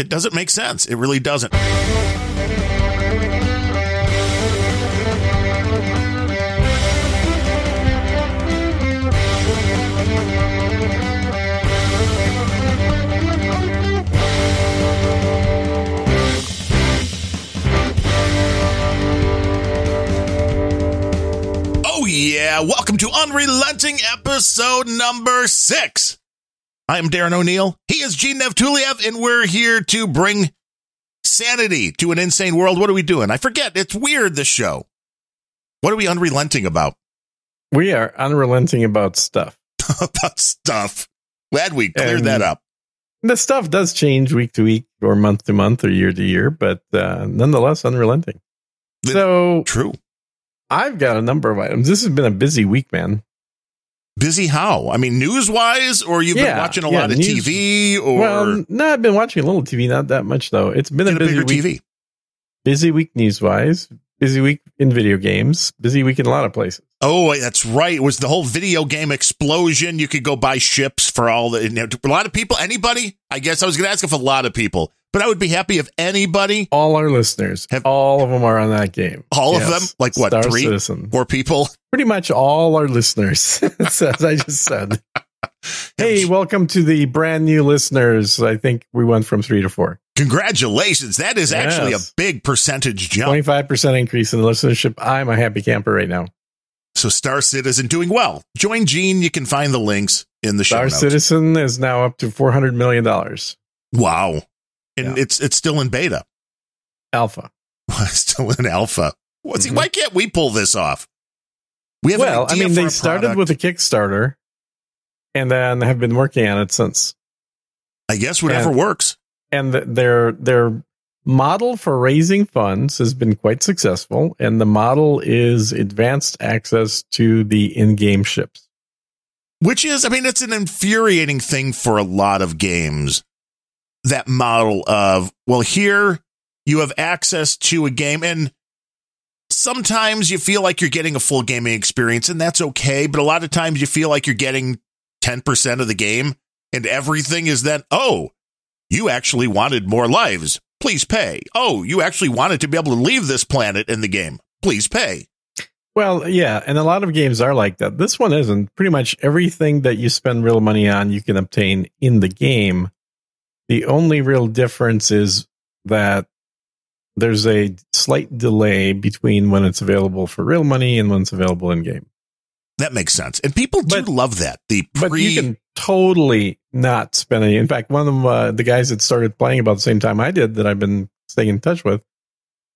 It doesn't make sense. It really doesn't. Oh, yeah. Welcome to Unrelenting episode number six. I am Darren O'Neill. He is Gene Nevtuliev, and we're here to bring sanity to an insane world. What are we doing? I forget. It's weird, this show. What are we unrelenting about? We are unrelenting about stuff. about stuff. Glad we cleared And- that up. The stuff does change week to week or month to month or year to year, but uh, nonetheless unrelenting. So True. I've got a number of items. This has been a busy week, man. Busy how? I mean, news wise, or you've been watching a yeah, lot of news- TV, or well, no, I've been watching a little TV, not that much though. It's been a a busy bigger week. TV. Busy week news wise. Busy week in video games. Busy week in a lot of places. Oh, that's right. It was the whole video game explosion. You could go buy ships for all the, you know, a lot of people. Anybody? I guess I was going to ask if a lot of people, but I would be happy if anybody, All our listeners, Have- all of them are on that game. all of them, like what, Star three, Citizen. four people. Pretty much all our listeners, as I just said. Hey, welcome to the brand new listeners. I think we went from three to four. Congratulations. That is actually a big percentage jump. 25% increase in the listenership. I'm a happy camper right now. So Star Citizen doing well. Join Gene. You can find the links in the show Star. Citizen is now up to $400 million Wow. And Yeah. it's, it's still in beta. alpha. still in alpha. What's Mhm. why can't we pull this off? We have Well, I mean, they started with a Kickstarter and then have been working on it since. I guess whatever and- works. And th- their, their model for raising funds has been quite successful. And the model is advanced access to the in game ships. Which is, I mean, it's an infuriating thing for a lot of games. That model of, well, here you have access to a game and sometimes you feel like you're getting a full gaming experience and that's okay. But a lot of times you feel like you're getting 10% of the game and everything is then, oh, you actually wanted more lives. Please pay. Oh, you actually wanted to be able to leave this planet in the game. Please pay. Well, yeah, and a lot of games are like that. This one isn't. Pretty much everything that you spend real money on, you can obtain in the game. The only real difference is that there's a slight delay between when it's available for real money and when it's available in game. That makes sense. And people do But- love that. The But you can totally not spend any. In fact, one of them, uh, the guys that started playing about the same time I did, that I've been staying in touch with,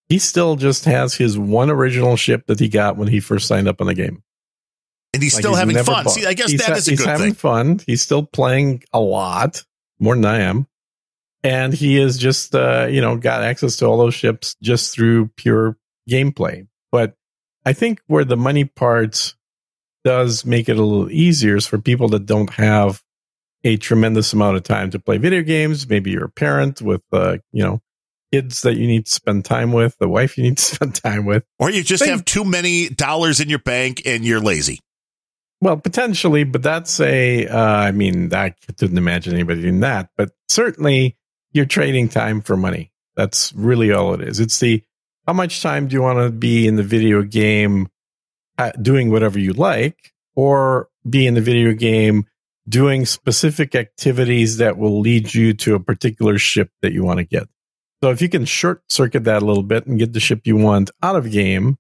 he still just has his one original ship that he got when he first signed up on the game. and he's Like, still he's having fun. bought- See, I guess he's that ha- is a he's good having thing. fun. He's still playing a lot more than I am, and he has just uh, you know got access to all those ships just through pure gameplay. But I think where the money part does make it a little easier is for people that don't have a tremendous amount of time to play video games. Maybe you're a parent with uh, you know kids that you need to spend time with, the wife you need to spend time with. Or you just They- have too many dollars in your bank and you're lazy. Well, potentially, but that's a. Uh, I mean, I couldn't imagine anybody doing that. But certainly, you're trading time for money. That's really all it is. It's the how much time do you want to be in the video game, uh, doing whatever you like, or be in the video game doing specific activities that will lead you to a particular ship that you want to get. So if you can short circuit that a little bit and get the ship you want out of game,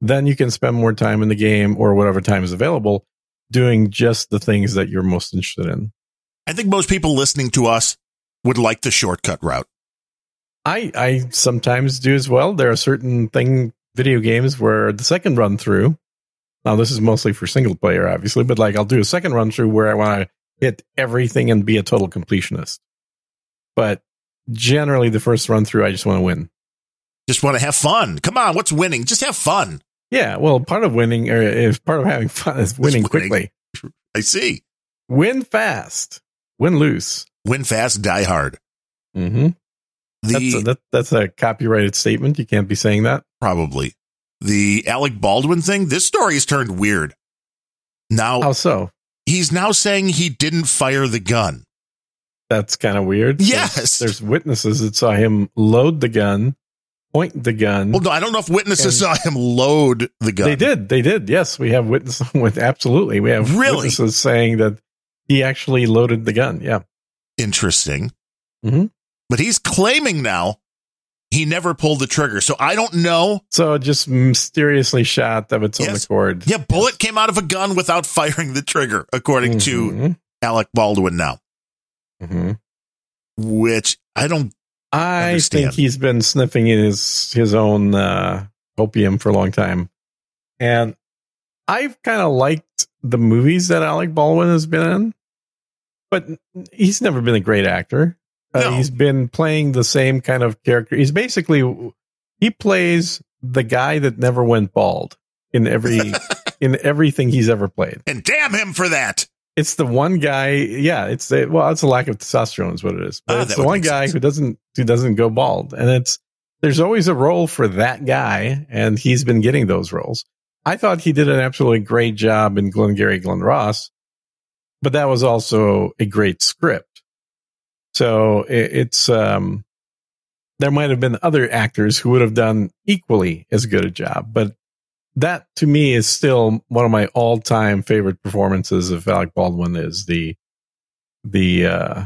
then you can spend more time in the game or whatever time is available doing just the things that you're most interested in. I think most people listening to us would like the shortcut route. I I sometimes do as well. There are certain thing video games where the second run through. Now this is mostly for single player, obviously, but like I'll do a second run through where I want to hit everything and be a total completionist. But generally, the first run through, I just want to win. Just want to have fun. Come on, what's winning? Just have fun. Yeah, well, part of winning or is part of having fun is winning winning. quickly. I see. Win fast, win loose. Win fast, die hard. Mm-hmm. The That's a, that, that's a copyrighted statement. You can't be saying that. probably the Alec Baldwin thing. This story has turned weird. Now How so? he's now saying he didn't fire the gun. That's kind of weird. Yes. There's, there's witnesses that saw him load the gun, point the gun. Well, no, I don't know if witnesses saw him load the gun. They did. They did. Yes, we have witnesses with absolutely. We have Really? witnesses saying that he actually loaded the gun. Yeah. Interesting. Mhm. But he's claiming now he never pulled the trigger. So I don't know. So just mysteriously shot of its own Yes. accord. Yeah, bullet came out of a gun without firing the trigger, according to Mhm. Alec Baldwin now, Mhm. which I don't. I Understand. think he's been sniffing his his own uh, opium for a long time, and I've kind of liked the movies that Alec Baldwin has been in, but he's never been a great actor. Uh, No. He's been playing the same kind of character. He's basically he plays the guy that never went bald in every in everything he's ever played. And damn him for that. It's the one guy. Yeah, it's a, well, it's a lack of testosterone is what it is. But Ah, it's the one guy sense. who doesn't who doesn't go bald, and it's there's always a role for that guy, and he's been getting those roles. I thought he did an absolutely great job in Glengarry Glen Ross, but that was also a great script. So it, it's um, there might have been other actors who would have done equally as good a job, but that to me is still one of my all-time favorite performances of Alec Baldwin is the the uh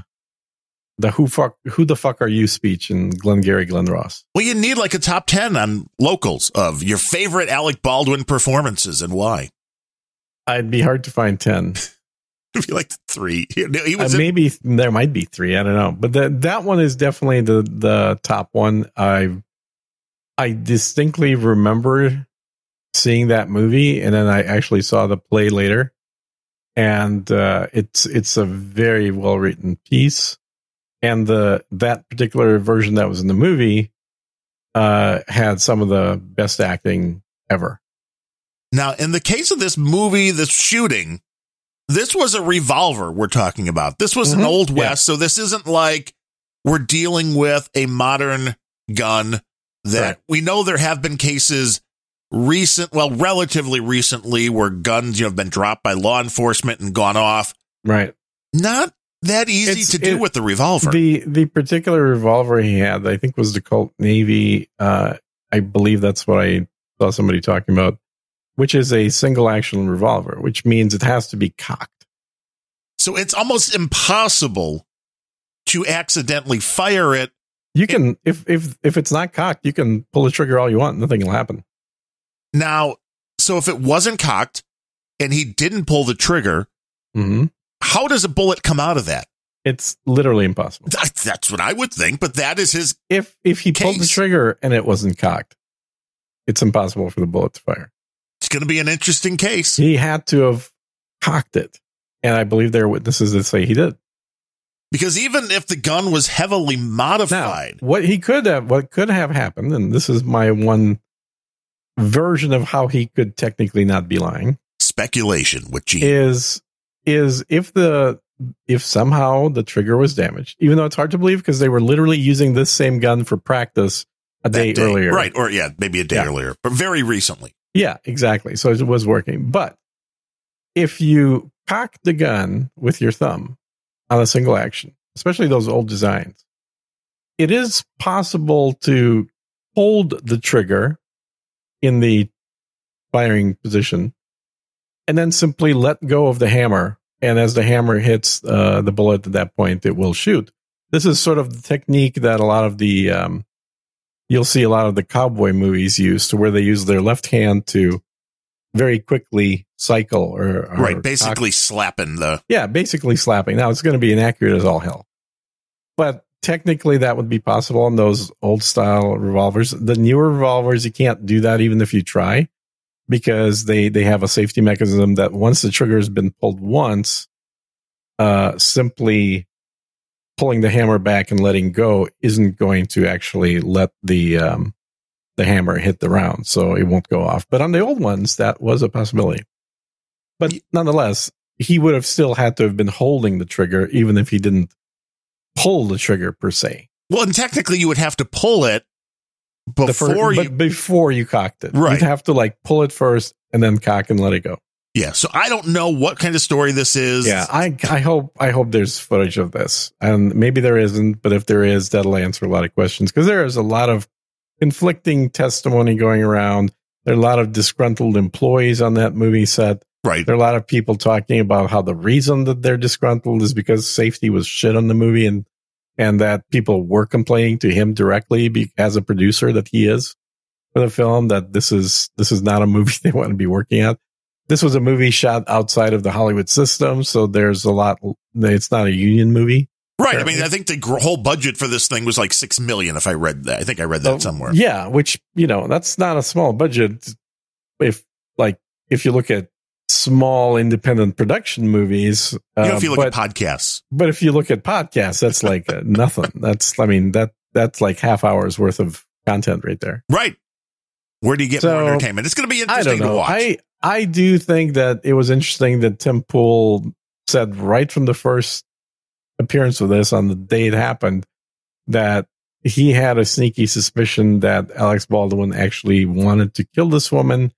the who fuck who the fuck are you speech in Glengarry Glen Ross. Well, you need like a top 10 on locals of your favorite Alec Baldwin performances and why. I'd be hard to find 10. You like three, Uh, was in- maybe there might be 3, I don't know. But that that one is definitely the the top one. I I distinctly remember seeing that movie and then I actually saw the play later. And uh it's it's a very well written piece. And the that particular version that was in the movie uh had some of the best acting ever. now, in the case of this movie, this shooting, this was a revolver we're talking about. This was an Mhm. old Yeah. west, so this isn't like we're dealing with a modern gun that Right. we know there have been cases recent, well, relatively recently where guns, you know, have been dropped by law enforcement and gone off. Right. Not that easy It's- to do it- with the revolver. The the particular revolver he had, I think, was the Colt Navy. Uh, I believe that's what I saw somebody talking about, which is a single action revolver, which means it has to be cocked. so it's almost impossible to accidentally fire it. You can, if if if it's not cocked, you can pull the trigger all you want, nothing will happen. Now, so if it wasn't cocked and he didn't pull the trigger, hmm how does a bullet come out of that? It's literally impossible. That- That's what I would think, but that is his. If if he pulled the trigger and it wasn't cocked, it's impossible for the bullet to fire. Going to be an interesting case. He had to have cocked it, and I believe there are witnesses that say he did. Because even if the gun was heavily Now, modified, what he could have, what could have happened, and this is my one version of how he could technically not be lying, speculation G. is is if the if somehow the trigger was damaged, even though it's hard to believe because they were literally using this same gun for practice a day, day. earlier, Right. Or, yeah, maybe a day Yeah. earlier, but very recently. Yeah, exactly. So it was working. But if you cock the gun with your thumb on a single action, especially those old designs, it is possible to hold the trigger in the firing position and then simply let go of the hammer. And as the hammer hits uh, the bullet at that point, it will shoot. This is sort of the technique that a lot of the um, you'll see a lot of the cowboy movies use to where they use their left hand to very quickly cycle or, or right. Basically slapping the. yeah, basically slapping. Now it's going to be inaccurate as all hell, but technically that would be possible on those old style revolvers. The newer revolvers, you can't do that even if you try because they, they have a safety mechanism that once the trigger has been pulled once, uh, simply pulling the hammer back and letting go isn't going to actually let the, um, the hammer hit the round. So it won't go off. But on the old ones, that was a possibility. But nonetheless, he would have still had to have been holding the trigger, even if he didn't pull the trigger per se. Well, and technically you would have to pull it before you. before you cocked it, Right. you'd have to like pull it first and then cock and let it go. Yeah, so I don't know what kind of story this is. Yeah, I I hope I hope there's footage of this, and maybe there isn't, but if there is, that'll answer a lot of questions because there is a lot of conflicting testimony going around. There are a lot of disgruntled employees on that movie set. Right. There are a lot of people talking about how the reason that they're disgruntled is because safety was shit on the movie, and and that people were complaining to him directly be, as a producer that he is for the film that this is this is not a movie they want to be working at this was a movie shot outside of the Hollywood system, so there's a lot. It's not a union movie, right? Apparently. I mean, I think the gr- whole budget for this thing was like six million. If I read that, I think I read that somewhere. Yeah, which you know, that's not a small budget. If like if you look at small independent production movies, you know, if you uh, look but, at podcasts, but if you look at podcasts, that's like uh, nothing. That's I mean that that's like half hours worth of content right there. Right. Where do you get so, more entertainment? It's going to be interesting to watch. I I do think that it was interesting that Tim Pool said right from the first appearance of this on the day it happened that he had a sneaky suspicion that Alex Baldwin actually wanted to kill this woman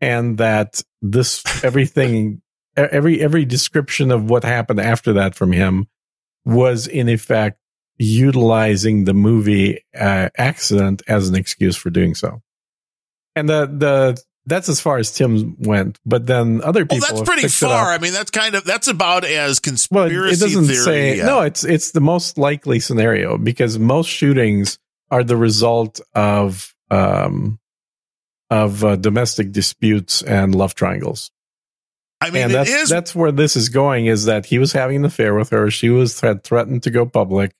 and that this everything every every description of what happened after that from him was in effect utilizing the movie uh, accident as an excuse for doing so. And the the that's as far as Tim went. But then other people. Well, that's pretty far. I mean, that's kind of that's about as conspiracy well, it doesn't theory. Say, yeah. No, it's it's the most likely scenario because most shootings are the result of um of uh, domestic disputes and love triangles. I mean, and that's, is- that's where this is going. Is that he was having an affair with her? She was had threatened to go public,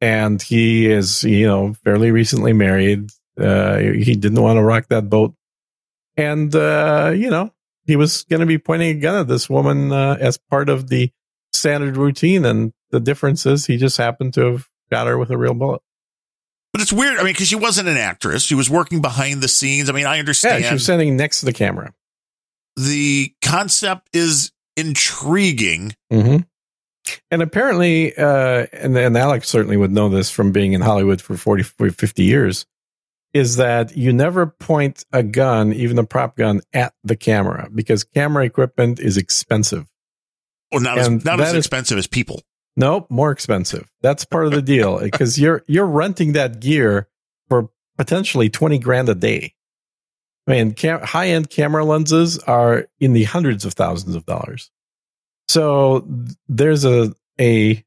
and he is you know fairly recently married. Uh, he didn't want to rock that boat and uh, you know he was going to be pointing a gun at this woman uh, as part of the standard routine, and the difference is he just happened to have got her with a real bullet. But it's weird. I mean, because she wasn't an actress; she was working behind the scenes. I mean, I understand. Yeah, she was standing next to the camera. The concept is intriguing. Mm-hmm. And apparently, uh, and, and Alex certainly would know this from being in Hollywood for 40, 50 years is that you never point a gun, even a prop gun, at the camera because camera equipment is expensive. Or not as, not as expensive is, as people. Nope, more expensive. That's part of the deal because you're you're renting that gear for potentially twenty grand a day. I mean, cam- high end camera lenses are in the hundreds of thousands of dollars. So there's a a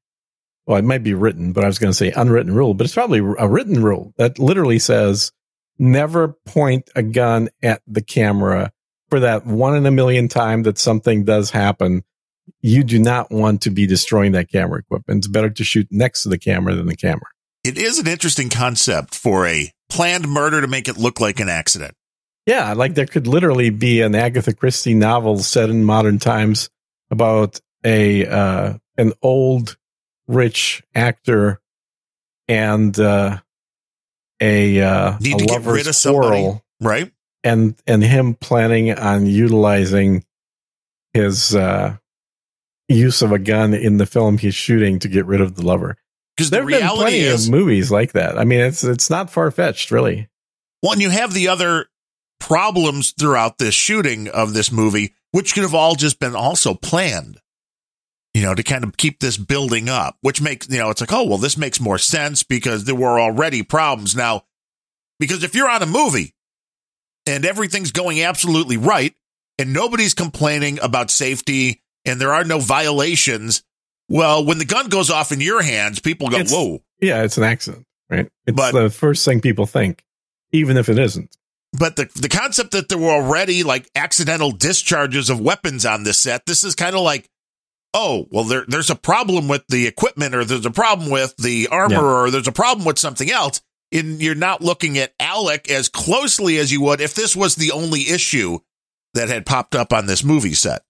well, it might be written, but I was going to say unwritten rule, but it's probably a written rule that literally says never point a gun at the camera for that one in a million time that something does happen. You do not want to be destroying that camera equipment. It's better to shoot next to the camera than the camera. It is an interesting concept for a planned murder to make it look like an accident. Yeah, like there could literally be an Agatha Christie novel set in modern times about a uh, an old rich actor and uh, a uh, need a to get rid of somebody, right? And and him planning on utilizing his uh, use of a gun in the film he's shooting to get rid of the lover. Because the reality been plenty is, of movies like that. I mean, it's it's not far fetched, really. Well, and you have the other problems throughout this shooting of this movie, which could have all just been also planned you know, to kind of keep this building up, which makes, you know, it's like, oh, well, this makes more sense because there were already problems. Now, because if you're on a movie and everything's going absolutely right and nobody's complaining about safety and there are no violations, well, when the gun goes off in your hands, people go, it's, whoa. Yeah, it's an accident, right? It's but, the first thing people think, even if it isn't. But the, the concept that there were already like accidental discharges of weapons on this set, this is kind of like, oh, well, there, there's a problem with the equipment or there's a problem with the armor yeah. or there's a problem with something else. And you're not looking at Alec as closely as you would if this was the only issue that had popped up on this movie set.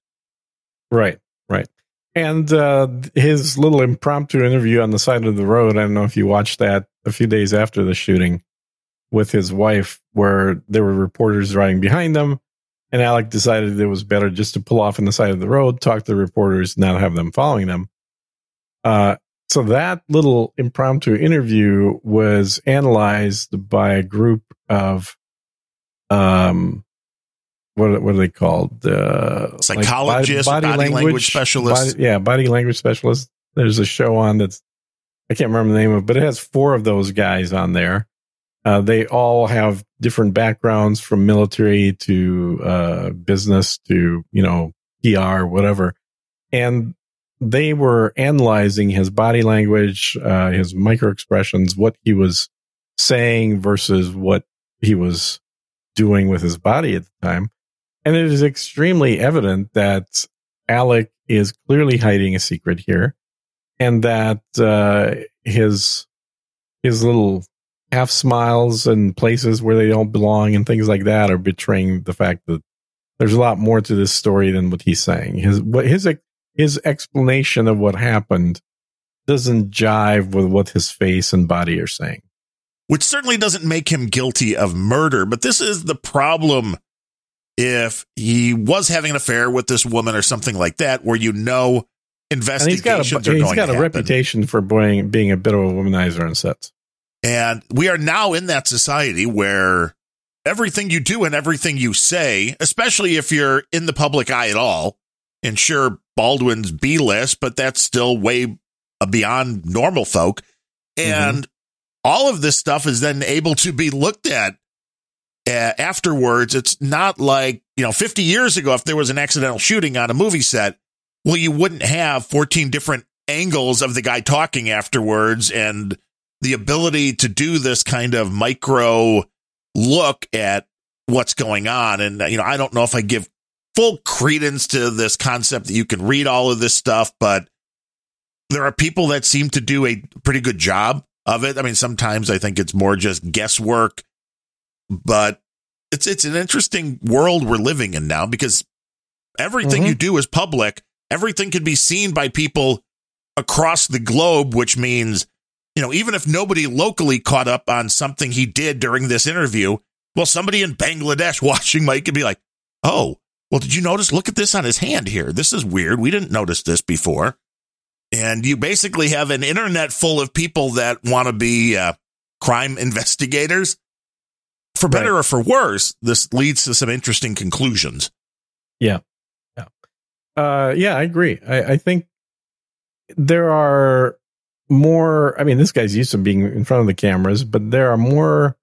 Right, right. And uh, his little impromptu interview on the side of the road, I don't know if you watched that a few days after the shooting with his wife, where there were reporters riding behind them and Alec decided it was better just to pull off on the side of the road, talk to the reporters, not have them following them. Uh, so that little impromptu interview was analyzed by a group of um, what what are they called? Uh, Psychologist, like body, body, body, language, specialist. Body, yeah, body language specialists. There's a show on that's I can't remember the name of, it, but it has four of those guys on there. Uh, they all have different backgrounds from military to uh, business to you know PR whatever, and they were analyzing his body language, uh, his micro expressions, what he was saying versus what he was doing with his body at the time. And it is extremely evident that Alec is clearly hiding a secret here and that uh, his his little half smiles and places where they don't belong and things like that are betraying the fact that there's a lot more to this story than what he's saying. His what his his explanation of what happened doesn't jive with what his face and body are saying. Which certainly doesn't make him guilty of murder, but this is the problem if he was having an affair with this woman or something like that, where you know investigations he's got a, he's got a reputation for being, being a bit of a womanizer on sets. And we are now in that society where everything you do and everything you say, especially if you're in the public eye at all, and sure, Baldwin's B list, but that's still way beyond normal folk. And mm-hmm. all of this stuff is then able to be looked at uh, afterwards. It's not like, you know, 50 years ago, if there was an accidental shooting on a movie set, well, you wouldn't have 14 different angles of the guy talking afterwards and the ability to do this kind of micro look at what's going on. And, you know, I don't know if I give full credence to this concept that you can read all of this stuff, but there are people that seem to do a pretty good job of it. I mean, sometimes I think it's more just guesswork, but it's it's an interesting world we're living in now because everything mm-hmm. you do is public. Everything can be seen by people across the globe, which means, you know, even if nobody locally caught up on something he did during this interview, well, somebody in Bangladesh watching Mike could be like, oh, well, did you notice? Look at this on his hand here. This is weird. We didn't notice this before. And you basically have an internet full of people that want to be uh, crime investigators. For better right. or for worse, this leads to some interesting conclusions. Yeah. Yeah. Uh, yeah, I agree. I, I think there are more. I mean, this guy's used to being in front of the cameras, but there are more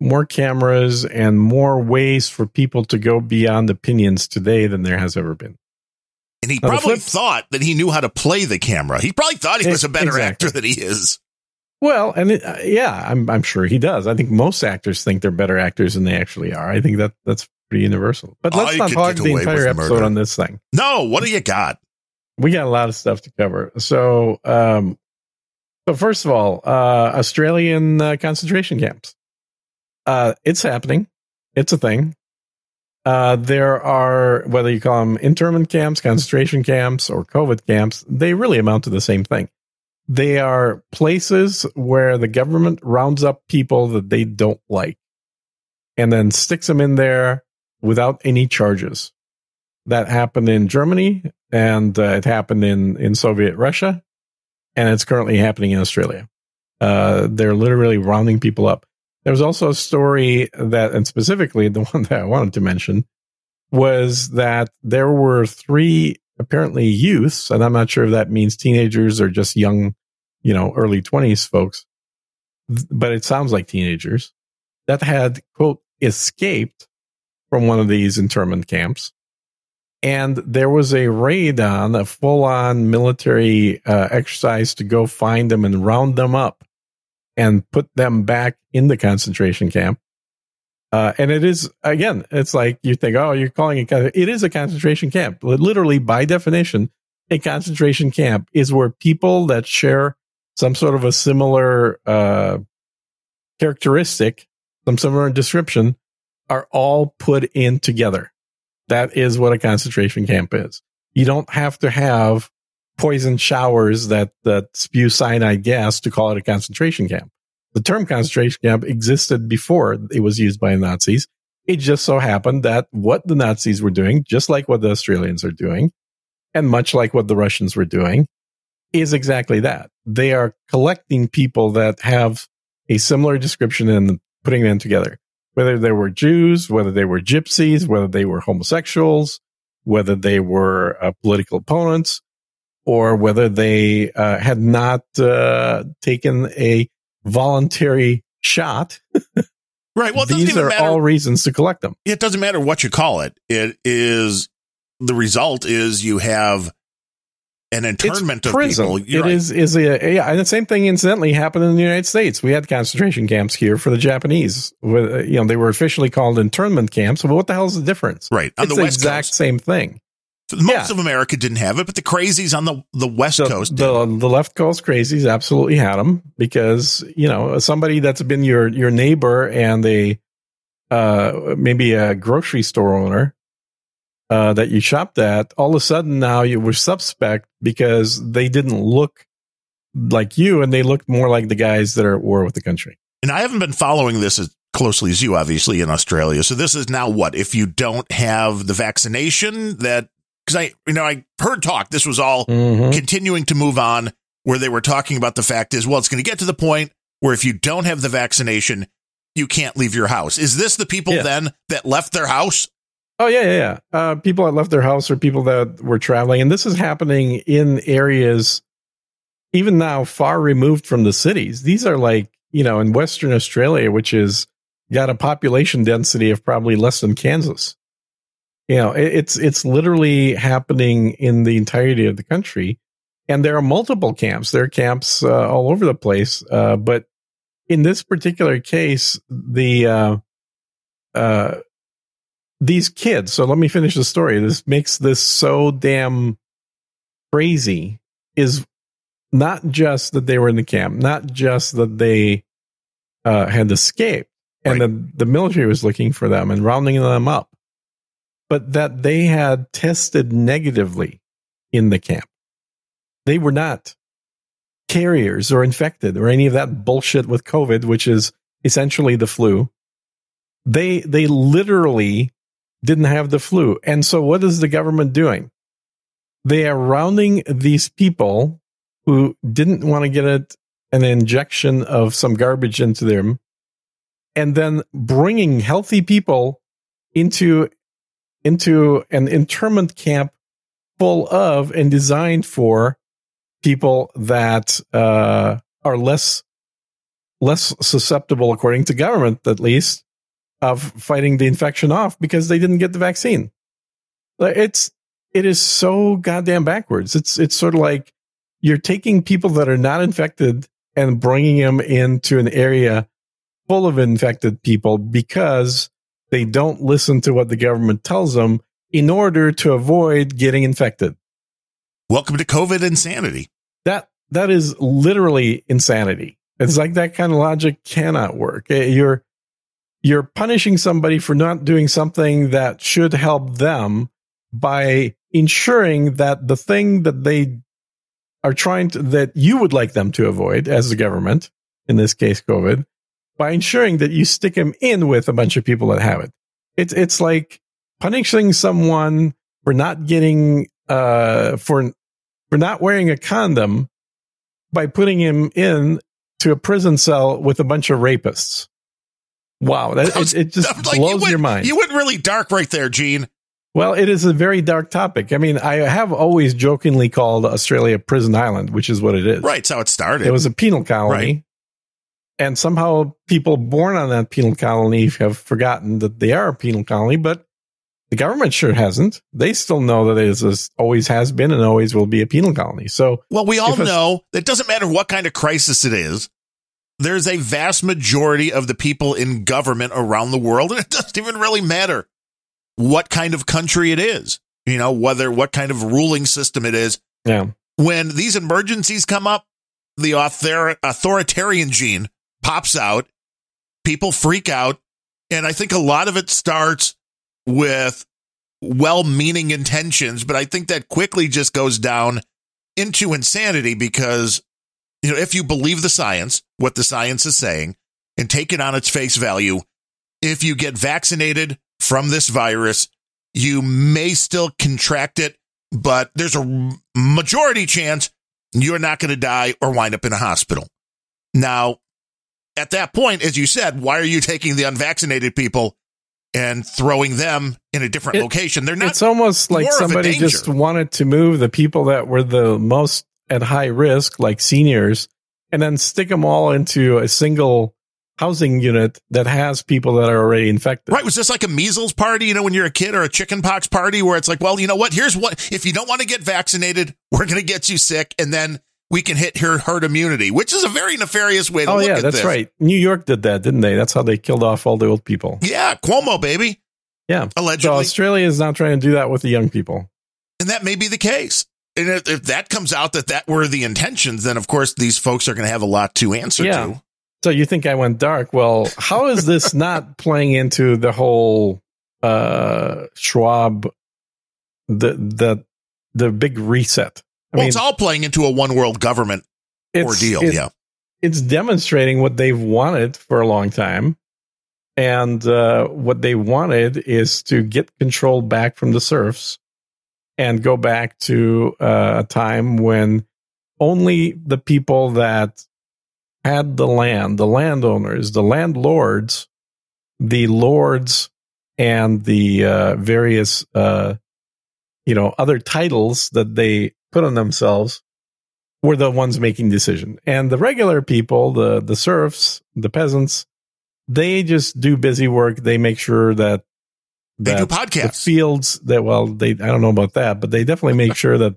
more cameras and more ways for people to go beyond opinions today than there has ever been. And he now probably thought that he knew how to play the camera. He probably thought he was a better exactly. actor than he is. Well, and it, uh, yeah, I'm I'm sure he does. I think most actors think they're better actors than they actually are. I think that that's pretty universal. But let's not hog the entire episode murder. on this thing. No, what do you got? We got a lot of stuff to cover. So, um, so first of all, uh, Australian uh, concentration camps uh, it's happening. It's a thing. Uh, there are, whether you call them internment camps, concentration camps, or COVID camps, they really amount to the same thing. They are places where the government rounds up people that they don't like and then sticks them in there without any charges. That happened in Germany and uh, it happened in, in Soviet Russia and it's currently happening in Australia. Uh, they're literally rounding people up. There was also a story that, and specifically the one that I wanted to mention, was that there were three apparently youths, and I'm not sure if that means teenagers or just young, you know, early 20s folks, but it sounds like teenagers that had, quote, escaped from one of these internment camps. And there was a raid on a full on military uh, exercise to go find them and round them up and put them back in the concentration camp. Uh, and it is again, it's like you think, oh, you're calling it. It is a concentration camp. Literally, by definition, a concentration camp is where people that share some sort of a similar uh, characteristic, some similar description, are all put in together. That is what a concentration camp is. You don't have to have poison showers that, that spew cyanide gas to call it a concentration camp. The term concentration camp existed before it was used by Nazis. It just so happened that what the Nazis were doing, just like what the Australians are doing, and much like what the Russians were doing, is exactly that. They are collecting people that have a similar description and putting them together. Whether they were Jews, whether they were gypsies, whether they were homosexuals, whether they were uh, political opponents, or whether they uh, had not uh, taken a voluntary shot. right. Well, these are matter. all reasons to collect them. It doesn't matter what you call it. It is the result is you have an internment of people. You're it right. is is a yeah, and the same thing incidentally happened in the United States. We had concentration camps here for the Japanese. With, you know, they were officially called internment camps. But what the hell is the difference? Right on it's the, exact Coast. same thing. Most yeah. of America didn't have it, but the crazies on the the West the, Coast, the, the left coast crazies, absolutely had them because you know somebody that's been your your neighbor and a uh maybe a grocery store owner uh, that you shopped at, all of a sudden now you were suspect because they didn't look like you and they looked more like the guys that are at war with the country. And I haven't been following this as closely as you, obviously, in Australia. So this is now what? If you don't have the vaccination that, because I, you know, I heard talk, this was all mm-hmm. continuing to move on where they were talking about the fact is, well, it's going to get to the point where if you don't have the vaccination, you can't leave your house. Is this the people yeah. then that left their house Oh yeah, yeah, yeah. Uh, people that left their house or people that were traveling, and this is happening in areas even now far removed from the cities. These are like you know in Western Australia, which is got a population density of probably less than Kansas. You know, it, it's it's literally happening in the entirety of the country, and there are multiple camps. There are camps uh, all over the place, uh, but in this particular case, the uh, uh these kids. So let me finish the story. This makes this so damn crazy is not just that they were in the camp, not just that they uh, had escaped and right. the, the military was looking for them and rounding them up, but that they had tested negatively in the camp. They were not carriers or infected or any of that bullshit with COVID, which is essentially the flu. They, they literally didn't have the flu. And so what is the government doing? They are rounding these people who didn't want to get it, an injection of some garbage into them and then bringing healthy people into into an internment camp full of and designed for people that uh, are less less susceptible, according to government at least, of fighting the infection off because they didn't get the vaccine. It's it is so goddamn backwards. It's it's sort of like you're taking people that are not infected and bringing them into an area full of infected people because they don't listen to what the government tells them in order to avoid getting infected. Welcome to COVID insanity. That that is literally insanity. It's like that kind of logic cannot work. Eh, you're you're punishing somebody for not doing something that should help them by ensuring that the thing that they are trying to, that you would like them to avoid as the government, in this case, COVID, by ensuring that you stick them in with a bunch of people that have it. It's, it's like punishing someone for not getting, uh, for, for not wearing a condom by putting him in to a prison cell with a bunch of rapists. Wow, that, was, it, it, just like blows you went, your mind. You went really dark right there, Gene. Well, it is a very dark topic. I mean, I have always jokingly called Australia prison island, which is what it is. Right, so it started. It was a penal colony. Right. And somehow people born on that penal colony have forgotten that they are a penal colony, but the government sure hasn't. They still know that it is always has been and always will be a penal colony. So, well, we all know that it doesn't matter what kind of crisis it is there's a vast majority of the people in government around the world, and it doesn't even really matter what kind of country it is, you know, whether what kind of ruling system it is. Yeah. When these emergencies come up, the author- authoritarian gene pops out, people freak out. And I think a lot of it starts with well meaning intentions, but I think that quickly just goes down into insanity because you know, if you believe the science, what the science is saying, and take it on its face value, if you get vaccinated from this virus, you may still contract it, but there's a majority chance you're not going to die or wind up in a hospital. Now, at that point, as you said, why are you taking the unvaccinated people and throwing them in a different It- location? They're not. it's almost like more of a somebody just wanted to move the people that were the most at high risk, like seniors, and then stick them all into a single housing unit that has people that are already infected. Right. Was this like a measles party, you know, when you're a kid or a chicken pox party where it's like, well, you know what? Here's what, if you don't want to get vaccinated, we're going to get you sick and then we can hit her herd immunity, which is a very nefarious way to Oh look yeah, at that's this. right. New York did that, didn't they? That's how they killed off all the old people. Yeah. Cuomo, baby. Yeah. Allegedly. So Australia is now trying to do that with the young people. and that may be the case. And if, if that comes out that that were the intentions, then of course these folks are going to have a lot to answer Yeah. to. So you think I went dark? Well, how is this not playing into the whole uh Schwab the the the big reset? I well, mean, it's all playing into a one world government ordeal. it- yeah. it's demonstrating what they've wanted for a long time. And uh, what they wanted is to get control back from the serfs and go back to uh, a time when only the people that had the land, the landowners, the landlords, the lords, and the uh, various, uh, you know, other titles that they put on themselves were the ones making decision. And the regular people, the the serfs, the peasants, they just do busy work. They make sure that They do that the podcasts. fields that well, they I don't know about that, but they definitely make sure that,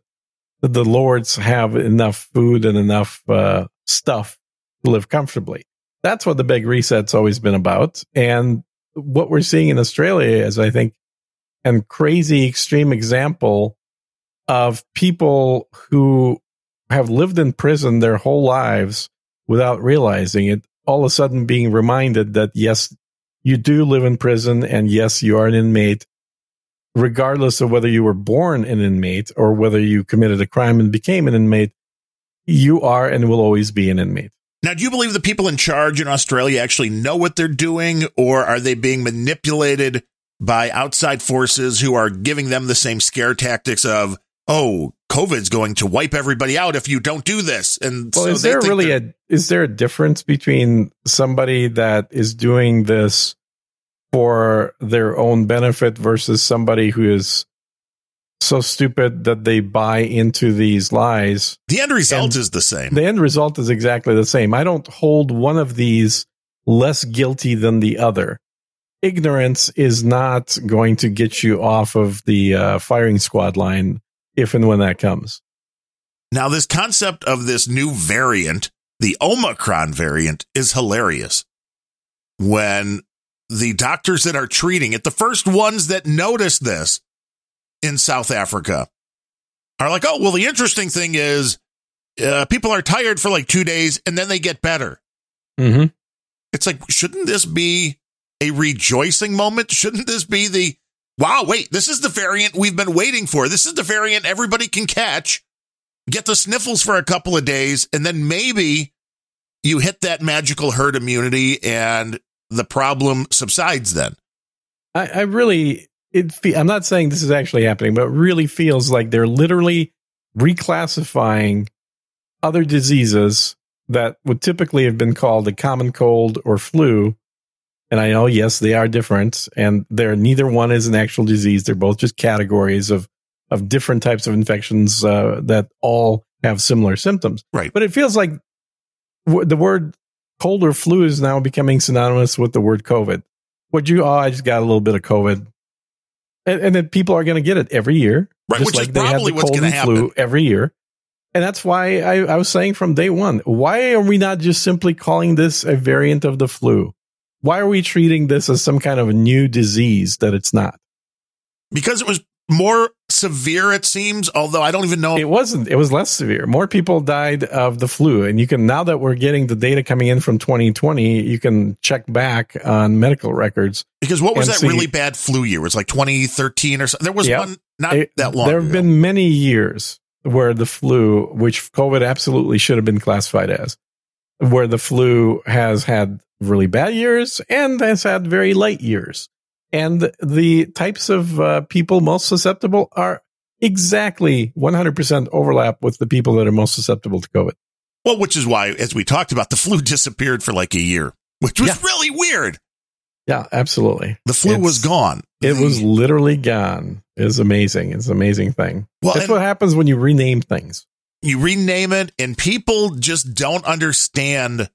that the lords have enough food and enough uh, stuff to live comfortably. That's what the big reset's always been about. And what we're seeing in Australia is, I think, a crazy extreme example of people who have lived in prison their whole lives without realizing it, all of a sudden being reminded that yes, you do live in prison and yes, you are an inmate, regardless of whether you were born an inmate or whether you committed a crime and became an inmate, you are and will always be an inmate. Now, do you believe the people in charge in Australia actually know what they're doing, or are they being manipulated by outside forces who are giving them the same scare tactics of, oh, COVID's going to wipe everybody out if you don't do this? And Well, so is there really a is there a difference between somebody that is doing this for their own benefit versus somebody who is so stupid that they buy into these lies? the end result and is the same? The end result is exactly the same. I don't hold one of these less guilty than the other. Ignorance is not going to get you off of the uh, firing squad line if and when that comes. Now, this concept of this new variant, the Omicron variant, is hilarious. When the doctors that are treating it, the first ones that notice this in South Africa, are like, oh, well, the interesting thing is uh, people are tired for like two days and then they get better. Mm-hmm. It's like, shouldn't this be a rejoicing moment? Shouldn't this be the, wow, wait, this is the variant we've been waiting for. This is the variant everybody can catch, get the sniffles for a couple of days, and then maybe you hit that magical herd immunity and the problem subsides then. I, I really, it. I'm not saying this is actually happening, but it really feels like they're literally reclassifying other diseases that would typically have been called a common cold or flu. And I know, yes, they are different, and they're neither one is an actual disease. They're both just categories of of different types of infections uh, that all have similar symptoms. Right. But it feels like w- the word cold or flu is now becoming synonymous with the word COVID. Would you? Oh, I just got a little bit of COVID, and, and then people are going to get it every year, Right, just which is like they had probably the what's cold gonna and flu every year. And that's why I, I was saying from day one, why are we not just simply calling this a variant of the flu? Why are we treating this as some kind of a new disease that it's not? Because it was more severe, it seems, although I don't even know. It wasn't. It was less severe. More people died of the flu, and you can now that we're getting the data coming in from 2020, you can check back on medical records. because what was that see- really bad flu year? It was like 2013 or something. There was Yeah. one not It- that long There have ago. been many years where the flu, which COVID absolutely should have been classified as, where the flu has had really bad years and has had very light years. And the types of uh, people most susceptible are exactly 100% overlap with the people that are most susceptible to COVID. Well, which is why, as we talked about, the flu disappeared for like a year, which was Yeah. really weird. Yeah, absolutely. The flu was gone. It was literally gone. It's amazing. It's an amazing thing. well, That's what happens when you rename things. You rename it, and people just don't understand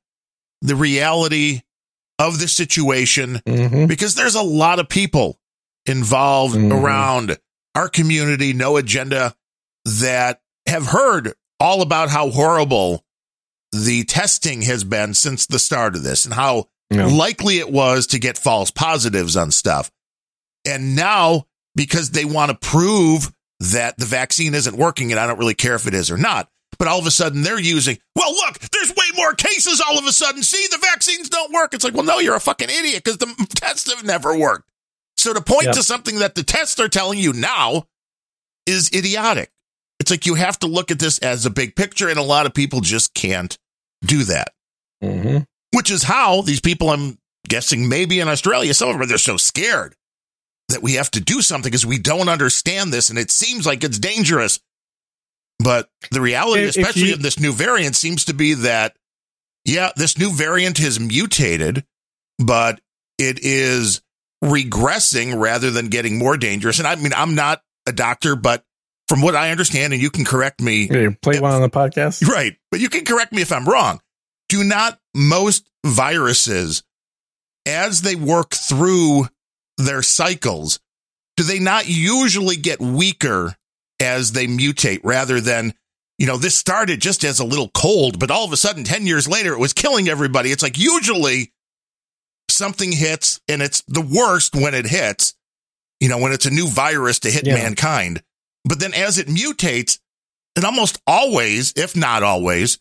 the reality of the situation hmm because there's a lot of people involved Mhm. around our community, no agenda, that have heard all about how horrible the testing has been since the start of this and how Yeah. likely it was to get false positives on stuff. And now, because they want to prove that the vaccine isn't working, and I don't really care if it is or not, but all of a sudden they're using, well, look, there's way more cases all of a sudden. See, the vaccines don't work. It's like, well, no, you're a fucking idiot because the tests have never worked. So to point Yeah. to something that the tests are telling you now is idiotic. It's like you have to look at this as a big picture, and a lot of people just can't do that hmm which is how these people I'm guessing maybe in Australia, some of them they're so scared that we have to do something because we don't understand this and it seems like it's dangerous. But the reality, If- if especially you- of this new variant, seems to be that, yeah, this new variant has mutated, but it is regressing rather than getting more dangerous. And I mean, I'm not a doctor, but from what I understand, and you can correct me You play one on the podcast. Right. But you can correct me if I'm wrong. Do not most viruses, as they work through their cycles, do they not usually get weaker as they mutate rather than, you know, this started just as a little cold, but all of a sudden, 10 years later, it was killing everybody. It's like usually something hits and it's the worst when it hits, you know, when it's a new virus to hit Yeah. mankind. But then as it mutates, it almost always, if not always,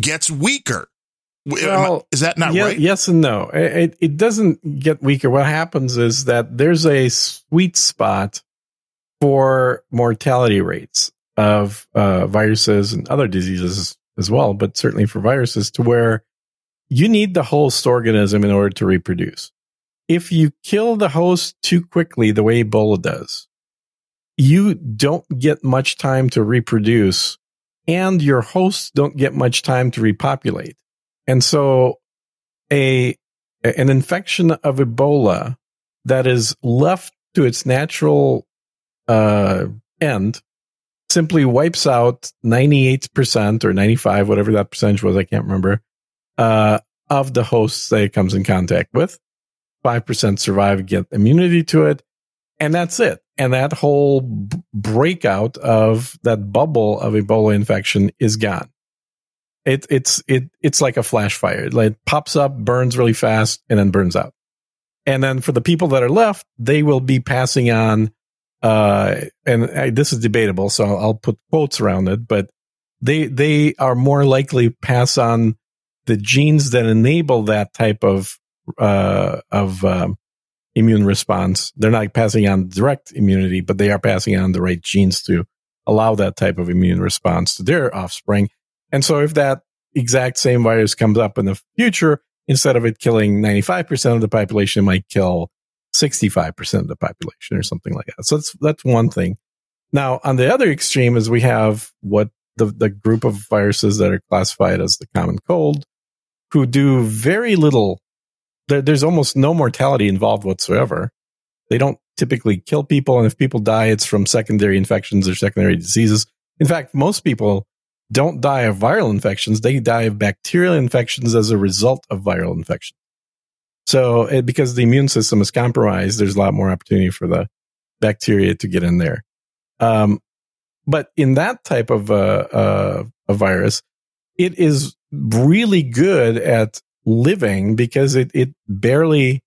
gets weaker. Well, is that not Ye- right? Yes and no. It, it- it doesn't get weaker. What happens is that there's a sweet spot for mortality rates of uh, viruses and other diseases as well, but certainly for viruses to where you need the host organism in order to reproduce. If you kill the host too quickly, the way Ebola does, you don't get much time to reproduce and your hosts don't get much time to repopulate. And so a an infection of Ebola that is left to its natural uh, end simply wipes out 98% or 95, whatever that percentage was, I can't remember, uh, of the hosts that it comes in contact with. 5% survive, get immunity to it, and that's it. And that whole b- breakout of that bubble of Ebola infection is gone. It, it's it it's like a flash fire. It like pops up, burns really fast, and then burns out. And then for the people that are left, they will be passing on. Uh, and I, this is debatable, so I'll, put quotes around it. But they they are more likely pass on the genes that enable that type of uh, of um, immune response. They're not passing on direct immunity, but they are passing on the right genes to allow that type of immune response to their offspring. And so if that exact same virus comes up in the future, instead of it killing 95% of the population, it might kill 65% of the population or something like that. So that's, that's one thing. Now, on the other extreme is we have what the, the group of viruses that are classified as the common cold who do very little. There, there's almost no mortality involved whatsoever. They don't typically kill people. And if people die, it's from secondary infections or secondary diseases. In fact, most people don't die of viral infections. They die of bacterial infections as a result of viral infection. So it, because the immune system is compromised, there's a lot more opportunity for the bacteria to get in there. Um, but in that type of uh, uh, a virus, it is really good at living because it, it barely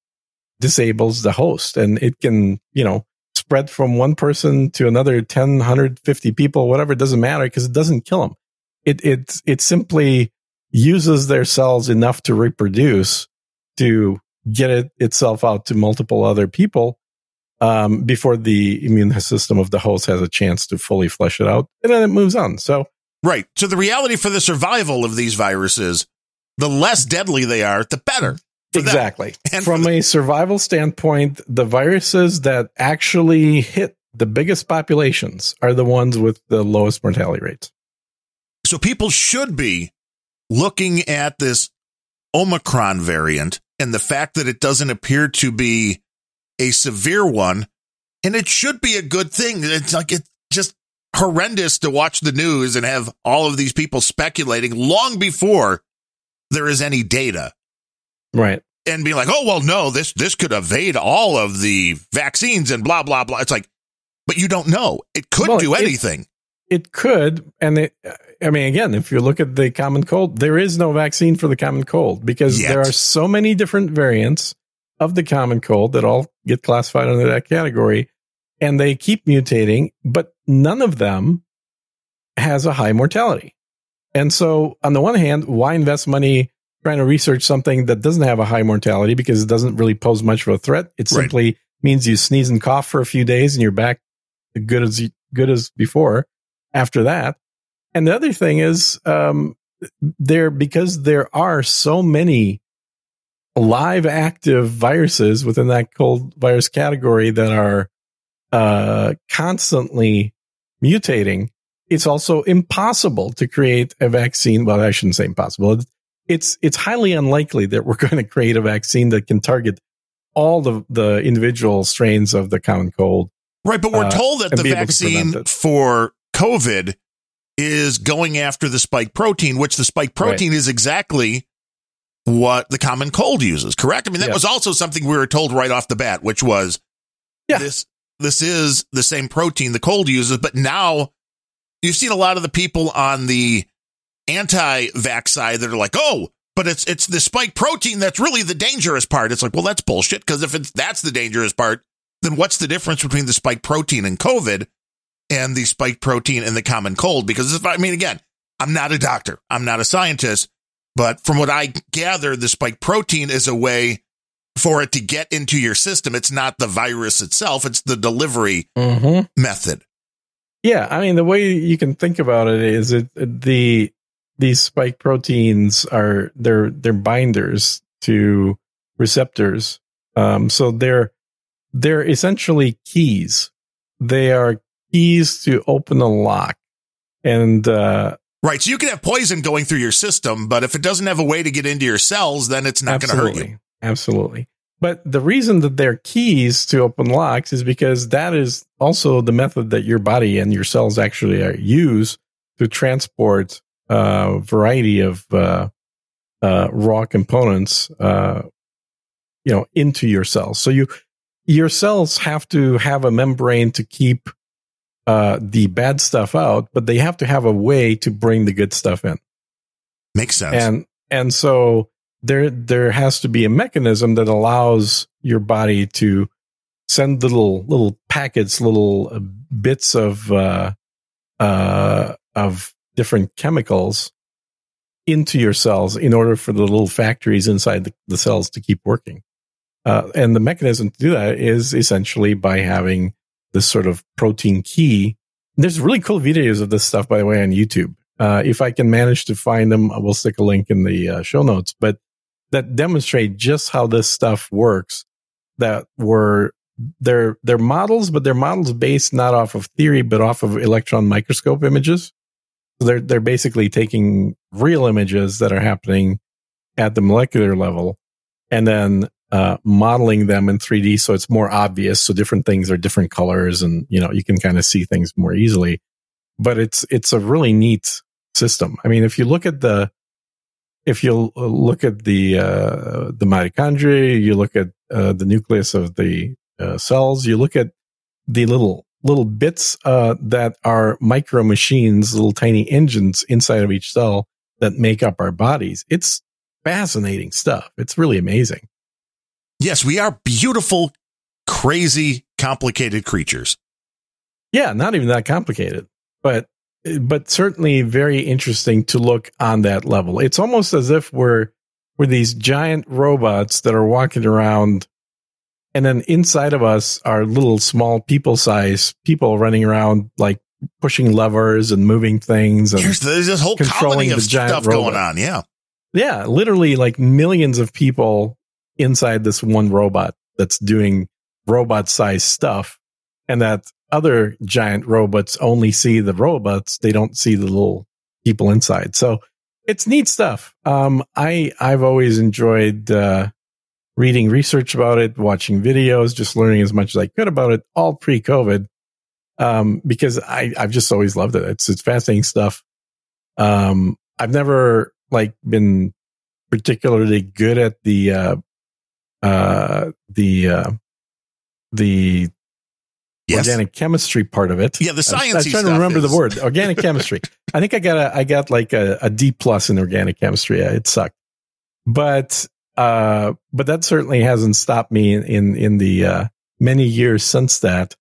disables the host and it can, you know, spread from one person to another 10, 150 people, whatever, it doesn't matter because it doesn't kill them. It, it, it simply uses their cells enough to reproduce to get it itself out to multiple other people um, before the immune system of the host has a chance to fully flesh it out, and then it moves on. So, Right. So the reality for the survival of these viruses, the less deadly they are, the better. exactly And from the- a survival standpoint, the viruses that actually hit the biggest populations are the ones with the lowest mortality rates. So people should be looking at this Omicron variant and the fact that it doesn't appear to be a severe one, and it should be a good thing. It's like it's just horrendous to watch the news and have all of these people speculating long before there is any data. Right. And be like, oh well, no, this this could evade all of the vaccines and blah blah blah. It's like, but you don't know. It could Well, do anything. It could, and it, I mean, again, if you look at the common cold, there is no vaccine for the common cold because Yet. there are so many different variants of the common cold that all get classified under that category, and they keep mutating, but none of them has a high mortality. And so, on the one hand, why invest money trying to research something that doesn't have a high mortality because it doesn't really pose much of a threat? It Right. simply means you sneeze and cough for a few days and you're back good as good as before after that. And the other thing is, um, there because there are so many live active viruses within that cold virus category that are uh, constantly mutating. It's also impossible to create a vaccine. Well, I shouldn't say impossible. It's it's highly unlikely that we're going to create a vaccine that can target all the the individual strains of the common cold. Right, but we're uh, told that the vaccine for COVID is going after the spike protein, which the spike protein is exactly what the common cold uses, correct? I mean, that Yeah. was also something we were told right off the bat, which was Yeah. this this is the same protein the cold uses, but now you've seen a lot of the people on the anti-vax side that are like, "Oh, but it's it's the spike protein that's really the dangerous part." It's like, "Well, that's bullshit because if it's that's the dangerous part, then what's the difference between the spike protein and COVID and the spike protein and the common cold? Because if I mean, again, I'm not a doctor, I'm not a scientist, but from what I gather, the spike protein is a way for it to get into your system. It's not the virus itself; it's the delivery Mm-hmm. method. Yeah, I mean the way you can think about it is it the these spike proteins are they're they're binders to receptors. Um, so they're they're essentially keys. They are keys to open a lock, and uh, Right. So you can have poison going through your system, but if it doesn't have a way to get into your cells, then it's not going to hurt you. absolutely. But the reason that they're keys to open locks is because that is also the method that your body and your cells actually are, use to transport a variety of uh, uh, raw components, uh, you know, into your cells. So you your cells have to have a membrane to keep uh, the bad stuff out, but they have to have a way to bring the good stuff in Makes sense. and and so there there has to be a mechanism that allows your body to send little little packets little uh, bits of uh uh of different chemicals into your cells in order for the little factories inside the, the cells to keep working uh, and the mechanism to do that is essentially by having this sort of protein key there's really cool videos of this stuff by the way on youtube uh, if I can manage to find them, I will stick a link in the uh, show notes. But that demonstrate just how this stuff works. That were they're they're models, but they're models based not off of theory, but off of electron microscope images. So they're they're basically taking real images that are happening at the molecular level, and then uh, modeling them in 3D, so it's more obvious. So different things are different colors, and you know you can kind of see things more easily but it's it's a really neat system. I mean, if you look at the if you look at the uh, the mitochondria, you look at uh, the nucleus of the uh, cells, you look at the little little bits uh, that are micro machines, little tiny engines inside of each cell that make up our bodies. It's fascinating stuff. It's really amazing. Yes, we are beautiful, crazy, complicated creatures. Yeah, not even that complicated, but but certainly very interesting to look on that level. It's almost as if we're we're these giant robots that are walking around and then inside of us are little small people size people running around like pushing levers and moving things and Here's there's this whole controlling colony of the giant stuff going on. Yeah. yeah, literally like millions of people inside this one robot that's doing robot sized stuff. And that other giant robots only see the robots. They don't see the little people inside. So it's neat stuff. Um, I I've always enjoyed uh, reading research about it, watching videos, just learning as much as I could about it, all pre-COVID, um, because I I've just always loved it. It's it's fascinating stuff. Um, I've never like been particularly good at the uh, uh, the uh, the Yes. organic chemistry part of it. Yeah, the I was- I was trying to remember is- the word organic chemistry. I think I got a I got like a, a D plus in organic chemistry. Yeah, It sucked, but uh, but that certainly hasn't stopped me in in, in the uh, many years since that,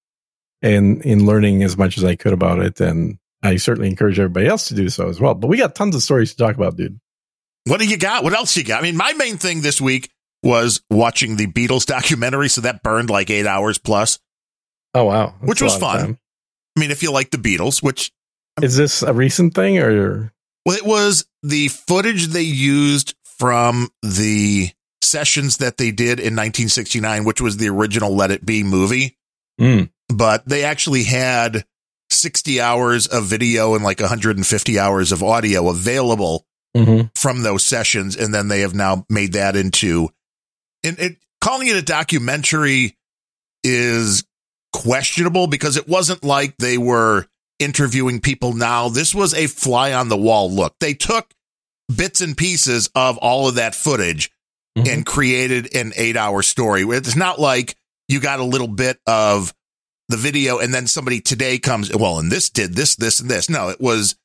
in in learning as much as I could about it, and I certainly encourage everybody else to do so as well. But we got tons of stories to talk about, dude. What do you got? What else you got? I mean, my main thing this week was watching the Beatles documentary, so that burned like eight hours plus. Oh wow, That's Which was fun. I mean, if you like the Beatles, which Is this a recent thing or? well, it was the footage they used from the sessions that they did in 1969, which was the original Let It Be movie. Mm. But they actually had 60 hours of video and like 150 hours of audio available Mhm. from those sessions, and then they have now made that into and it calling it a documentary is questionable because it wasn't like they were interviewing people now. This was a fly on the wall look. They took bits and pieces of all of that footage Mhm. and created an eight hour story. It's not like you got a little bit of the video and then somebody today comes, well, and this did this, this, and this. No, it was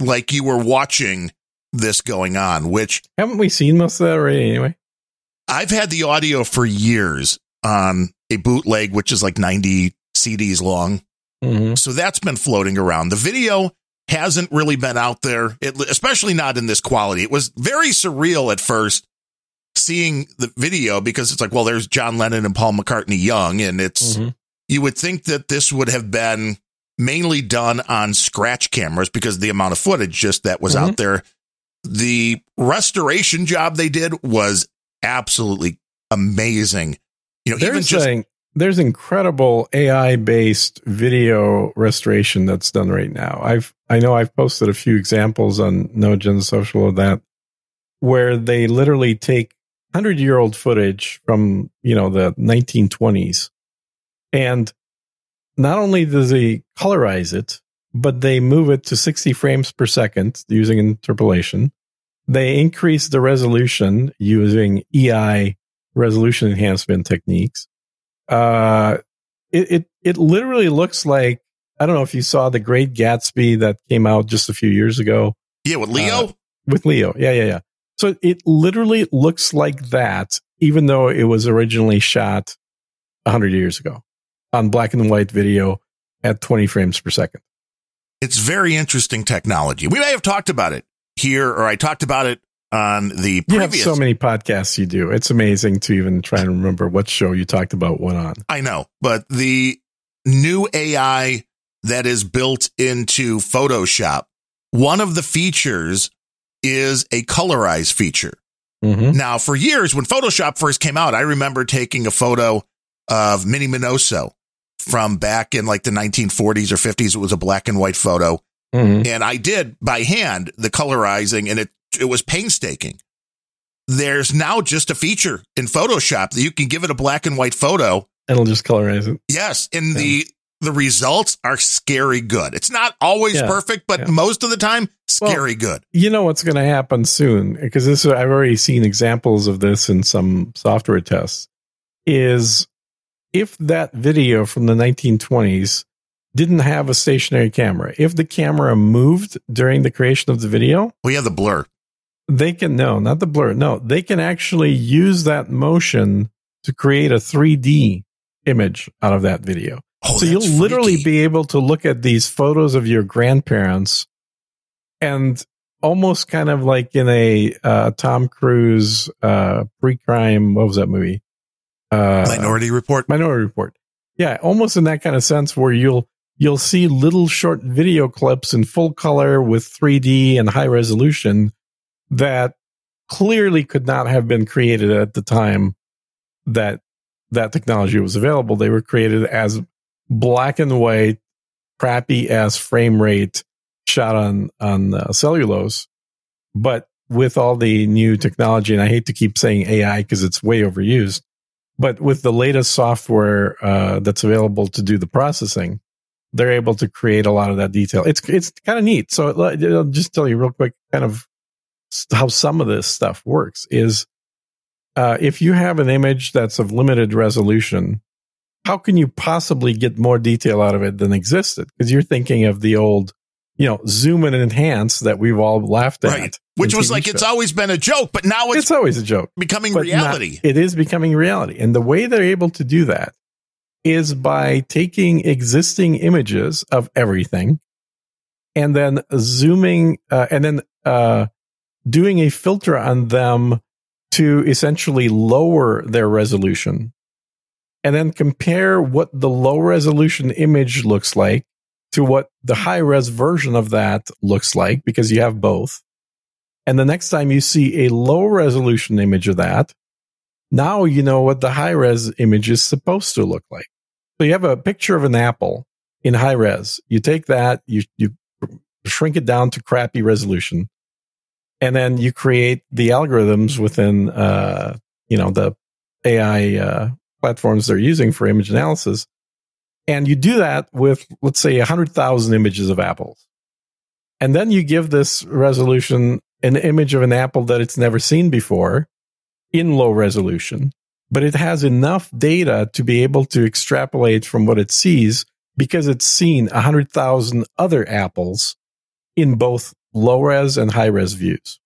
like you were watching this going on, which Haven't we seen most of that already? Anyway. I've had the audio for years on a bootleg, which is like 90 CDs long. hmm So that's been floating around. The video hasn't really been out there, it, especially not in this quality. It was very surreal at first seeing the video because it's like, well, there's John Lennon and Paul McCartney young, and it's, Mhm. you would think that this would have been mainly done on scratch cameras because the amount of footage just that was out there. The restoration job they did was absolutely amazing. You know, even There's just a, there's incredible AI based video restoration that's done right now. I've I know I've posted a few examples on No Agenda Social of that, where they literally take hundred year old footage from you know the 1920s, and not only does they colorize it, but they move it to 60 frames per second using interpolation. They increase the resolution using AI resolution enhancement techniques. Uh, it, it, it literally looks like, I don't know if you saw the Great Gatsby that came out just a few years ago yeah, with Leo. Uh, with Leo. Yeah, yeah, yeah. So it literally looks like that, even though it was originally shot 100 years ago on black and white video at 20 frames per second. it's very interesting technology. We may have talked about it here, or I talked about it on the You have so many podcasts you do. It's amazing to even try and remember what show you talked about what on. I know, but the new AI that is built into Photoshop, one of the features is a colorize feature. Mm-hmm. Now, for years, when Photoshop first came out, I remember taking a photo of Minnie Minoso from back in like the 1940s or 50s. It was a black and white photo. Mm-hmm. and I did by hand the colorizing, and it it was painstaking. There's now just a feature in Photoshop that you can give it a black and white photo. And it'll just colorize it. Yes, and the the results are scary good. It's not always Yeah. perfect, but Yeah. most of the time, scary good. You know what's going to happen soon because this I've already seen examples of this in some software tests. Is if that video from the 1920s didn't have a stationary camera, if the camera moved during the creation of the video, We yeah, the blur. they can no, not the blur. No, they can actually use that motion to create a 3D image out of that video. Oh, so you'll literally freaky. be able to look at these photos of your grandparents and almost kind of like in a uh, Tom Cruise uh, pre-crime. What was that movie? Uh, Minority Report. Minority Report. Yeah, almost in that kind of sense where you'll you'll see little short video clips in full color with 3D and high resolution that clearly could not have been created at the time that that technology was available. They were created as black and white, crappy ass frame rate shot on on uh, cellulose But with all the new technology, and I hate to keep saying AI because it's way overused, but with the latest software uh, that's available to do the processing, they're able to create a lot of that detail. It's it's kind of neat. So I'll just tell you real quick, kind of how some of this stuff works is uh, if you have an image that's of limited resolution, how can you possibly get more detail out of it than existed? Because you're thinking of the old, you know, zoom and enhance that we've all laughed at. Right. Which was like, shows. it's always been a joke, but now it's, it's always a joke. Becoming reality. Not, it is becoming reality. And the way they're able to do that is by taking existing images of everything and then zooming uh, and then uh, doing a filter on them to essentially lower their resolution and then compare what the low resolution image looks like to what the high res version of that looks like because you have both. And the next time you see a low resolution image of that, now you know what the high res image is supposed to look like. So you have a picture of an apple in high res. You take that, you, you shrink it down to crappy resolution and then you create the algorithms within uh, you know the AI uh, platforms they're using for image analysis, and you do that with let's say hundred thousand images of apples, and then you give this resolution an image of an apple that it's never seen before in low resolution, but it has enough data to be able to extrapolate from what it sees because it's seen 100,000 other apples in both low res and high res views.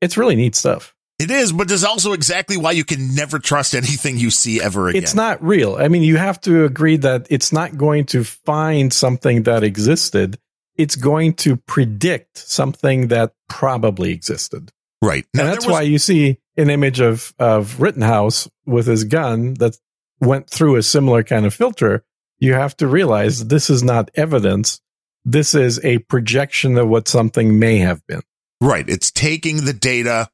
It's really neat stuff. It is, but there's also exactly why you can never trust anything you see ever again. It's not real. I mean, you have to agree that it's not going to find something that existed. It's going to predict something that probably existed. Right. Now, and that's was- why you see an image of, of Rittenhouse with his gun that went through a similar kind of filter. You have to realize this is not evidence this is a projection of what something may have been. Right. It's taking the data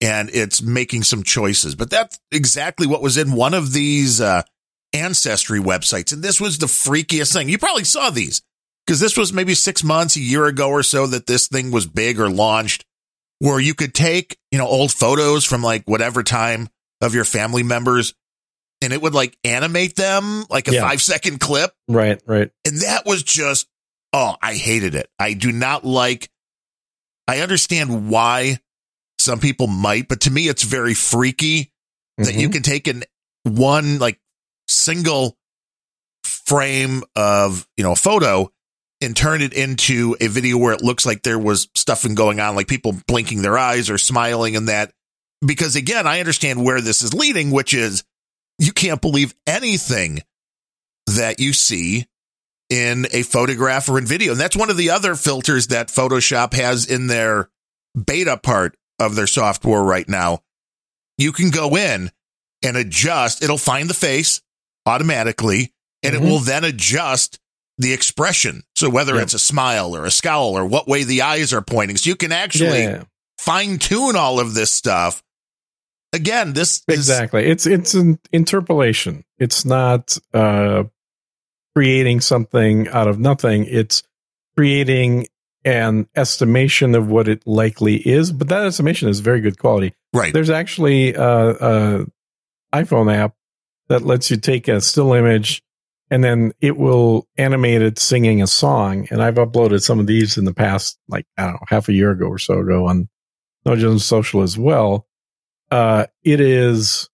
and it's making some choices. But that's exactly what was in one of these uh, ancestry websites. And this was the freakiest thing. You probably saw these because this was maybe six months, a year ago or so that this thing was big or launched where you could take, you know, old photos from like whatever time of your family members and it would like animate them like a yeah. five second clip. Right, right. And that was just Oh, I hated it. I do not like, I understand why some people might, but to me, it's very freaky mm-hmm. that you mm-hmm. can take an one like single frame of, you know, a photo and turn it into a video where it looks like there was stuff going on, like people blinking their eyes or smiling and that. Because again, I understand where this is leading, which is you can't believe anything that you see in a photograph or in video. And that's one of the other filters that Photoshop has in their beta part of their software right now. You can go in and adjust. It'll find the face automatically and mm-hmm. it will then adjust the expression. So whether it's a smile or a scowl or what way the eyes are pointing. So you can actually yeah. fine tune all of this stuff. Again, this exactly. Is, it's it's an interpolation. It's not uh creating something out of nothing. It's creating an estimation of what it likely is, but that estimation is very good quality. Right. There's actually a, a iPhone app that lets you take a still image and then it will animate it singing a song. And I've uploaded some of these in the past, like, I don't know, half a year ago or so ago on No Agenda Social as well. Uh, it is,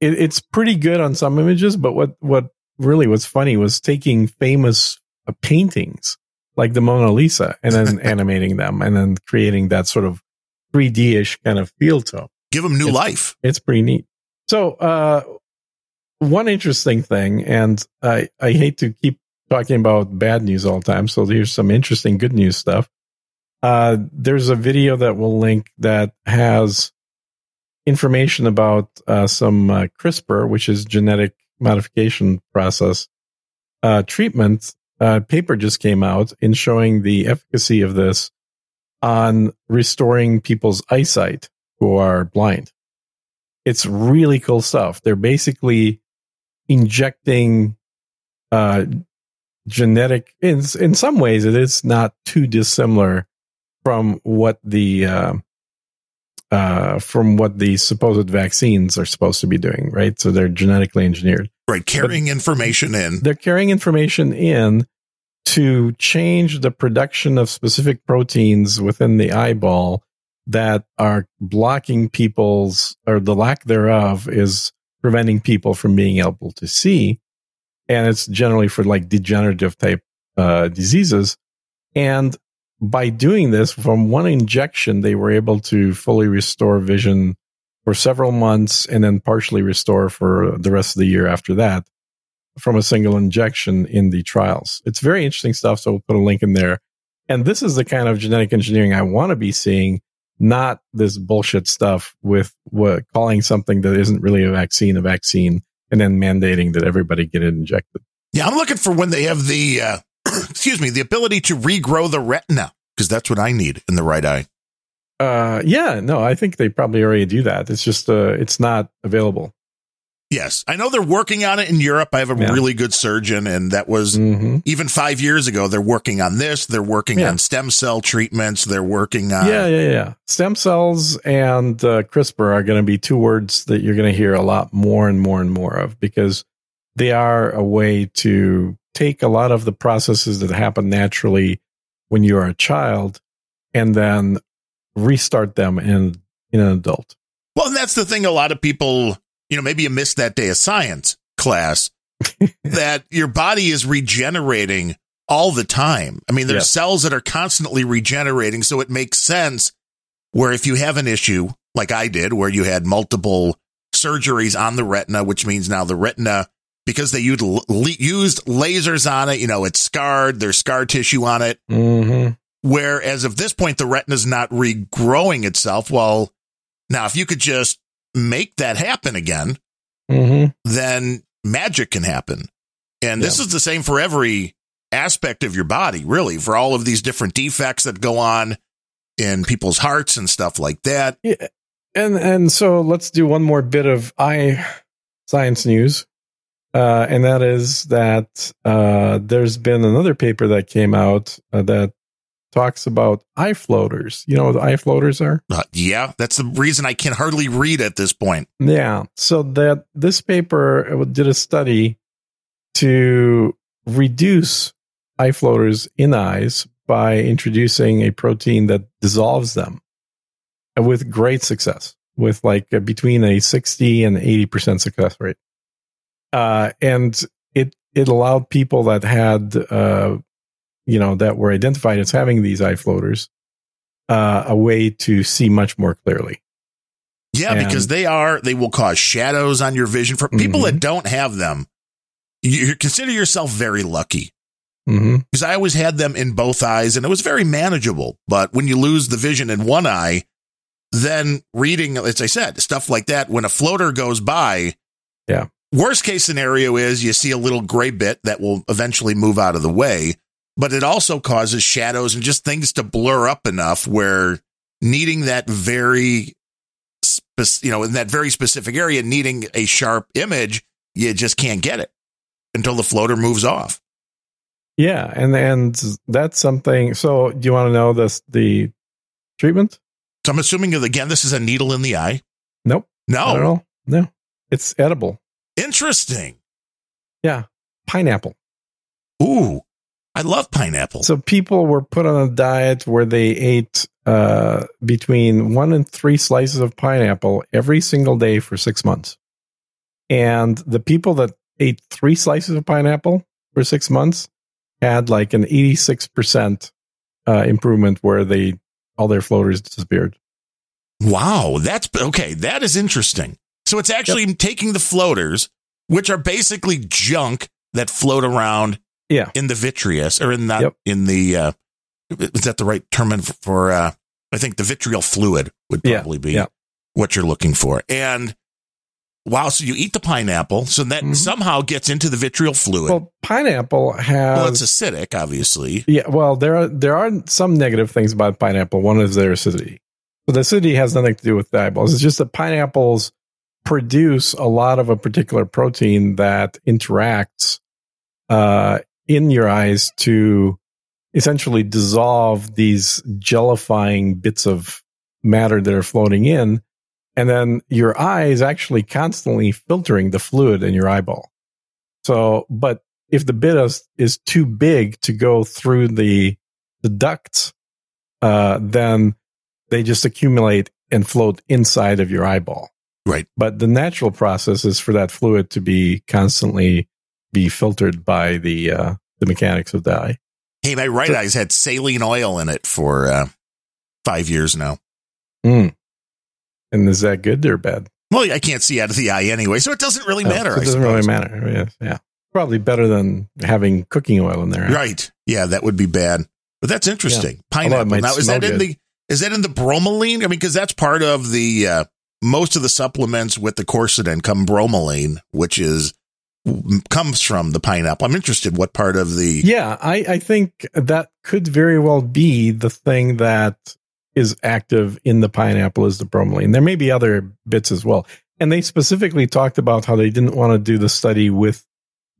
it, it's pretty good on some images, but what, what really what's funny was taking famous uh, paintings like the Mona Lisa and then animating them and then creating that sort of 3D ish kind of feel to them. Give them new it's, life. It's pretty neat. So, uh, one interesting thing, and I, I hate to keep talking about bad news all the time. So here's some interesting good news stuff. Uh, there's a video that we'll link that has information about uh, some uh, CRISPR, which is genetic modification process uh, treatment uh, paper just came out in showing the efficacy of this on restoring people's eyesight who are blind. It's really cool stuff. They're basically injecting uh, genetic. In in some ways, it is not too dissimilar from what the uh, uh, from what the supposed vaccines are supposed to be doing, right? So they're genetically engineered. Right, carrying but information in. They're carrying information in to change the production of specific proteins within the eyeball that are blocking people's or the lack thereof is preventing people from being able to see. And it's generally for like degenerative type uh, diseases. And by doing this from one injection, they were able to fully restore vision for several months and then partially restore for the rest of the year after that from a single injection in the trials. It's very interesting stuff. So we'll put a link in there. And this is the kind of genetic engineering I want to be seeing, not this bullshit stuff with what calling something that isn't really a vaccine a vaccine and then mandating that everybody get it injected. Yeah, I'm looking for when they have the uh, excuse me, the ability to regrow the retina because that's what I need in the right eye. Uh, yeah, no, I think they probably already do that. It's just uh, it's not available. Yes, I know they're working on it in Europe. I have a yeah. really good surgeon, and that was mm-hmm. even five years ago. They're working on this. They're working yeah. on stem cell treatments. They're working on yeah, yeah, yeah. Stem cells and uh, CRISPR are going to be two words that you're going to hear a lot more and more and more of because they are a way to take a lot of the processes that happen naturally when you are a child and then restart them in in an adult. Well, and that's the thing. A lot of people you know, maybe you missed that day of science class that your body is regenerating all the time. I mean, there's yeah. cells that are constantly regenerating. So it makes sense where if you have an issue like I did, where you had multiple surgeries on the retina, which means now the retina, because they used, used lasers on it, you know, it's scarred, there's scar tissue on it. Mm-hmm. Whereas at this point, the retina is not regrowing itself. Well, now if you could just make that happen again, mm-hmm. then magic can happen. And this yeah. is the same for every aspect of your body, really, for all of these different defects that go on in people's hearts and stuff like that. Yeah. And and so let's do one more bit of eye science news. Uh, and that is that uh, there's been another paper that came out uh, that talks about eye floaters. You know what eye floaters are? Uh, yeah, that's the reason I can hardly read at this point. Yeah. So that this paper did a study to reduce eye floaters in eyes by introducing a protein that dissolves them with great success with like between a 60 and 80% success rate. Uh, and it, it allowed people that had, uh, you know, that were identified as having these eye floaters, uh, a way to see much more clearly. Yeah, and, because they are, they will cause shadows on your vision. For people mm-hmm. that don't have them, you consider yourself very lucky. Mm-hmm. Because I always had them in both eyes and it was very manageable. But when you lose the vision in one eye, then reading, as I said, stuff like that, when a floater goes by, yeah. Worst case scenario is you see a little gray bit that will eventually move out of the way but it also causes shadows and just things to blur up enough where needing that very, you know, in that very specific area, needing a sharp image, you just can't get it until the floater moves off. Yeah, and and that's something. So, do you want to know this the treatment? So, I'm assuming again, this is a needle in the eye. Nope. No. No. It's edible. Interesting. Yeah, pineapple. Ooh. I love pineapple. So people were put on a diet where they ate uh, between one and three slices of pineapple every single day for six months. And the people that ate three slices of pineapple for six months had like an 86% uh, improvement where they all their floaters disappeared. Wow, that's okay. That is interesting. So it's actually yep. taking the floaters, which are basically junk that float around yeah. In the vitreous or in that, yep. in the, uh, is that the right term for, uh, I think the vitreal fluid would probably yeah. be yeah. what you're looking for. And wow, so you eat the pineapple, so that mm-hmm. somehow gets into the vitreal fluid. Well, pineapple has well, it's acidic, obviously. Yeah, well, there are there are some negative things about pineapple. One is their acidity. So the acidity has nothing to do with the eyeballs. It's just that pineapples produce a lot of a particular protein that interacts uh, in your eyes to essentially dissolve these gellifying bits of matter that are floating in. And then your eye is actually constantly filtering the fluid in your eyeball. So, but if the bit is, is too big to go through the, the ducts, uh, then they just accumulate and float inside of your eyeball. Right. But the natural process is for that fluid to be constantly be filtered by the, uh, the mechanics of the eye. Hey, my right so, eye's had saline oil in it for uh, five years now. Mm. And is that good or bad? Well, I can't see out of the eye anyway, so it doesn't really oh, matter. So it doesn't really matter. Yeah, yeah, probably better than having cooking oil in there. Right? Yeah, that would be bad. But that's interesting. Yeah. Pineapple. Now, is that good. in the is that in the bromelain? I mean, because that's part of the uh, most of the supplements with the quercetin come bromelain, which is comes from the pineapple. I'm interested what part of the Yeah, I, I think that could very well be the thing that is active in the pineapple is the bromelain. There may be other bits as well. And they specifically talked about how they didn't want to do the study with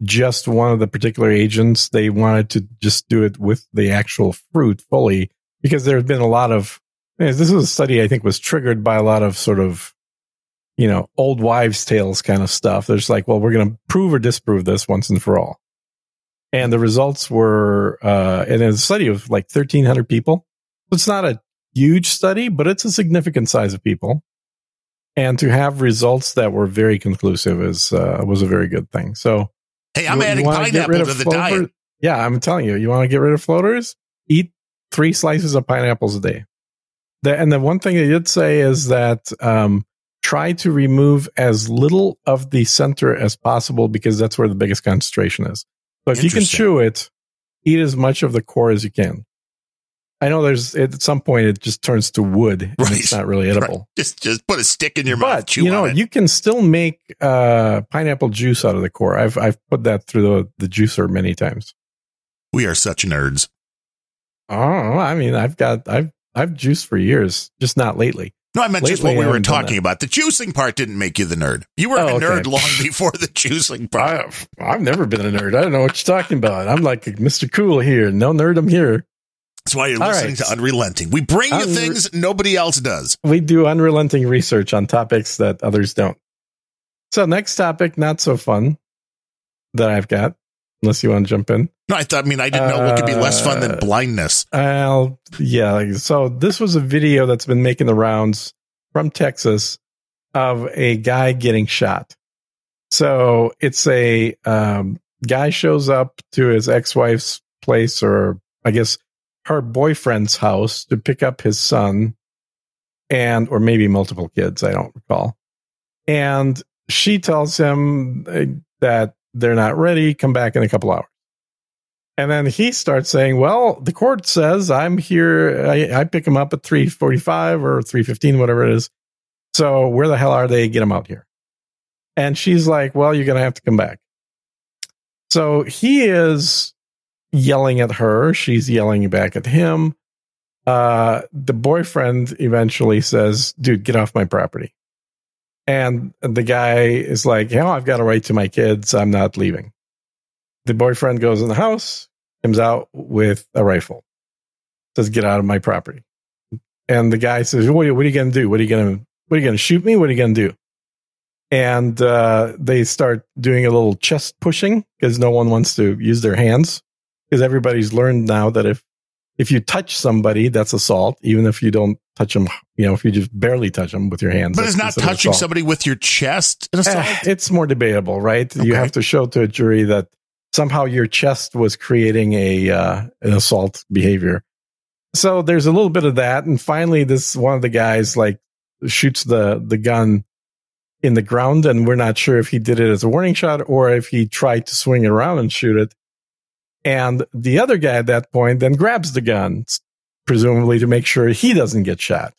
just one of the particular agents. They wanted to just do it with the actual fruit fully because there have been a lot of eh, this is a study I think was triggered by a lot of sort of you know, old wives' tales kind of stuff. There's like, well, we're going to prove or disprove this once and for all. And the results were, uh, and a study of like 1300 people. It's not a huge study, but it's a significant size of people. And to have results that were very conclusive is, uh, was a very good thing. So, Hey, I'm you, adding you pineapple to the diet. Yeah, I'm telling you, you want to get rid of floaters? Eat three slices of pineapples a day. The, and the one thing they did say is that, um, try to remove as little of the center as possible because that's where the biggest concentration is. So if you can chew it, eat as much of the core as you can. I know there's at some point it just turns to wood and right. it's not really edible. Right. Just just put a stick in your but, mouth. you know, you can still make uh, pineapple juice out of the core. I've I've put that through the, the juicer many times. We are such nerds. Oh, I mean, I've got I've I've juiced for years, just not lately. No, I meant Lately, just what we were talking about. The juicing part didn't make you the nerd. You were oh, a nerd okay. long before the juicing part. I've, I've never been a nerd. I don't know what you're talking about. I'm like Mr. Cool here. No nerd, I'm here. That's why you're All listening right. to Unrelenting. We bring you things nobody else does. We do unrelenting research on topics that others don't. So, next topic, not so fun that I've got, unless you want to jump in. No, I thought. I mean, I didn't know what could be less fun than uh, blindness. Well, yeah. So this was a video that's been making the rounds from Texas of a guy getting shot. So it's a um, guy shows up to his ex-wife's place, or I guess her boyfriend's house, to pick up his son, and or maybe multiple kids. I don't recall. And she tells him uh, that they're not ready. Come back in a couple hours. And then he starts saying, "Well, the court says I'm here. I, I pick him up at three forty-five or three fifteen, whatever it is. So where the hell are they? Get them out here." And she's like, "Well, you're gonna have to come back." So he is yelling at her. She's yelling back at him. Uh, the boyfriend eventually says, "Dude, get off my property." And the guy is like, "Yeah, I've got a right to my kids. I'm not leaving." The boyfriend goes in the house comes out with a rifle, says, "Get out of my property." And the guy says, "What, are you going to do? What are you going to What are you going to shoot me? What are you going to do?" And uh, they start doing a little chest pushing because no one wants to use their hands because everybody's learned now that if if you touch somebody, that's assault, even if you don't touch them. You know, if you just barely touch them with your hands. But it's not touching somebody with your chest an assault. Eh, it's more debatable, right? Okay. You have to show to a jury that somehow your chest was creating a uh, an assault behavior. So there's a little bit of that, and finally, this one of the guys like shoots the the gun in the ground, and we're not sure if he did it as a warning shot or if he tried to swing it around and shoot it. And the other guy at that point then grabs the gun, presumably to make sure he doesn't get shot.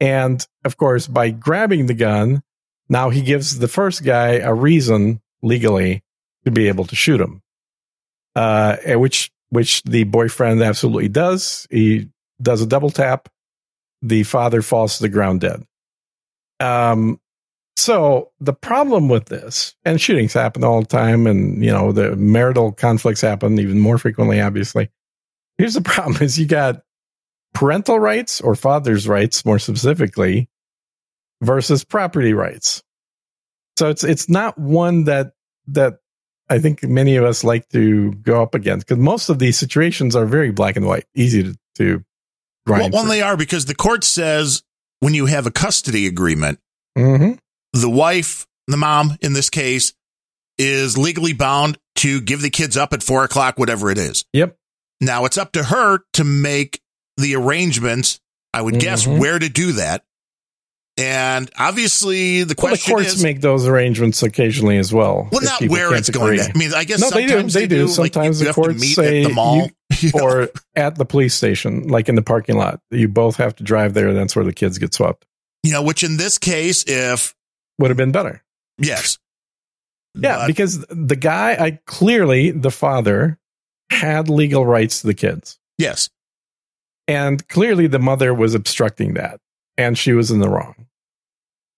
And of course, by grabbing the gun, now he gives the first guy a reason legally to be able to shoot him. Uh, which which the boyfriend absolutely does. He does a double tap. The father falls to the ground dead. Um, so the problem with this, and shootings happen all the time, and you know the marital conflicts happen even more frequently, obviously. here's the problem is you got parental rights or father's rights more specifically versus property rights. So it's it's not one that that I think many of us like to go up against because most of these situations are very black and white, easy to, to grind. Well, one they are because the court says when you have a custody agreement, hmm the wife, the mom in this case, is legally bound to give the kids up at four o'clock, whatever it is. Yep. Now it's up to her to make the arrangements. I would guess Mhm. where to do that. And obviously, the Well, the question courts is, make those arrangements occasionally as well. well, not where it's going. To, I mean, I guess No, they do. sometimes They do. Like, Sometimes you the have to courts meet say at the mall, you or at the police station, like in the parking lot. You both have to drive there. That's where the kids get swapped. you know, which in this case, if Would have been better. yes, Yeah, But- because the guy, I clearly the father had legal rights to the kids, yes, and clearly the mother was obstructing that, and she was in the wrong.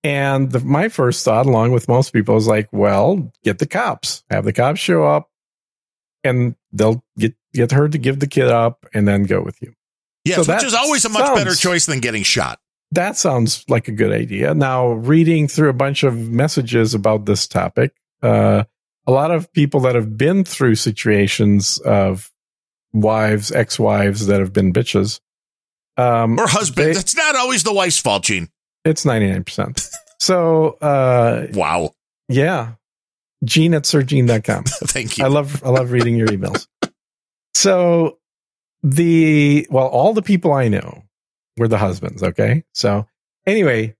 And the, my first thought, along with most people, is like, well, get the cops, have the cops show up, and they'll get get her to give the kid up, and then go with you. yes, So which is always a much better choice than getting shot. That sounds like a good idea. Now, reading through a bunch of messages about this topic, uh, a lot of people that have been through situations of wives, ex-wives that have been bitches, um, Or husband. they- That's not always the wife's fault, Gene. it's 99%. So, uh, Wow. yeah, Gene at sirgene.com. Thank you. I love I love reading your emails. So the well, all the people I know were the husbands. Okay, so anyway,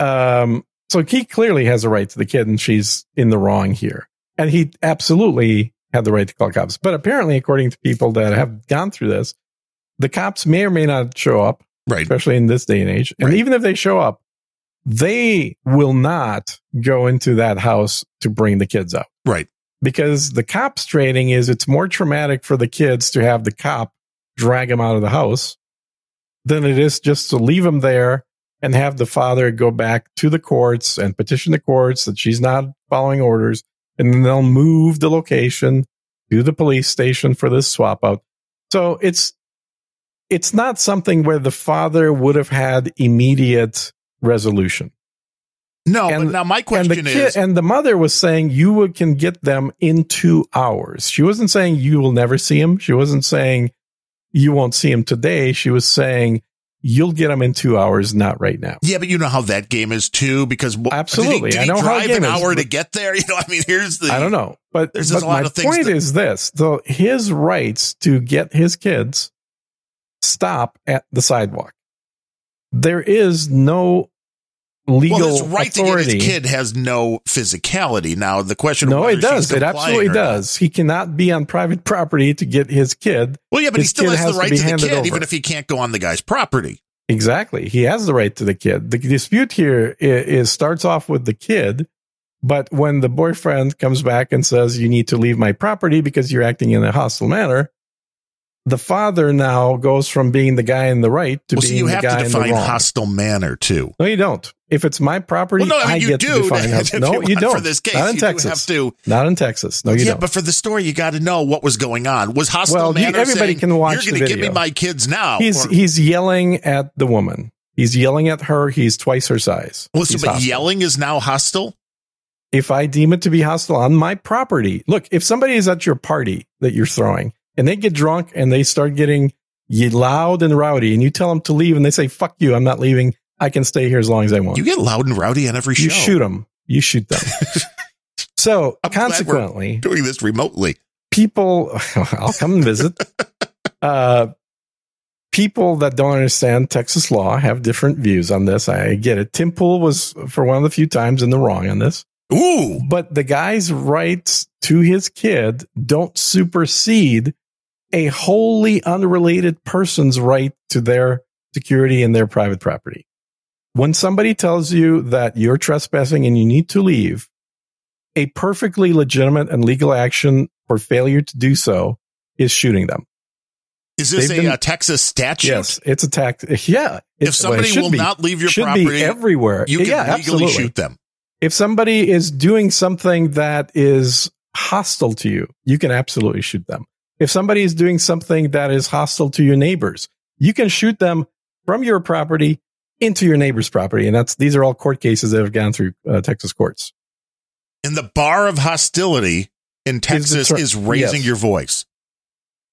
um, so he clearly has a right to the kid, and she's in the wrong here, and he absolutely had the right to call cops. But apparently, according to people that have gone through this, the cops may or may not show up, right. especially in this day and age. And Right. even if they show up, they will not go into that house to bring the kids out Right. because the cops training is it's more traumatic for the kids to have the cop drag them out of the house than it is just to leave them there and have the father go back to the courts and petition the courts that she's not following orders and then they'll move the location to the police station for this swap out so it's it's not something where the father would have had immediate resolution No, And- but now my and question the kid is and the mother was saying you would- can get them in two hours. She wasn't saying you will never see him. She wasn't saying you won't see him today. She was saying you'll get them in two hours, not right now. Yeah, but you know how that game is too, because wh- Absolutely. did he, did I know how drive the an game is, hour to get there? You know, I mean, here's the I don't know, but, There's but a lot my of things point that- is this: so his rights to get his kids stop at the sidewalk. There is no legal Well, his right authority. to get his kid has no physicality. Now the question, No, it does. It absolutely does. He cannot be on private property to get his kid. Well, yeah, but he still has, has the right be to the kid, over. even if he can't go on the guy's property. Exactly. He has the right to the kid. The dispute here i- is, starts off with the kid, but when the boyfriend comes back and says, you need to leave my property because you're acting in a hostile manner, the father now goes from being the guy in the right to Well, so being you the have guy to in the define wrong. hostile manner too. no, you don't. If it's my property, Well, no, I mean, you get do. to define hostile. you No, you don't. For this case, Not in you Texas. have to. Not in Texas. No, you yeah, don't. but for the story, you got to know what was going on. Was hostile Well, you- manner everybody saying, can watch You're going to give me my kids now. he's or- he's yelling at the woman. He's yelling at her. He's twice her size. well, so, but hostile. yelling is now hostile. if I deem it to be hostile on my property. Look, if somebody is at your party that you're throwing and they get drunk and they start getting loud and rowdy and you tell them to leave and they say, fuck you, I'm not leaving. I can stay here as long as I want. You get loud and rowdy on every You show. You shoot them. You shoot them. so I'm consequently, doing this remotely. people, I'll come and visit. Uh, people that don't understand Texas law have different views on this. I get it. Tim Pool was for one of the few times in the wrong on this. Ooh, but the guy's rights to his kid don't supersede a wholly unrelated person's right to their security and their private property. When somebody tells you that you're trespassing and you need to leave, a perfectly legitimate and legal action for failure to do so is shooting them. is this a, been- uh, Texas statute? Yes, it's a tax. Yeah. If it's- well, somebody will be. not leave your property, everywhere. you can yeah, legally absolutely. shoot them. if somebody is doing something that is hostile to you, you can absolutely shoot them. If somebody is doing something that is hostile to your neighbors, you can shoot them from your property into your neighbor's property. And that's, these are all court cases that have gone through uh, Texas courts. And the bar of hostility in Texas ter- is raising yes. your voice.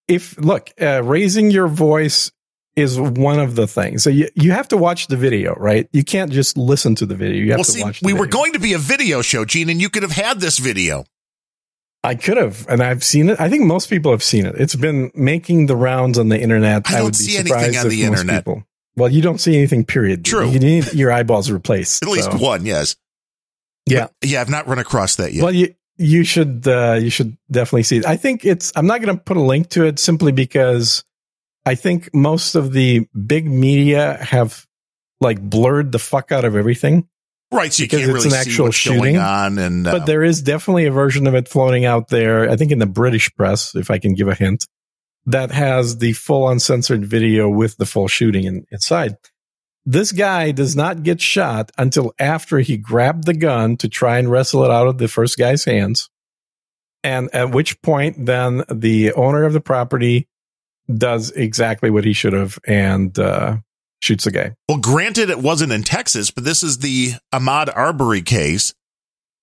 If, look, uh, raising your voice is one of the things. So you, you have to watch the video, right? You can't just listen to the video. You have Well, to see, watch we were going to be a video show, Gene, and you could have had this video. I could have, and I've seen it. I think most people have seen it. It's been making the rounds on the internet. I don't would be see anything surprised on the internet. People, well, you don't see anything. Period. True. You need your eyeballs replaced. At least so. one, yes. Yeah. But, yeah, I've not run across that yet. Well, you you should uh, you should definitely see it. I think it's. I'm not going to put a link to it simply because I think most of the big media have like blurred the fuck out of everything. Right, so you because can't it's really an see actual shooting, on. And uh, But there is definitely a version of it floating out there. I think in the British press, if I can give a hint, that has the full uncensored video with the full shooting in, inside. This guy does not get shot until after he grabbed the gun to try and wrestle it out of the first guy's hands. And at which point, then the owner of the property does exactly what he should have and uh, shoots a guy. Well, granted, it wasn't in Texas, but this is the Ahmaud Arbery case.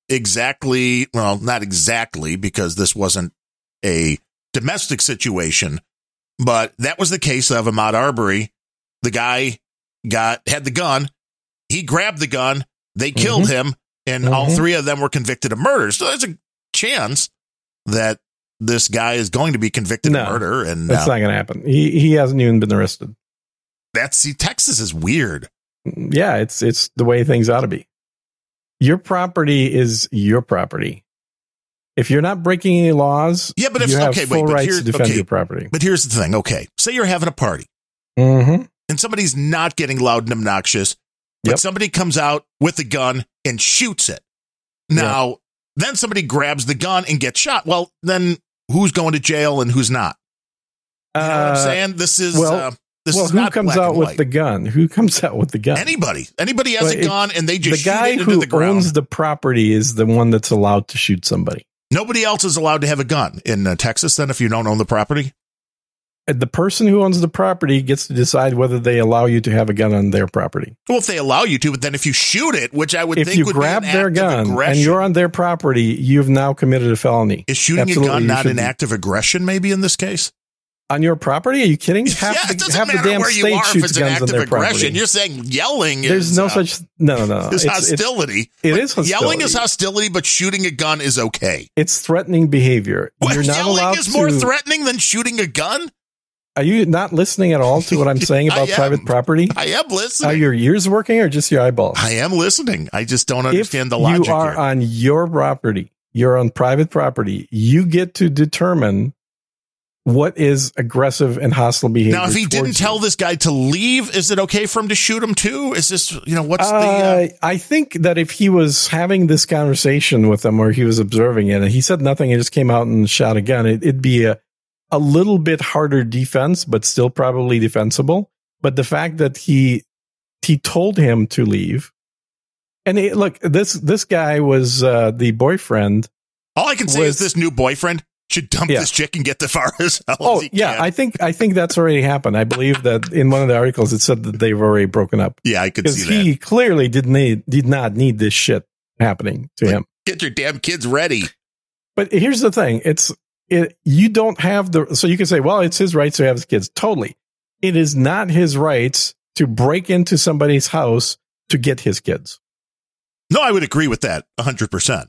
Exactly. Well, not exactly, because this wasn't a domestic situation, but that was the case of Ahmaud Arbery. The guy got, had the gun. He grabbed the gun. They killed him and all Mhm. three of them were convicted of murder. So there's a chance that this guy is going to be convicted No, of murder. And That's uh, not going to happen. He he hasn't even been arrested. That's, see, Texas is weird. yeah, it's it's the way things ought to be. Your property is your property. If you're not breaking any laws, Yeah, but if- you have okay, wait, full but rights here- to defend okay. your property. But here's the thing. Okay. Say you're having a party. Mm-hmm. and somebody's not getting loud and obnoxious, but Yep. somebody comes out with a gun and shoots it. Now, then somebody grabs the gun and gets shot. Well, then who's going to jail and who's not? You know what I'm saying? This is well- uh, this well, who comes out with the gun? Who comes out with the gun? anybody. Anybody has Well, a gun and they just the guy shoot it into who the owns the property is the one that's allowed to shoot somebody. Nobody else is allowed to have a gun in uh, Texas. Then, if you don't own the property, And The person who owns the property gets to decide whether they allow you to have a gun on their property. well, if they allow you to, but then if you shoot it, which I would If think you would grab be an their gun and you're on their property, you've now committed a felony. is shooting Absolutely, a gun not an be. act of aggression? Maybe in this case. On your property? Are you kidding? Half yeah, the, it doesn't half the matter damn where you state are if it's an act of aggression. property. You're saying yelling There's is no uh, such no no no. It's- it's- hostility. It But hostility. Yelling is hostility, but shooting a gun is okay. It's threatening behavior. What, You're not yelling allowed is more to- threatening than shooting a gun. Are you not listening at all to what I'm saying about private property? I am listening. Are your ears working or just your eyeballs? I am listening. I just don't if understand the logic you are here. on your property, you're on private property, you get to determine what is aggressive and hostile behavior. now, if he didn't tell you. this guy to leave, is it okay for him to shoot him too? Is this, you know, what's the? Uh, Uh, I think that if he was having this conversation with them or he was observing it and he said nothing and just came out and shot a gun, it, it'd be a, a little bit harder defense, but still probably defensible. But the fact that he he told him to leave, and it, look, this this guy was uh, the boyfriend. all I can say was- is this new boyfriend should dump Yeah. this chick and get the far as hell Oh as yeah, can. I think I think that's already happened. I believe that in one of the articles it said that they've already broken up yeah, I could see that. he clearly did need did not need this shit happening to Like- him. Get your damn kids ready. But here's the thing: it's it. You don't have the so you can say, well, it's his rights to have his kids. Totally, it is not his rights to break into somebody's house to get his kids. No, I would agree with that 100%.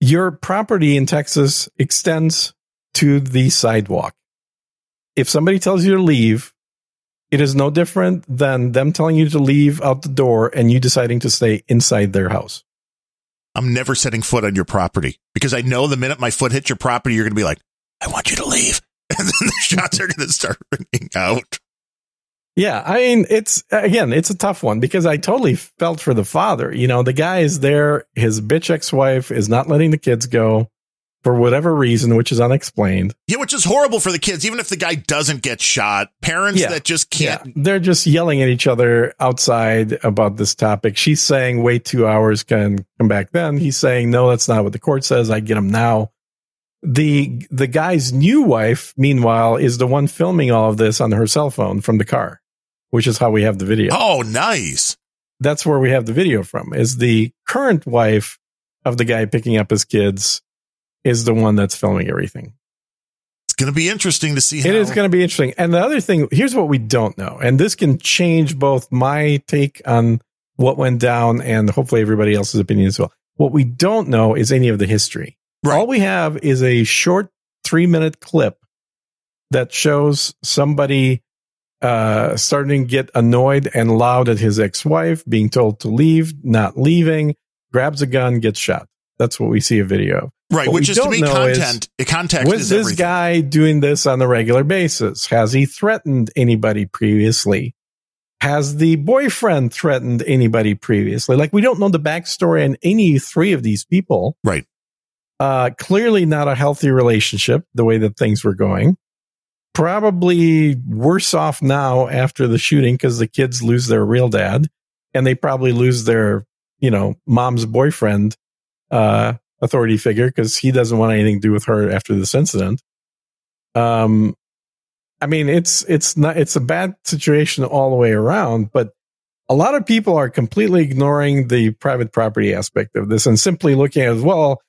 Your property in Texas extends to the sidewalk. If somebody tells you to leave, it is no different than them telling you to leave out the door and you deciding to stay inside their house. I'm never setting foot on your property because I know the minute my foot hits your property, you're going to be like, I want you to leave. And then the shots are going to start ringing out. Yeah, I mean, it's again, it's a tough one because I totally felt for the father. You know, the guy is there, his bitch ex wife is not letting the kids go for whatever reason, which is unexplained. Yeah, which is horrible for the kids. Even if the guy doesn't get shot, parents Yeah. that just can't. they're just yelling at each other outside about this topic. She's saying, wait two hours, can come back then. He's saying, no, that's not what the court says. I get him now. The the guy's new wife, meanwhile, is the one filming all of this on her cell phone from the car, which is how we have the video. Oh, nice. That's where we have the video from. Is the current wife of the guy picking up his kids is the one that's filming everything. It's going to be interesting to see. How- It is going to be interesting. And the other thing, here's what we don't know, and this can change both my take on what went down and hopefully everybody else's opinion as well. What we don't know is any of the history. Right. All we have is a short three minute clip that shows somebody uh, starting to get annoyed and loud at his ex wife, being told to leave, not leaving, grabs a gun, gets shot. That's what we see a video of. right, what which is to don't me is- content. context Was is this everything. guy doing this on a regular basis? Has he threatened anybody previously? Has the boyfriend threatened anybody previously? Like we don't know the backstory on any three of these people. Right. Uh, clearly not a healthy relationship the way that things were going. Probably worse off now after the shooting because the kids lose their real dad and they probably lose their, you know, mom's boyfriend, uh, authority figure because he doesn't want anything to do with her after this incident. Um, I mean, it's it's not it's a bad situation all the way around, but a lot of people are completely ignoring the private property aspect of this and simply looking at as well,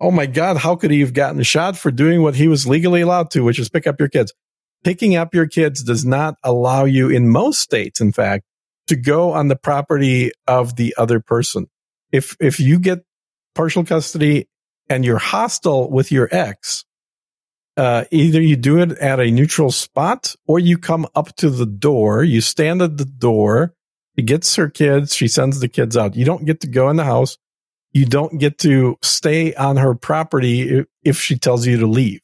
oh my god, how could he have gotten shot for doing what he was legally allowed to, which is pick up your kids? Picking up your kids does not allow you in most states, in fact, to go on the property of the other person. If if you get partial custody and you're hostile with your ex, uh, either you do it at a neutral spot or you come up to the door, you stand at the door, she gets her kids, she sends the kids out. You don't get to go in the house. You don't get to stay on her property if, she tells you to leave.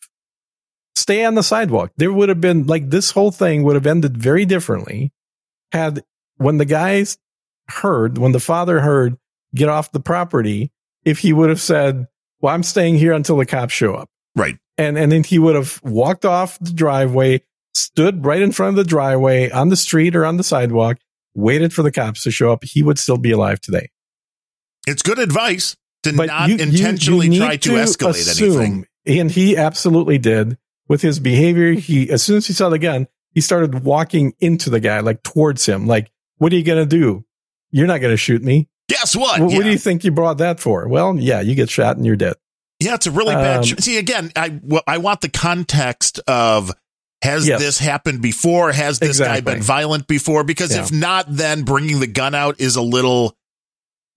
Stay on the sidewalk. There would have been like this whole thing would have ended very differently had when the guys heard, when the father heard, get off the property, if he would have said, well, I'm staying here until the cops show up. Right. And, and then he would have walked off the driveway, stood right in front of the driveway on the street or on the sidewalk, waited for the cops to show up. He would still be alive today. It's good advice to But not you- you- intentionally you need try to, escalate anything. And he absolutely did with his behavior. He, as soon as he saw the gun, he started walking into the guy, like towards him. Like, what are you going to do? You're not going to shoot me. Guess what? What, yeah. what do you think you brought that for? Well, yeah, you get shot and you're dead. Yeah, it's a really bad. Um, sh- See, again, I want the context of has Yes. this happened before? Has this guy been violent before? Because Yeah. if not, then bringing the gun out is a little.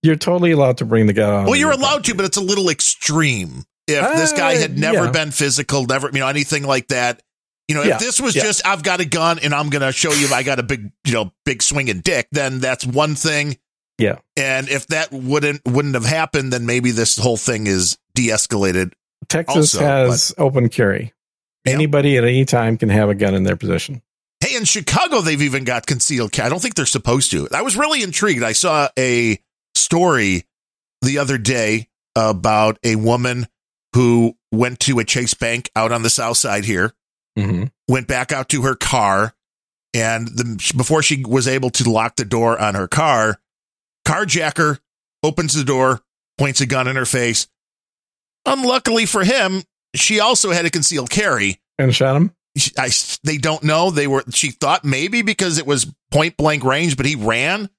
You're totally allowed to bring the gun on. Well, you're your allowed to, but it's a little extreme. If this guy Uh, had never yeah. been physical, never you know anything like that. You know, Yeah, if this was yeah. just I've got a gun and I'm going to show you I got a big, you know, big swinging dick, then that's one thing. Yeah. And if that wouldn't wouldn't have happened, then maybe this whole thing is de-escalated. Texas Also, has open carry. Anybody at any time can have a gun in their possession. Hey, in Chicago, they've even got concealed carry. I don't think they're supposed to. I was really intrigued. I saw a story the other day about a woman who went to a Chase Bank out on the south side here, Mm-hmm. went back out to her car, and the, before she was able to lock the door on her car, carjacker opens the door, points a gun in her face. Unluckily for him, she also had a concealed carry. And shot him. I, they don't know. They were, she thought maybe because it was point blank range, but he ran.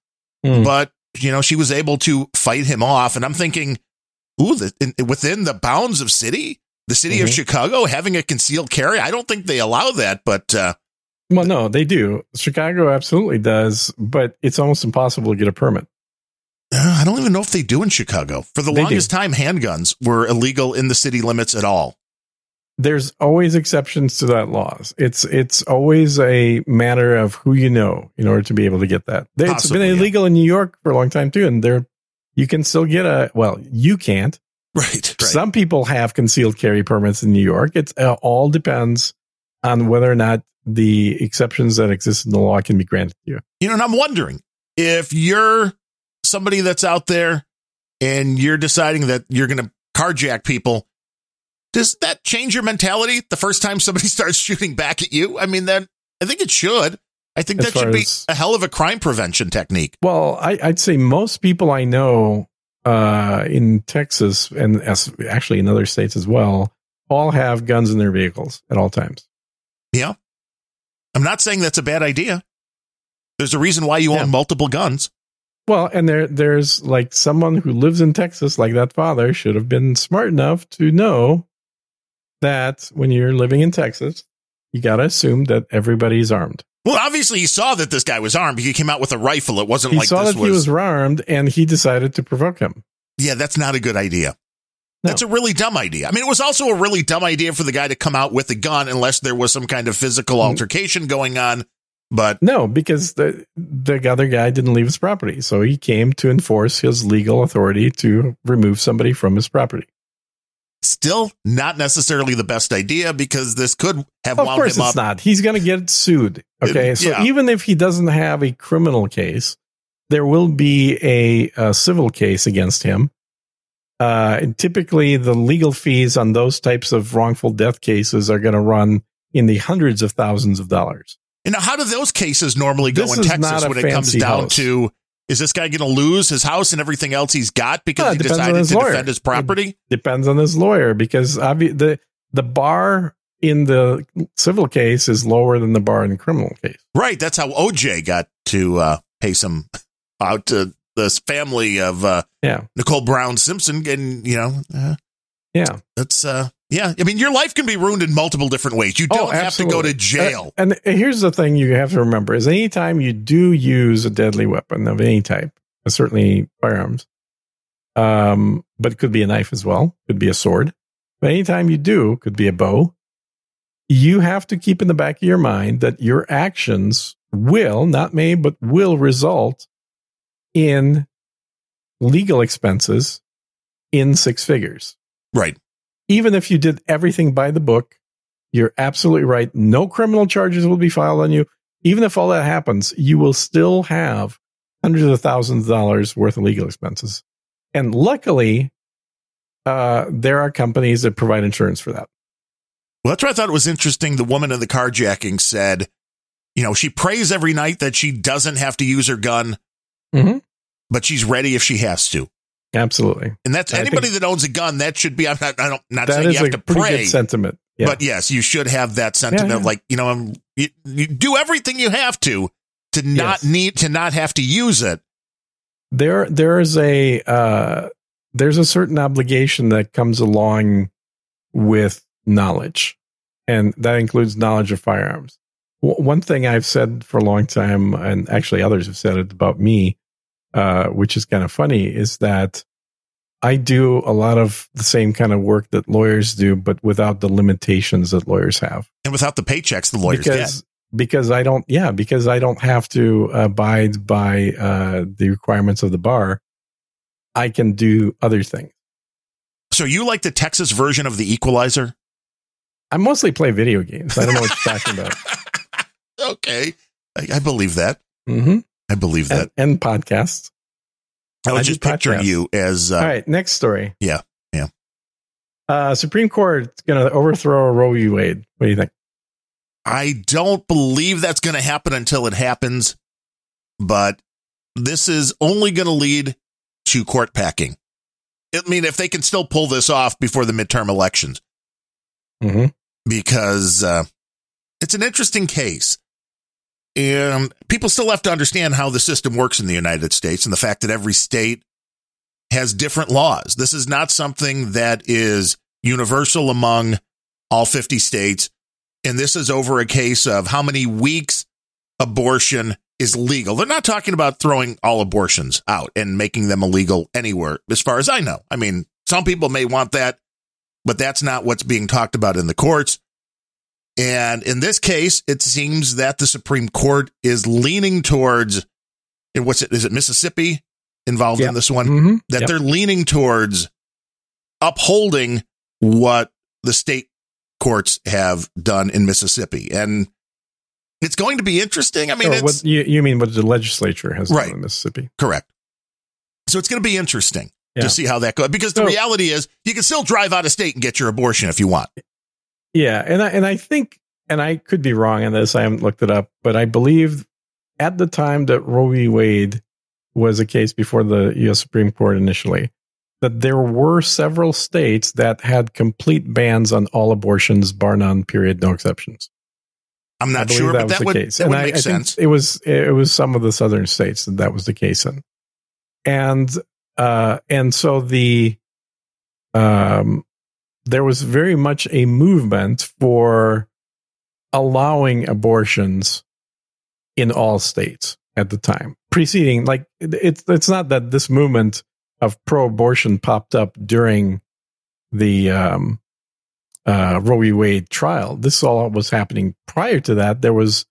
Hmm. But, you know, she was able to fight him off. And I'm thinking, ooh, the, in, within the bounds of city, the city of Mhm. Chicago having a concealed carry, I don't think they allow that. But, uh, Well, no, they do. Chicago absolutely does, but it's almost impossible to get a permit. uh, I don't even know if they do in Chicago. For the They do. longest time, handguns were illegal in the city limits at all. There's always exceptions to that laws. It's it's always a matter of who you know in order to be able to get that. It's been yeah. illegal in New York for a long time too, and there you can still get a well, you can't. Right. right. Some people have concealed carry permits in New York. It uh, all depends on whether or not the exceptions that exist in the law can be granted to you. You know, and I'm wondering if you're somebody that's out there and you're deciding that you're going to carjack people, does that change your mentality the first time somebody starts shooting back at you? I mean, that I think it should. I think As that should be as- a hell of a crime prevention technique. Well, I, I'd say most people I know uh, in Texas and as, actually in other states as well all have guns in their vehicles at all times. Yeah. I'm not saying that's a bad idea. There's a reason why you Yeah. own multiple guns. Well, and there there's like someone who lives in Texas, like that father, should have been smart enough to know that when you're living in Texas, you got to assume that everybody's armed. Well, obviously he saw that this guy was armed. He came out with a rifle. It wasn't He like saw this that was, he was armed, and he decided to provoke him. Yeah, that's not a good idea. No. That's a really dumb idea. I mean, it was also a really dumb idea for the guy to come out with a gun unless there was some kind of physical Mm. altercation going on. But No, because the the other guy didn't leave his property, so he came to enforce his legal authority to remove somebody from his property. Still not necessarily the best idea because this could have Of wound course, him it's up. not. He's going to get sued. Okay, so yeah. even if he doesn't have a criminal case, there will be a, a civil case against him. Uh, and typically, the legal fees on those types of wrongful death cases are going to run in the hundreds of thousands of dollars. And now, how do those cases normally go This in Texas when it comes down house. to is this guy going to lose his house and everything else he's got because Well, he it decided to lawyer. defend his property? Depends on his lawyer because obvi- the the bar in the civil case is lower than the bar in the criminal case. Right. That's how OJ got to uh, pay some out to this family of uh, Yeah, Nicole Brown Simpson. And, you know, uh, yeah. that's, uh, yeah. I mean, your life can be ruined in multiple different ways. You don't have to go to jail. Uh, and here's the thing you have to remember is anytime you do use a deadly weapon of any type, uh, certainly firearms, um, but it could be a knife as well, could be a sword. But anytime you do, could be a bow, you have to keep in the back of your mind that your actions will, not may, but will result in legal expenses in six figures right. Even if you did everything by the book, you're absolutely right. No criminal charges will be filed on you. Even if all that happens, you will still have hundreds of thousands of dollars worth of legal expenses. And luckily, uh, there are companies that provide insurance for that. Well, that's why I thought it was interesting. The woman in the carjacking said, you know, she prays every night that she doesn't have to use her gun, Mhm. but she's ready if she has to. Absolutely. And that's anybody that owns a gun. That should be. I'm not. I don't. Not saying you have to pray, good sentiment. Yeah. but yes, you should have that sentiment Yeah, of yeah. like, you know, um, you, you do everything you have to to not Yes. need to not have to use it. there there is a uh, there's a certain obligation that comes along with knowledge, and that includes knowledge of firearms. W- one thing I've said for a long time, and actually others have said it about me, uh, which is kind of funny, is that I do a lot of the same kind of work that lawyers do, but without the limitations that lawyers have And without the paychecks the lawyers because get. because I don't yeah because I don't have to abide by uh, the requirements of the bar. I can do other things. So you like the Texas version of the Equalizer? I mostly play video games. I don't know what you're talking about. okay, I, I believe that. hmm I believe that. And, and podcasts. I was I just picturing podcasts. you as uh, All right, next story. Yeah, yeah. Uh, Supreme Court is going to overthrow Roe v. Wade. What do you think? I don't believe that's going to happen until it happens, but this is only going to lead to court packing. I mean, if they can still pull this off before the midterm elections, hmm because uh, it's an interesting case. And people still have to understand how the system works in the United States and the fact that every state has different laws. This is not something that is universal among all 50 states. And this is over a case of how many weeks abortion is legal. They're not talking about throwing all abortions out and making them illegal anywhere, as far as I know. I mean, some people may want that, but that's not what's being talked about in the courts. And in this case, it seems that the Supreme Court is leaning towards, what's it? Is it Mississippi involved Yep. in this one? hmm That Yep. they're leaning towards upholding what the state courts have done in Mississippi. And it's going to be interesting. I mean, it's what you, you mean what the legislature has Right. done in Mississippi? correct. So it's going to be interesting Yeah. to see how that goes because the So- reality is you can still drive out of state and get your abortion if you want. Yeah, and I, and I think, and I could be wrong on this. I haven't looked it up, but I believe at the time that Roe v. Wade was a case before the U.S. Supreme Court initially, that there were several states that had complete bans on all abortions, bar none, period, no exceptions. I'm not sure, that but that would, case. that would make I, I sense. it was it was some of the southern states that that was the case in, and uh, and so the um, there was very much a movement for allowing abortions in all states at the time preceding like it's it's not that this movement of pro-abortion popped up during the um, uh, Roe v. Wade trial. This all was happening prior to that. There was,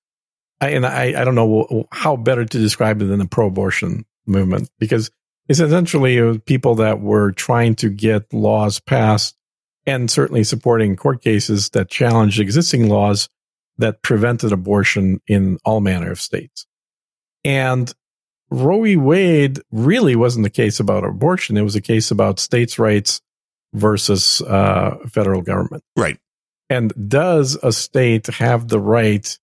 I, and I, I don't know how better to describe it than the pro-abortion movement because it's essentially people that were trying to get laws passed and certainly supporting court cases that challenged existing laws that prevented abortion in all manner of states. And Roe v. Wade really wasn't a case about abortion. It was a case about states' rights versus uh, federal government. Right. And does a state have the right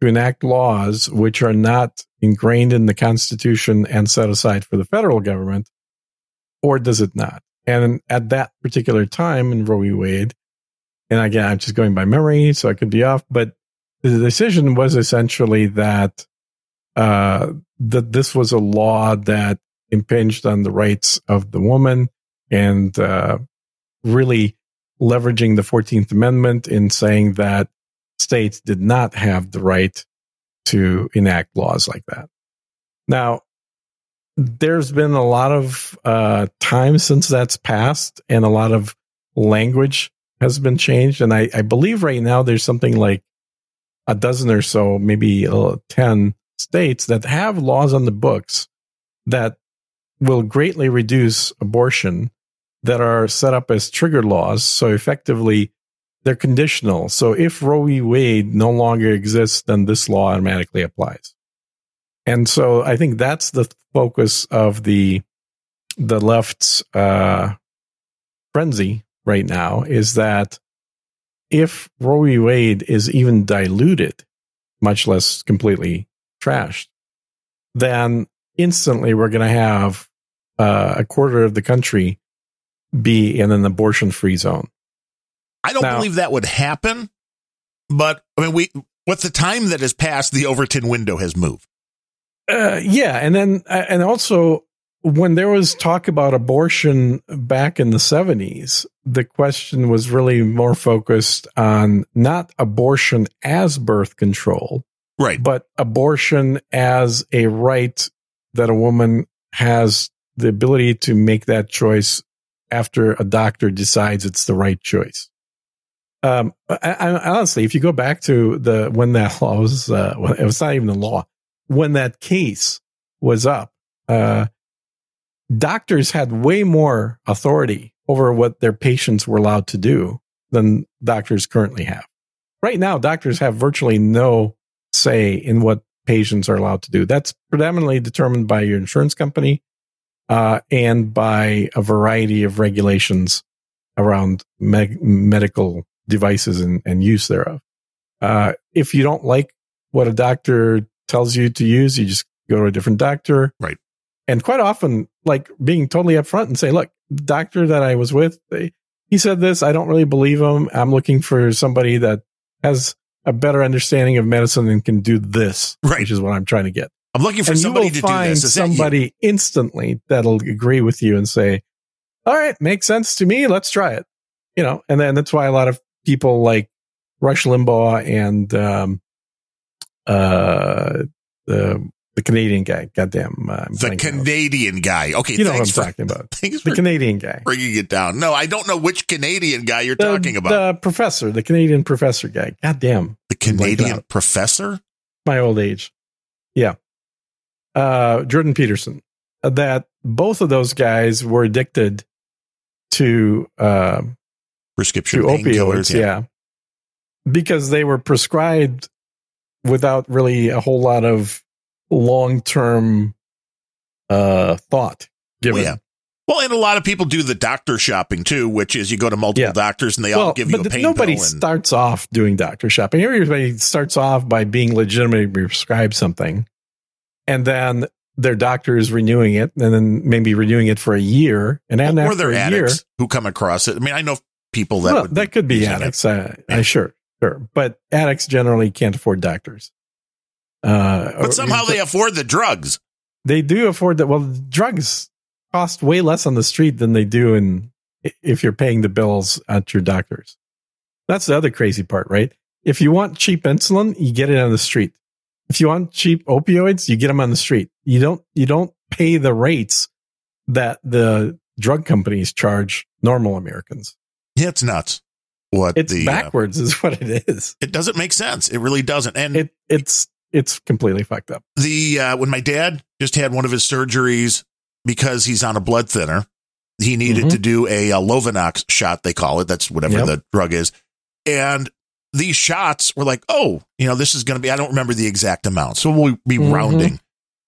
to enact laws which are not ingrained in the Constitution and set aside for the federal government, or does it not? And at that particular time in Roe v. Wade, and again, I'm just going by memory, so I could be off, but the decision was essentially that uh, that this was a law that impinged on the rights of the woman and uh, really leveraging the 14th Amendment in saying that states did not have the right to enact laws like that. Now, there's been a lot of uh, time since that's passed, and a lot of language has been changed. And I, I believe right now there's something like a dozen or so, maybe uh, 10 states that have laws on the books that will greatly reduce abortion that are set up as trigger laws. So effectively, they're conditional. So if Roe v. Wade no longer exists, then this law automatically applies. And so I think that's the focus of the the left's uh, frenzy right now is that if Roe v. Wade is even diluted, much less completely trashed, then instantly we're going to have uh, a quarter of the country be in an abortion free zone. I don't now, believe that would happen, but I mean, we with the time that has passed, the Overton window has moved. Uh, yeah, and then uh, and also when there was talk about abortion back in the 70s, the question was really more focused on not abortion as birth control, right, but abortion as a right that a woman has the ability to make that choice after a doctor decides it's the right choice. Um, I, I, honestly, if you go back to the when that law was, uh, it was not even the law when that case was up. Uh, doctors had way more authority over what their patients were allowed to do than doctors currently have. Right now, doctors have virtually no say in what patients are allowed to do. That's predominantly determined by your insurance company uh, and by a variety of regulations around me- medical devices and, and use thereof. Uh, if you don't like what a doctor tells you to use, you just go to a different doctor. Right. And quite often, like being totally upfront and say, look, doctor that I was with, they, he said this. I don't really believe him. I'm looking for somebody that has a better understanding of medicine and can do this, right. which is what I'm trying to get. I'm looking for and somebody to do this. Is somebody that instantly that'll agree with you and say, all right, makes sense to me. Let's try it. You know, and then that's why a lot of people like Rush Limbaugh and, um, uh, the the Canadian guy. Goddamn. Uh, the Canadian guy. Okay. You know what I'm for, talking about. Thanks the Canadian guy. Bringing it down. No, I don't know which Canadian guy you're the, talking about. The professor, the Canadian professor guy. Goddamn. The Canadian professor? My old age. Yeah. Uh, Jordan Peterson. That both of those guys were addicted to, uh, prescription to opioids. Yeah. yeah. Because they were prescribed without really a whole lot of long term uh, thought given. Well, yeah. Well, and a lot of people do the doctor shopping too, which is you go to multiple yeah. doctors and they well, all give you a pain Nobody and- starts off doing doctor shopping. Everybody starts off by being legitimately prescribed something, and then their doctor is renewing it and then maybe renewing it for a year. And then or after they're a addicts year, who come across it. I mean, I know people that well, would that could be it. addicts. Yeah. uh, sure, sure. But addicts generally can't afford doctors. Uh, But somehow they afford the drugs. they do afford that. Well, drugs cost way less on the street than they do in if you're paying the bills at your doctors. That's the other crazy part, right? If you want cheap insulin, you get it on the street. If you want cheap opioids, you get them on the street. You don't you don't pay the rates that the drug companies charge normal Americans. Yeah, it's nuts. What It's the uh, backwards, is what it is. it doesn't make sense. It really doesn't. And It it's it's completely fucked up. the uh, when my dad just had one of his surgeries because he's on a blood thinner, he needed Mhm. to do a, uh Lovenox shot. They call it. That's whatever Yep. the drug is. And these shots were like, oh, you know, this is going to be. I don't remember the exact amount, so we'll be Mhm. rounding.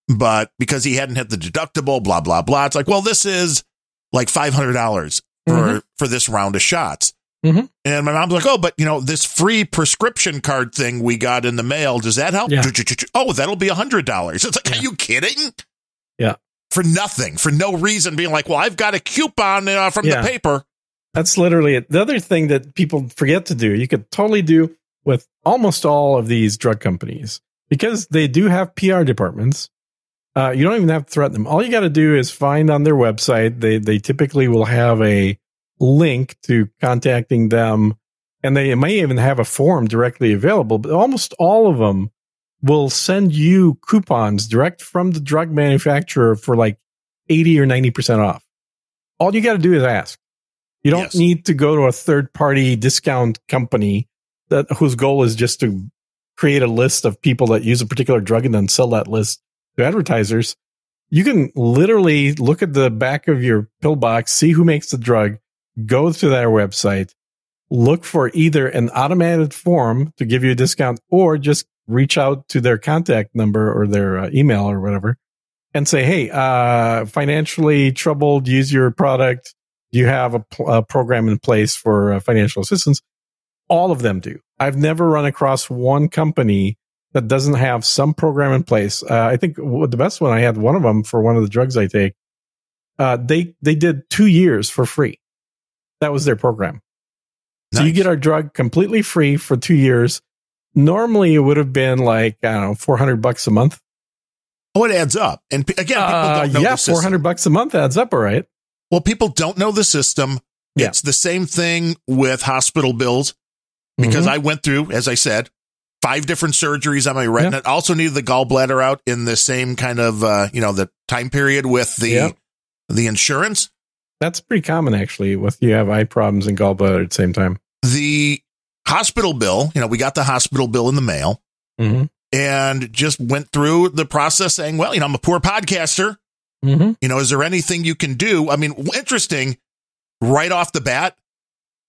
But because he hadn't hit the deductible, blah blah blah, it's like, well, this is like five hundred dollars for Mhm. for this round of shots. Mhm. And my mom's like, oh, but you know, this free prescription card thing we got in the mail, does that help? Yeah. Oh, that'll be a hundred dollars. It's like, Yeah. are you kidding? Yeah. For nothing, for no reason, being like, well, I've got a coupon uh, from Yeah. the paper. That's literally it. The other thing that people forget to do, you could totally do with almost all of these drug companies because they do have PR departments. Uh, you don't even have to threaten them. All you got to do is find on their website. They they typically will have a link to contacting them, and they may even have a form directly available. But almost all of them will send you coupons direct from the drug manufacturer for like eighty or ninety percent off. All you got to do is ask. You don't Yes. need to go to a third party discount company that whose goal is just to create a list of people that use a particular drug and then sell that list to advertisers. You can literally look at the back of your pill box, see who makes the drug, go to their website, look for either an automated form to give you a discount or just reach out to their contact number or their uh, email or whatever and say, Hey, uh, financially troubled, use your product. Do you have a, pl- a program in place for uh, financial assistance? All of them do. I've never run across one company that doesn't have some program in place. Uh, I think the best one I had one of them for one of the drugs I take. Uh, they they did two years for free. That was their program. So you get our drug completely free for two years. Normally it would have been like I don't know four hundred bucks a month. Oh, it adds up. And p- again, people Uh, yeah, four hundred bucks a month adds up, all right. Well, people don't know the system. Yeah. It's the same thing with hospital bills because Mhm. I went through, as I said, five different surgeries on my retina. Also needed the gallbladder out in the same kind of, uh, you know, the time period with the Yeah. the insurance. That's pretty common actually. With you have eye problems and gallbladder at the same time. The hospital bill, you know, we got the hospital bill in the mail Mm-hmm. and just went through the process saying, well, you know, I'm a poor podcaster. Mm-hmm. You know, is there anything you can do? I mean, interesting. Right off the bat,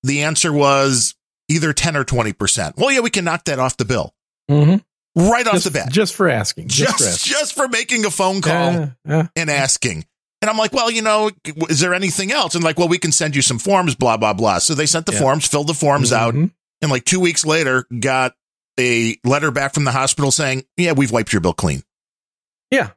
the answer was either 10 or 20%. Well, yeah, we can knock that off the bill. Mm-hmm. Right off Just, the bat. just for asking. Just, Just, for asking. just for making a phone call Yeah, yeah. and asking. And I'm like, well, you know, is there anything else? And like, well, we can send you some forms, blah, blah, blah. So they sent the Yeah. forms, filled the forms out. Mhm. And like two weeks later, got a letter back from the hospital saying, yeah, we've wiped your bill clean. Yeah.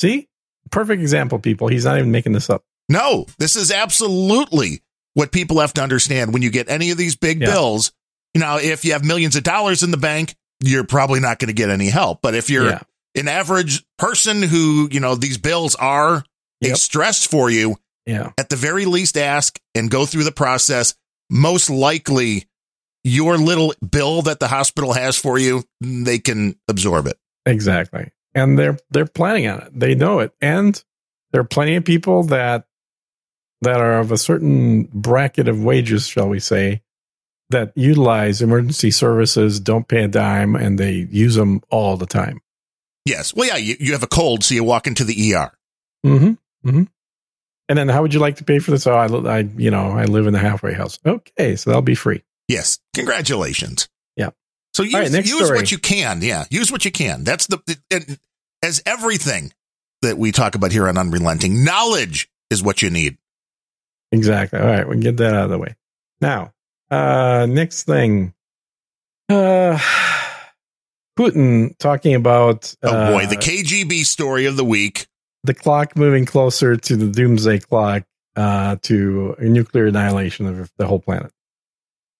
See? Perfect example, people. He's not even making this up. No, this is absolutely what people have to understand when you get any of these big Yeah. bills. You know, if you have millions of dollars in the bank, you're probably not going to get any help. But if you're yeah. an average person who, you know, these bills are a Yep. stress for you, Yeah. at the very least ask and go through the process. Most likely, your little bill that the hospital has for you, they can absorb it. Exactly. And they're they're planning on it. They know it. And there are plenty of people that that are of a certain bracket of wages, shall we say, that utilize emergency services, don't pay a dime, and they use them all the time. Yes. Well, yeah, you, you have a cold, so you walk into the ER. Mm-hmm. Mm-hmm. And then, how would you like to pay for this? Oh, I, li- I, you know, I live in the halfway house. Okay, so that'll be free. Yes. Congratulations. Yeah. So use, right, next use what you can. Yeah. Use what you can. That's the, and as everything that we talk about here on Unrelenting, knowledge is what you need. Exactly. All right, we can get that out of the way. Now, uh, next thing, uh, Putin talking about. Oh uh, boy, the KGB story of the week. The clock moving closer to the doomsday clock uh, to a nuclear annihilation of the whole planet.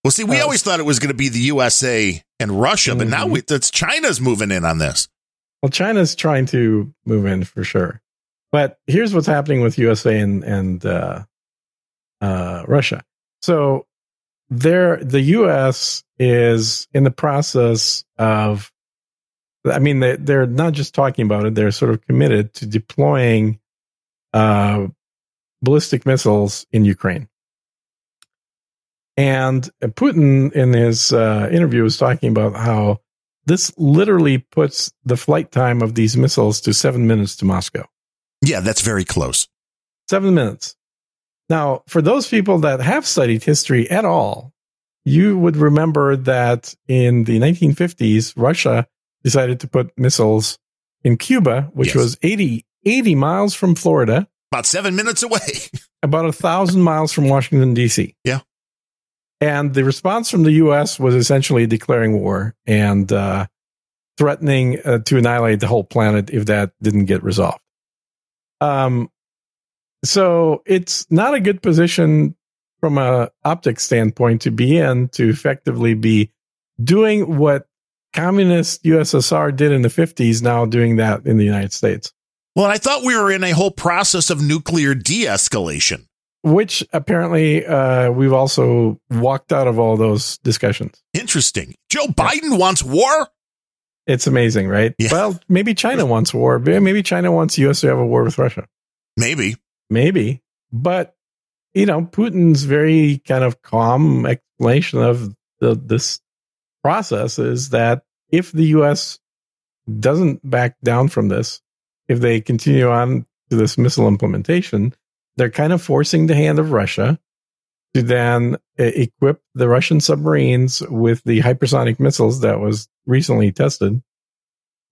Well, see, we Uh, always thought it was going to be the USA and Russia, but now Mhm. we, that's China's moving in on this. Well, China's trying to move in for sure, but here's what's happening with USA and and uh, uh, Russia. So, there, the U.S. is in the process of. I mean, they, they're not just talking about it; they're sort of committed to deploying uh, ballistic missiles in Ukraine. And Putin, in his uh, interview, was talking about how this literally puts the flight time of these missiles to seven minutes to Moscow. Yeah, that's very close. Seven minutes. Now, for those people that have studied history at all, you would remember that in the 1950s, Russia decided to put missiles in Cuba, which Yes. was 80, 80 miles from Florida, About seven minutes away. about a thousand miles from Washington, D.C. Yeah. And the response from the U.S. was essentially declaring war and uh, threatening uh, to annihilate the whole planet if that didn't get resolved. Um, so it's not a good position from a optics standpoint to be in to effectively be doing what communist USSR did in the 50s, now doing that in the United States. Well, I thought we were in a whole process of nuclear de-escalation. which apparently uh, we've also walked out of all those discussions. Interesting. Joe Biden wants war? It's amazing, right? Yeah. Well, maybe China wants war. Maybe China wants US to have a war with Russia. Maybe. Maybe. But, you know, Putin's very kind of calm explanation of the, this process is that if the US doesn't back down from this, if they continue on to this missile implementation, they're kind of forcing the hand of Russia to then equip the Russian submarines with the hypersonic missiles that was recently tested.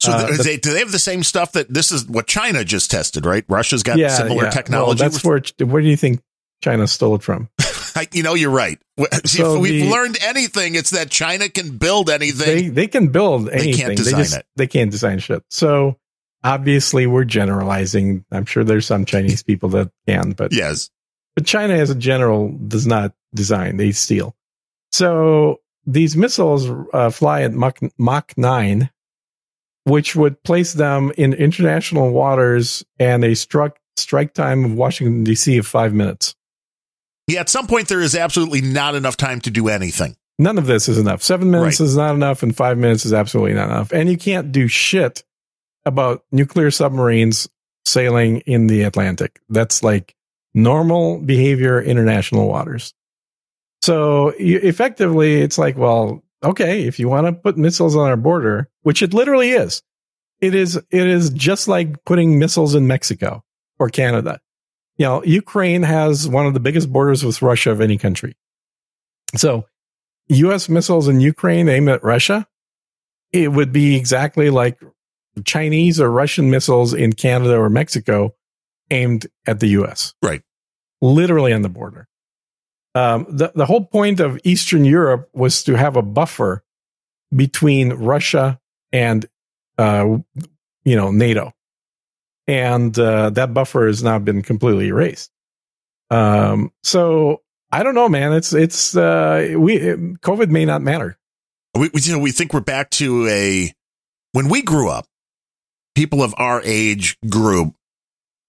So Uh, the- they, do they have the same stuff that this is what China just tested, right? Russia's got similar Well, technology. that's where where do you think China stole it from? I, you know, you're right. So if we've the- learned anything, it's that China can build anything. They they can build anything. They can't design just, it. They can't design shit. So obviously we're generalizing. I'm sure there's some Chinese people that can, but yes. but China as a general does not design; they steal. So these missiles uh, fly at Mach, Mach nine, which would place them in international waters and a struck strike time of Washington D.C. of five minutes. Yeah, at some point, there is absolutely not enough time to do anything. None of this is enough. Seven minutes Right. is not enough, and five minutes is absolutely not enough. And you can't do shit about nuclear submarines sailing in the Atlantic. That's like normal behavior, international waters. So you, effectively, it's like, well, okay, if you want to put missiles on our border, which it literally is, it is it is just like putting missiles in Mexico or Canada. You know, Ukraine has one of the biggest borders with Russia of any country. So, U.S. missiles in Ukraine aimed at Russia, it would be exactly like Chinese or Russian missiles in Canada or Mexico aimed at the U.S. Right. Literally on the border. Um, the, the whole point of Eastern Europe was to have a buffer between Russia and, uh, you know, NATO. And uh, that buffer has now been completely erased. Um, so I don't know, man. It's it's uh, we COVID may not matter. We, we, you know, we think we're back to a when we grew up, people of our age group.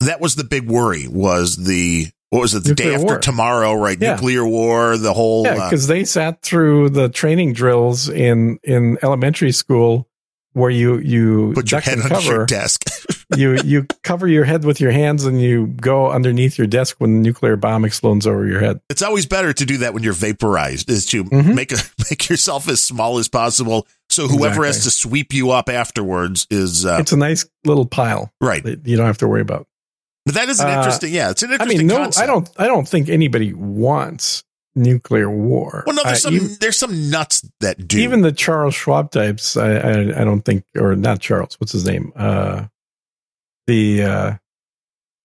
That was the big worry. Was the what was it? The day after war. tomorrow, right? Yeah. Nuclear war. The whole. Yeah, uh, because they sat through the training drills in in elementary school where you you put your head on your desk. you you cover your head with your hands and you go underneath your desk when the nuclear bomb explodes over your head. it's always better to do that when you're vaporized. Is to Mhm. make a make yourself as small as possible. So whoever has to sweep you up afterwards is uh, it's a nice little pile right. that you don't have to worry about. But that is an Uh, interesting. Yeah, it's an interesting. I mean, no, concept. I don't I don't think anybody wants nuclear war. Well, no, there's Uh, some even- there's some nuts that do. even the Charles Schwab types, I, I I don't think, or not Charles. What's his name? Uh, the uh,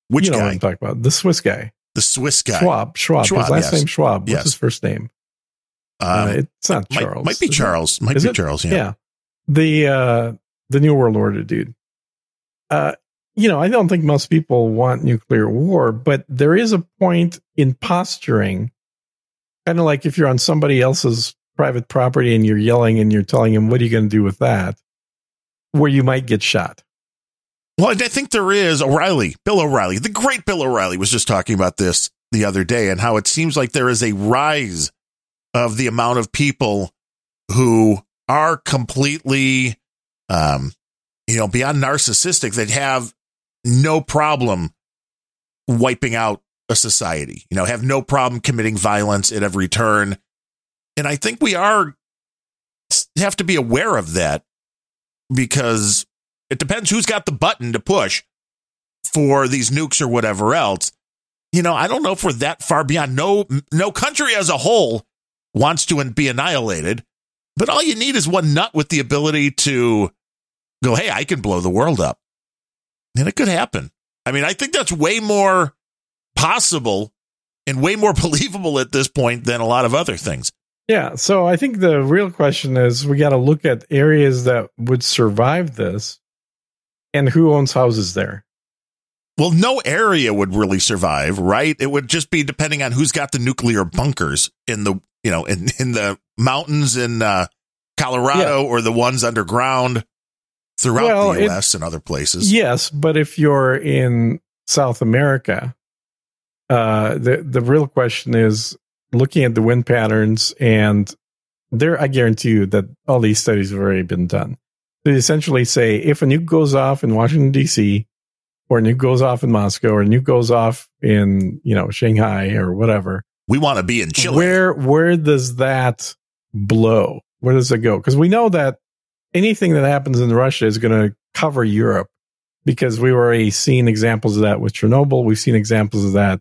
which you know what guy? I'm talking about? The Swiss guy, The Swiss guy. Schwab. Schwab. Schwab, his last yes. name Schwab. What's Yes. his first name? Um, uh, it's not might, Charles. might be is it? Charles. Might Is be it? Charles. Yeah. Yeah. The uh, the New World Order dude. Uh, you know, I don't think most people want nuclear war, but there is a point in posturing, kind of like if you're on somebody else's private property and you're yelling and you're telling them, what are you going to do with that? Where you might get shot. Well, I think there is O'Reilly, Bill O'Reilly, the great Bill O'Reilly was just talking about this the other day and how it seems like there is a rise of the amount of people who are completely, um, you know, beyond narcissistic that have no problem wiping out a society, you know, have no problem committing violence at every turn. And I think we are have to be aware of that because it depends who's got the button to push for these nukes or whatever else. You know, I don't know if we're that far beyond. No, no country as a whole wants to be annihilated, but all you need is one nut with the ability to go, hey, I can blow the world up. And it could happen. I mean, I think that's way more possible and way more believable at this point than a lot of other things. Yeah. So I think the real question is we got to look at areas that would survive this and who owns houses there. Well, no area would really survive, right? It would just be depending on who's got the nuclear bunkers in the, you know, in, in the mountains in uh, Colorado yeah. or the ones underground throughout well, the US it, and other places. Yes, but if you're in South America, uh, the the real question is looking at the wind patterns, and there, I guarantee you that all these studies have already been done. They essentially say if a nuke goes off in Washington D.C. or a nuke goes off in Moscow or a nuke goes off in you know Shanghai or whatever, we want to be in Chile. Where where does that blow? Where does it go? Because we know that anything that happens in Russia is going to cover Europe because we've already seen examples of that with Chernobyl. We've seen examples of that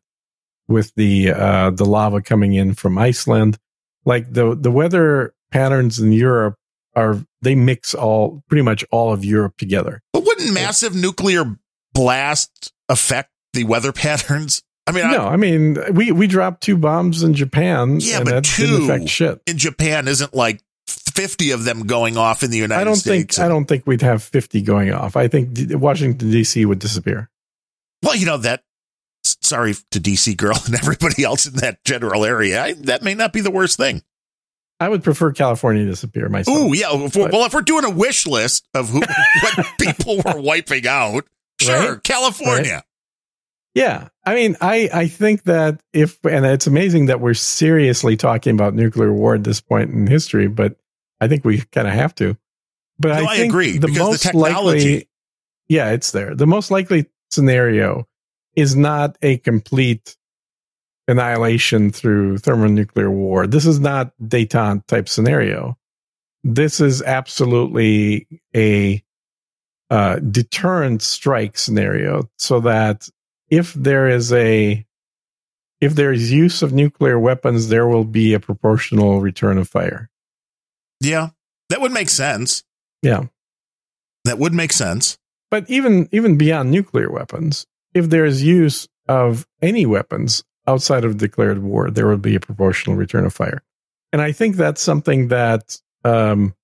with the uh, the lava coming in from Iceland. Like the the weather patterns in Europe are they mix all pretty much all of Europe together. But wouldn't massive nuclear blast affect the weather patterns? I mean, no, I, I, mean we we dropped two bombs in Japan. Yeah, but two in Japan isn't like 50 of them going off in the United States. I don't States. Think, I don't think we'd have 50 going off. I think Washington, D.C. would disappear. Well, you know, that, sorry to DC girl and everybody else in that general area, I, that may not be the worst thing. I would prefer California to disappear myself. Oh, yeah. If well, if we're doing a wish list of who, what people were wiping out, sure, right? California. Right? Yeah. I mean, I, I think that if, and it's amazing that we're seriously talking about nuclear war at this point in history, but I think we kind of have to. But no, I, I agree. The most the likely, yeah, it's there. The most likely scenario is not a complete annihilation through thermonuclear war. This is not detente type scenario. This is absolutely a uh, deterrent strike scenario so that if there is a if there is use of nuclear weapons, there will be a proportional return of fire. Yeah, that would make sense. Yeah, that would make sense. But even even beyond nuclear weapons, if there is use of any weapons outside of declared war, there would be a proportional return of fire. And I think that's something that um,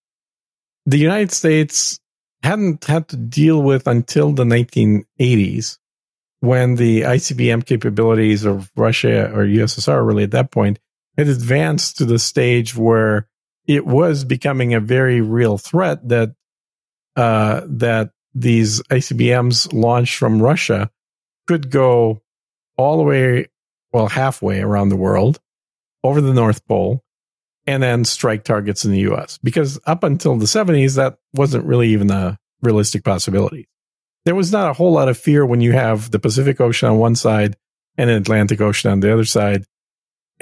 the United States hadn't had to deal with until the 1980s, when the ICBM capabilities of Russia or USSR, really at that point, had advanced to the stage where it was becoming a very real threat that uh, that these ICBMs launched from Russia could go all the way, well, halfway around the world, over the North Pole, and then strike targets in the U.S. Because up until the 70s, that wasn't really even a realistic possibility. There was not a whole lot of fear when you have the Pacific Ocean on one side and the Atlantic Ocean on the other side,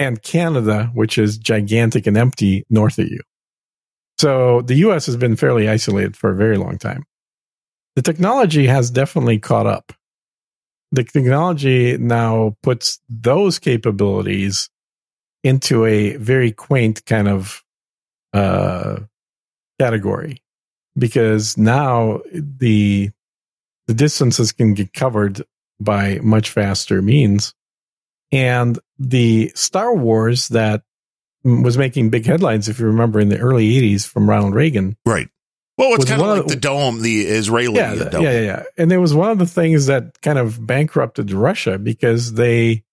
and Canada, which is gigantic and empty north of you. So the US has been fairly isolated for a very long time. The technology has definitely caught up. The technology now puts those capabilities into a very quaint kind of uh, category because now the the distances can get covered by much faster means and the Star Wars that was making big headlines, if you remember, in the early 80s from Ronald Reagan. Right. Well, it's kind of like the dome, the Israeli yeah, the- dome. yeah, yeah, yeah. And it was one of the things that kind of bankrupted Russia because they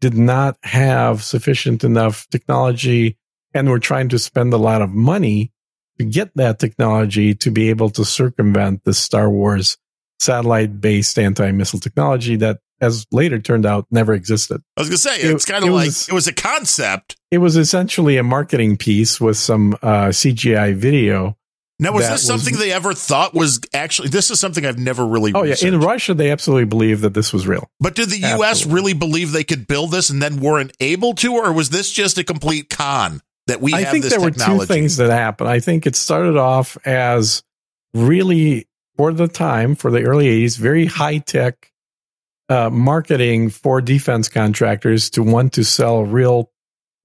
did not have sufficient enough technology and were trying to spend a lot of money to get that technology to be able to circumvent the Star Wars satellite based anti missile technology that, as later turned out, never existed. I was gonna say It- it's kind it of like was- it was a concept. It was essentially a marketing piece with some uh, CGI video. Now, was this was- something they ever thought was actually? This is something I've never really. Oh, yeah. In researched. Russia, they absolutely believed that this was real. But did the U.S. Really believe they could build this and then weren't able to, or was this just a complete con that we I think there were two things that happened. I think it started off as really, for the time, for the early 80s, very high tech uh, marketing for defense contractors to want to sell real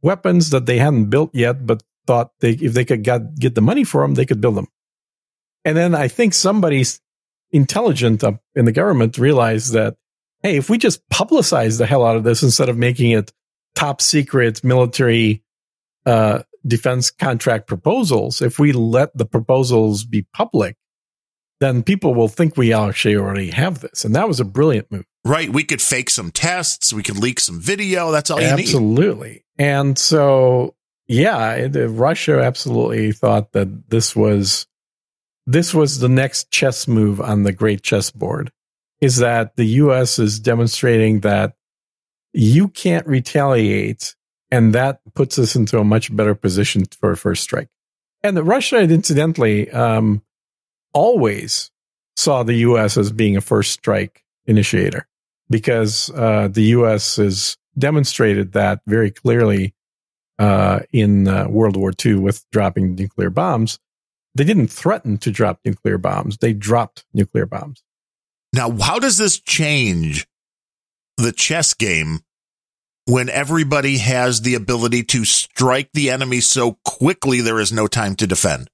weapons that they hadn't built yet, but thought they, if they could get, get the money for them, they could build them. And then I think somebody's intelligent up in the government realized that, hey, if we just publicize the hell out of this instead of making it top secret military uh, defense contract proposals, if we let the proposals be public, then people will think we actually already have this. And that was a brilliant move. Right. We could fake some tests. We could leak some video. That's all you need. absolutely. And so, yeah, it- Russia absolutely thought that this was this was the next chess move on the great chessboard. Is that the U.S. is demonstrating that you can't retaliate, and that puts us into a much better position for a first strike. And that Russia, incidentally, um, always saw the U.S. as being a first strike initiator because uh, the U.S. has demonstrated that very clearly uh, in uh, World War II with dropping nuclear bombs. They didn't threaten to drop nuclear bombs; they dropped nuclear bombs. Now, how does this change the chess game when everybody has the ability to strike the enemy so quickly there is no time to defend?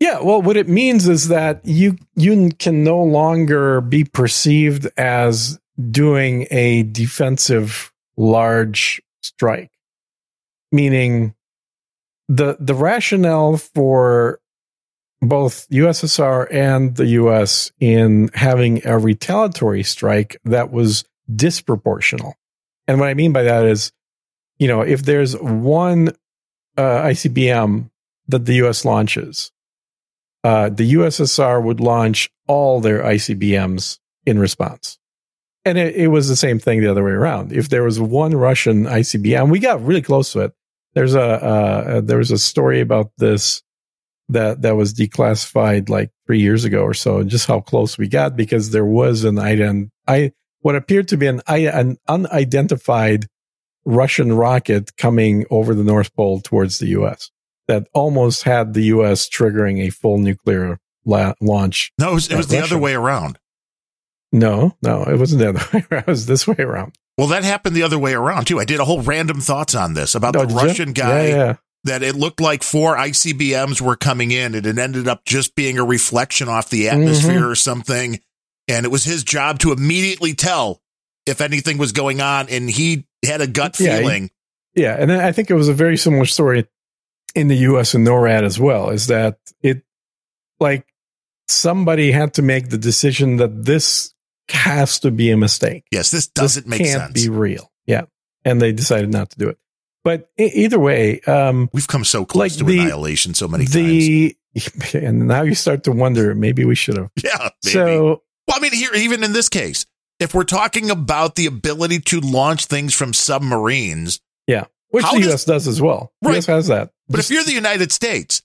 Yeah, well, what it means is that you you can no longer be perceived as doing a defensive large strike, meaning the the rationale for both USSR and the US in having a retaliatory strike that was disproportional. And what I mean by that is, you know, if there's one uh, ICBM that the US launches, uh, the USSR would launch all their ICBMs in response. And it, it was the same thing the other way around. If there was one Russian ICBM, we got really close to it. There's a uh, there was a story about this that that was declassified like three years ago or so. Just how close we got because there was an ident I what appeared to be an, i- an unidentified Russian rocket coming over the North Pole towards the U.S. that almost had the U.S. triggering a full nuclear la- launch. No, it was, it was the other way around. No, no, it wasn't the other way around. It was this way around. Well, that happened the other way around too. I did a whole random thoughts on this about No, the did you? Russian guy Yeah, yeah. that it looked like four ICBMs were coming in and it ended up just being a reflection off the atmosphere Mm-hmm. or something. And it was his job to immediately tell if anything was going on. And he had a gut Yeah, he- feeling. Yeah, and then I think it was a very similar story in the U.S. and NORAD as well. Is that it? Like somebody had to make the decision that this has to be a mistake. yes, this doesn't This make can't sense. Be real. Yeah, and they decided not to do it. But either way, um, We've come so close Like to the- annihilation so many times. the and now you start to wonder maybe we should have. Yeah. Maybe. So well, I mean, here, even in this case, if we're talking about the ability to launch things from submarines, yeah, which the does- U.S. does as well. The Right. U.S. has that. But Just- if you're the United States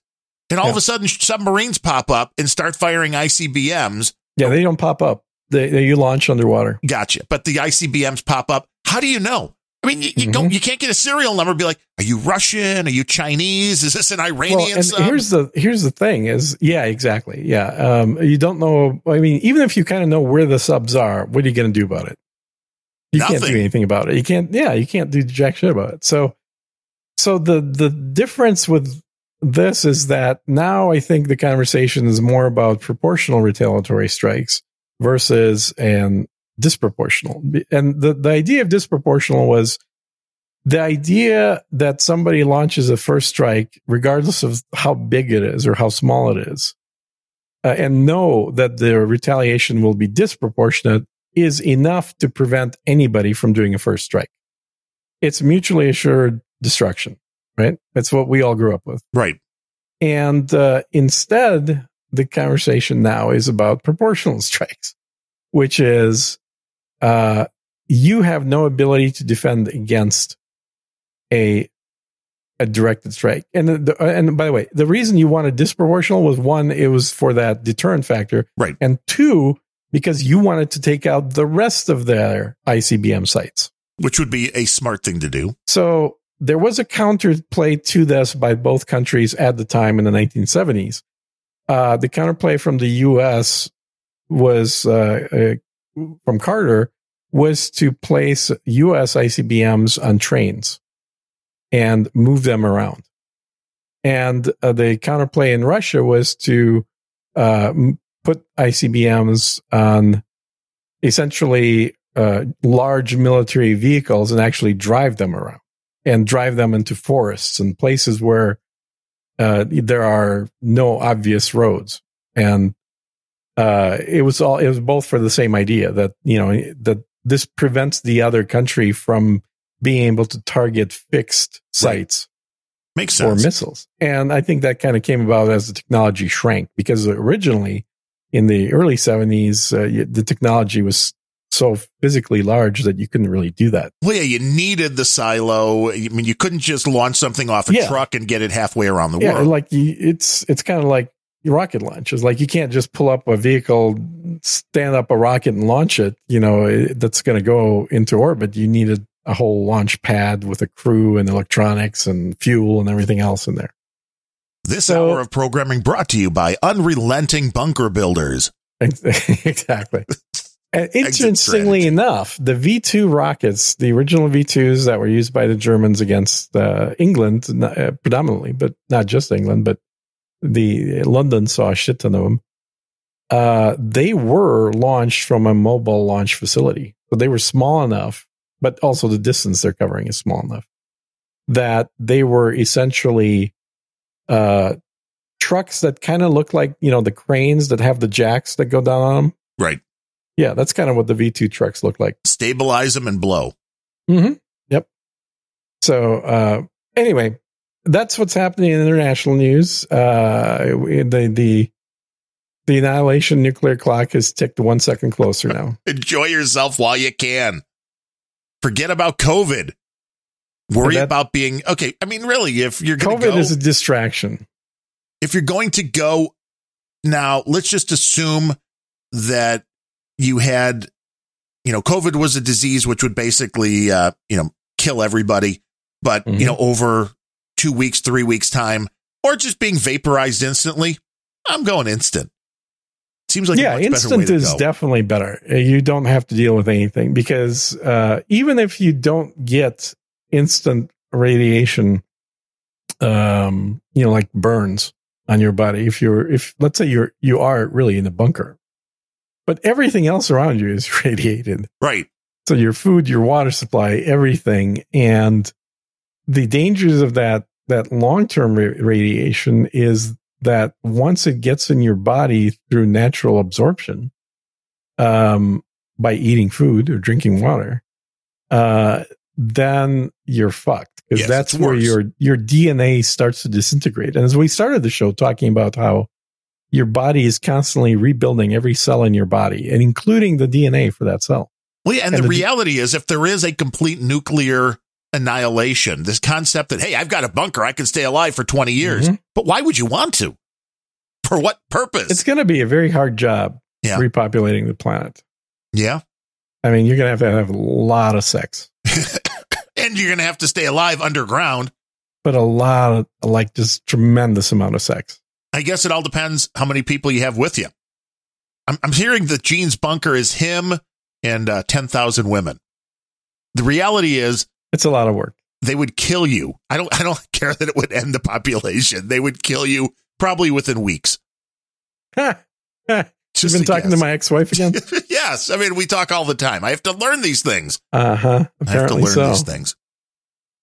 and all of a sudden submarines pop up and start firing ICBMs, yeah, they don't pop up. They, they you launch underwater. gotcha. But the ICBMs pop up. How do you know? I mean, you, you Mm-hmm. don't, you can't get a serial number. and Be like, are you Russian? Are you Chinese? Is this an Iranian? Well, and sub? here's the here's the thing is yeah exactly yeah um you don't know I mean even if you kind of know where the subs are what are you going to do about it you can't do anything about it you can't yeah you can't do jack shit about it so so the the difference with this is that now I think the conversation is more about proportional retaliatory strikes versus and disproportional and the the idea of disproportional was the idea that somebody launches a first strike, regardless of how big it is or how small it is, uh, and know that the retaliation will be disproportionate is enough to prevent anybody from doing a first strike. It's mutually assured destruction, right? That's what we all grew up with. Right. And uh, instead, the conversation now is about proportional strikes, which is uh, you have no ability to defend against a a directed strike. And the, and by the way, the reason you wanted disproportional was one, it was for that deterrent factor, right? And two, because you wanted to take out the rest of their ICBM sites, which would be a smart thing to do. So there was a counterplay to this by both countries at the time in the 1970s. Uh, the counterplay from the U.S. was uh, uh, from Carter was to place U.S. ICBMs on trains and move them around. And uh, the counterplay in Russia was to uh, put ICBMs on essentially uh, large military vehicles and actually drive them around and drive them into forests and places where uh, there are no obvious roads. And uh, it was all it was both for the same idea that you know that this prevents the other country from being able to target fixed sites right. makes sense for missiles. And I think that kind of came about as the technology shrank because originally in the early 70s, uh, the technology was so physically large that you couldn't really do that. Well, yeah, you needed the silo. I mean, you couldn't just launch something off a yeah. truck and get it halfway around the yeah, world. Like it's it's kind of like rocket launch. It's like you can't just pull up a vehicle, stand up a rocket and launch it. You know, that's going to go into orbit. You needed a whole launch pad with a crew and electronics and fuel and everything else in there. This so, hour of programming brought to you by Unrelenting Bunker Builders. exactly. interestingly enough, the V 2 rockets, the original V 2s that were used by the Germans against uh, England, uh, predominantly, but not just England, but the London saw a shit ton of them. Uh, they were launched from a mobile launch facility. So they were small enough but also the distance they're covering is small enough that they were essentially uh, trucks that kind of look like you know the cranes that have the jacks that go down on them. Right. Yeah, that's kind of what the V two trucks look like. Stabilize them and blow. Mm-hmm. Yep. So uh, anyway, that's what's happening in international news. Uh, the the the annihilation nuclear clock has ticked one second closer now. Enjoy yourself while you can. Forget about COVID. Worry that, about being okay. I mean, really, if you're COVID go, is a distraction. If you're going to go now, let's just assume that you had, you know, COVID was a disease which would basically, uh, you know, kill everybody, but mm-hmm. you know, over two weeks, three weeks time, or just being vaporized instantly. I'm going instant. Seems like yeah, instant is definitely better. Uh, you don't have to deal with anything because uh, even if you don't get instant radiation, um, you know, like burns on your body, if you're if let's say you're you are really in a bunker, but everything else around you is radiated, right? So your food, your water supply, everything, and the dangers of that that long term ra- radiation is that once it gets in your body through natural absorption, um, by eating food or drinking water, uh, then you're fucked because yes, that's where your your DNA starts to disintegrate. And as we started the show talking about how your body is constantly rebuilding every cell in your body, and including the DNA for that cell. Well, yeah, and, and the, the, reality is, if there is a complete nuclear annihilation. This concept that, hey, I've got a bunker, I can stay alive for 20 years. Mm-hmm. But why would you want to? For what purpose? It's going to be a very hard job yeah. repopulating the planet. Yeah. I mean, you're going to have to have a lot of sex. and you're going to have to stay alive underground. But a lot of, like, just tremendous amount of sex. I guess it all depends how many people you have with you. I'm, I'm hearing that Gene's bunker is him and uh, 10,000 women. The reality is it's a lot of work. They would kill you. I don't I don't care that it would end the population. They would kill you probably within weeks. You've been talking guess. to my ex-wife again? yes. I mean, we talk all the time. I have to learn these things. Uh-huh. I have to learn so. these things.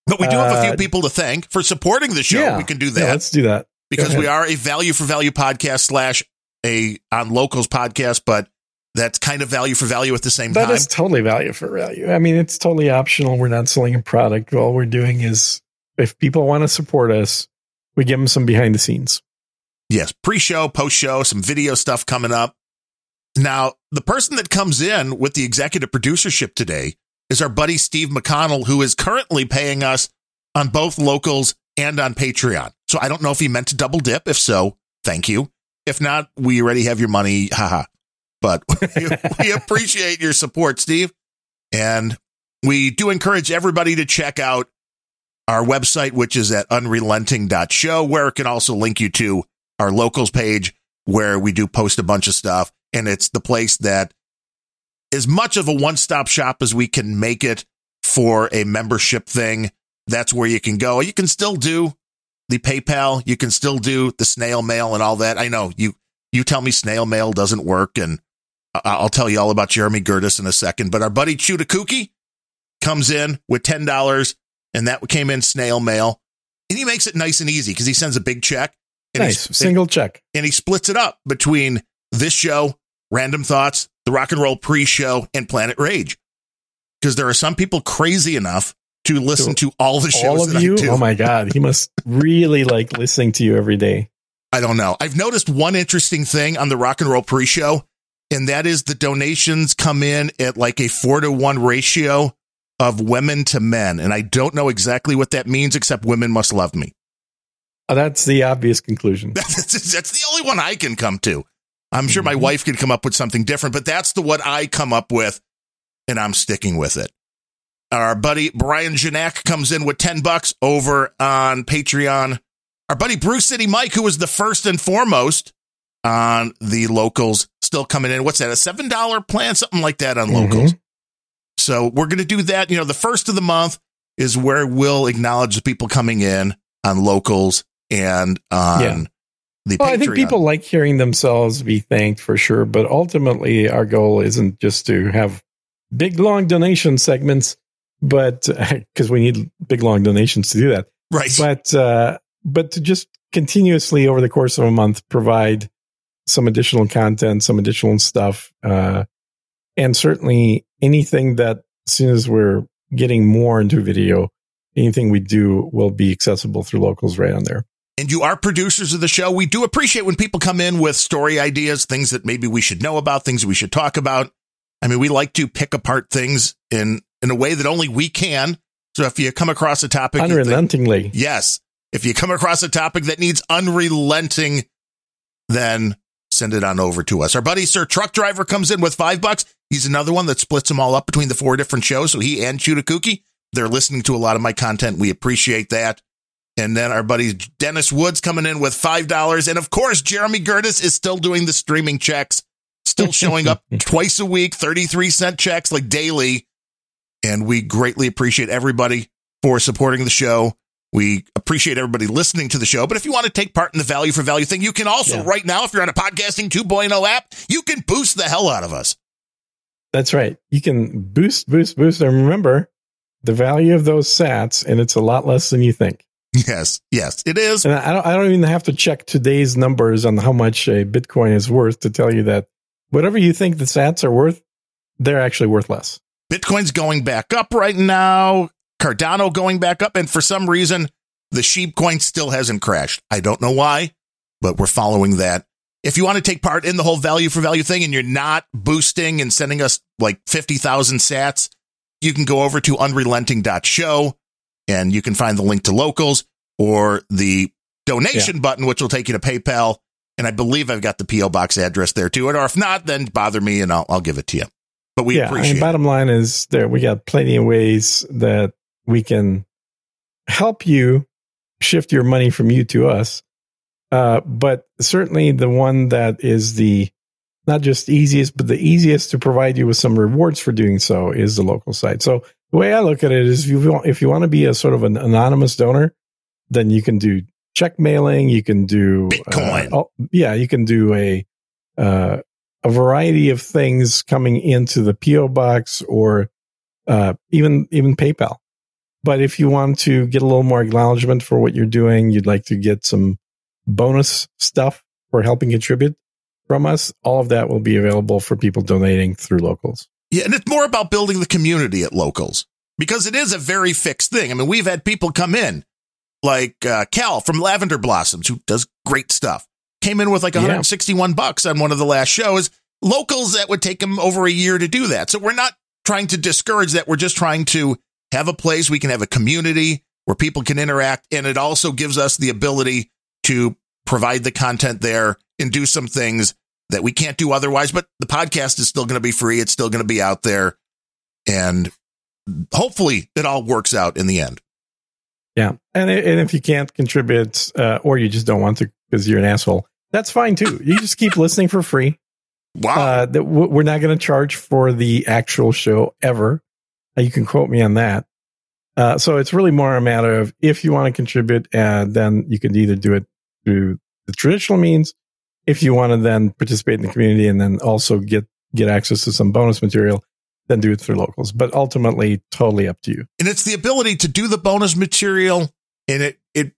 But we do have a few Uh, people to thank for supporting the show. yeah. We can do Yeah, that let's do that. Because we are a value for value podcast slash a on locals podcast, but that's kind of value for value at the same That time. is totally value for value. I mean, it's totally optional. We're not selling a product. All we're doing is if people want to support us, we give them some behind the scenes. Yes, pre-show, post-show, some video stuff coming up. Now, the person that comes in with the executive producership today is our buddy Steve McConnell, who is currently paying us on both locals and on Patreon. So I don't know if he meant to double dip. If so, thank you. If not, we already have your money. Haha. But we, we appreciate your support, Steve. And we do encourage everybody to check out our website, which is at unrelenting.show, where it can also link you to our locals page where we do post a bunch of stuff. And it's the place that as much of a one stop shop as we can make it for a membership thing. That's where you can go. You can still do the PayPal. You can still do the snail mail and all that. I know you, you tell me snail mail doesn't work and I'll tell you all about Jeremy Gertis in a second, but our buddy Chutakuki comes in with $10 and that came in snail mail and he makes it nice and easy because he sends a big check and nice. Single check. and he splits it up between this show, Random Thoughts, the Rock and Roll Pre-Show, and Planet Rage. Because there are some people crazy enough to listen to all the shows All of that you? I do. Oh my God. He must really like listening to you every day. I don't know. I've noticed one interesting thing on the Rock and Roll Pre-Show, and that is the donations come in at like a four to one ratio of women to men, and I don't know exactly what that means, except women must love me. Oh, that's the obvious conclusion. That's, that's the only one I can come to. I'm sure my Mhm. wife could come up with something different, but that's the what I come up with, and I'm sticking with it. Our buddy Brian Janak comes in with 10 bucks over on Patreon. Our buddy Bruce City Mike, who was the first and foremost on the locals, still coming in. What's that? A $7 plan? Something like that on locals. Mhm. So we're going to do that. You know, the first of the month is where we'll acknowledge the people coming in on locals and on Yeah. the Well, Patreon. I think people like hearing themselves be thanked for sure, but ultimately our goal isn't just to have big long donation segments, but because we need big long donations to do that, right. but uh, but to just continuously over the course of a month provide some additional content, some additional stuff, uh, and certainly anything that as soon as we're getting more into video, anything we do will be accessible through locals right on there. and you are producers of the show. We do appreciate when people come in with story ideas, things that maybe we should know about, things we should talk about. I mean, we like to pick apart things in in a way that only we can. So if you come across a topic, think- Unrelentingly. yes, if you come across a topic that needs unrelenting, then send it on over to us. Our buddy Sir Truck Driver comes in with five bucks. He's another one that splits them all up between the four different shows. So he and Chutakuki, they're listening to a lot of my content. We appreciate that. And then our buddy Dennis Woods coming in with $5. And of course, Jeremy Gertis is still doing the streaming checks, still showing up twice a week, 33 cent checks like daily. And we greatly appreciate everybody for supporting the show. We appreciate everybody listening to the show. But if you want to take part in the value for value thing, you can also Yeah. right now, if you're on a podcasting 2.0 app, you can boost the hell out of us. That's right. You can boost, boost, boost. And remember the value of those sats, and it's a lot less than you think. Yes, yes, it is. And I don't, I don't even have to check today's numbers on how much a Bitcoin is worth to tell you that whatever you think the sats are worth, they're actually worth less. Bitcoin's going back up right now. Cardano going back up. And for some reason, the sheep coin still hasn't crashed. I don't know why, but we're following that. If you want to take part in the whole value for value thing and you're not boosting and sending us like 50,000 sats, you can go over to unrelenting.show and you can find the link to locals or the donation button, which will take you to PayPal. And I believe I've got the PO box address there too. Or if not, then bother me and I'll, I'll give it to you. But we yeah. I mean, it. bottom line is there, we got plenty of ways that we can help you shift your money from you to us. Uh, but certainly the one that is the not just easiest, but the easiest to provide you with some rewards for doing so is the local site. So the way I look at it is if you want, if you want to be a sort of an anonymous donor, then you can do check mailing. You can do Bitcoin. Uh, oh, yeah, you can do a, uh, a variety of things coming into the PO box or, uh, even, even PayPal. But if you want to get a little more acknowledgement for what you're doing, you'd like to get some bonus stuff for helping contribute from us, all of that will be available for people donating through locals. Yeah, and it's more about building the community at locals because it is a very fixed thing. I mean, we've had people come in like uh, Cal from Lavender Blossoms, who does great stuff, came in with like 161 yeah. bucks on one of the last shows. Locals that would take him over a year to do that. So we're not trying to discourage that. We're just trying to have a place we can have a community where people can interact. And it also gives us the ability to provide the content there and do some things that we can't do otherwise. But the podcast is still going to be free. It's still going to be out there. And hopefully it all works out in the end. Yeah. And, and if you can't contribute uh, or you just don't want to because you're an asshole, that's fine too. You just keep listening for free. Wow. Uh, that we're not going to charge for the actual show ever. Uh, you can quote me on that. Uh, so it's really more a matter of if you want to contribute, uh, then you can either do it through the traditional means. If you want to then participate in the community and then also get, get access to some bonus material, then do it through locals. But ultimately, totally up to you. And it's the ability to do the bonus material. And it, it,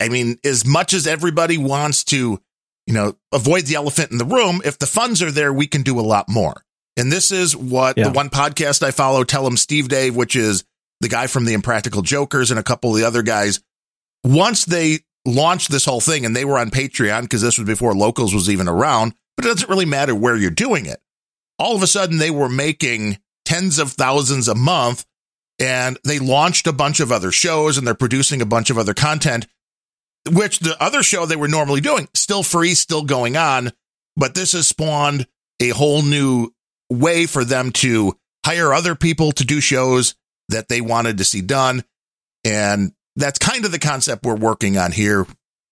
I mean, as much as everybody wants to, you know, avoid the elephant in the room, if the funds are there, we can do a lot more. And this is what yeah. the one podcast I follow, Tell 'Em Steve-Dave, which is the guy from the Impractical Jokers and a couple of the other guys. Once they launched this whole thing and they were on Patreon because this was before locals was even around, but it doesn't really matter where you're doing it. All of a sudden they were making tens of thousands a month and they launched a bunch of other shows and they're producing a bunch of other content, which the other show they were normally doing still free, still going on. But this has spawned a whole new way for them to hire other people to do shows that they wanted to see done. And that's kind of the concept we're working on here.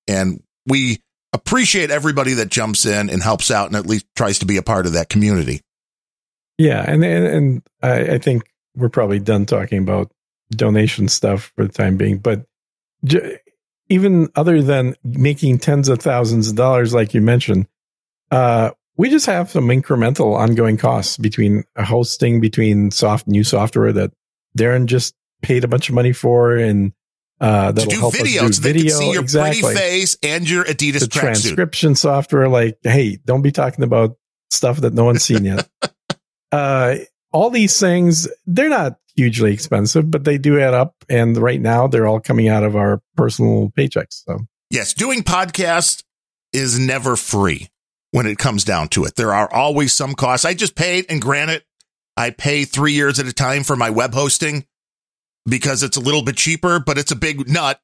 And we appreciate everybody that jumps in and helps out and at least tries to be a part of that community. Yeah. And, and, and I, I think we're probably done talking about donation stuff for the time being, but even other than making tens of thousands of dollars, like you mentioned, uh, we just have some incremental ongoing costs between hosting, between soft new software that Darren just paid a bunch of money for and uh, that'll help video, us do so video. see your exactly. pretty face and your Adidas the transcription software. Like, hey, don't be talking about stuff that no one's seen yet. uh, all these things, they're not hugely expensive, but they do add up. And right now, they're all coming out of our personal paychecks. So, yes, doing podcasts is never free when it comes down to it. There are always some costs. I just paid, and granted, I pay three years at a time for my web hosting because it's a little bit cheaper, but it's a big nut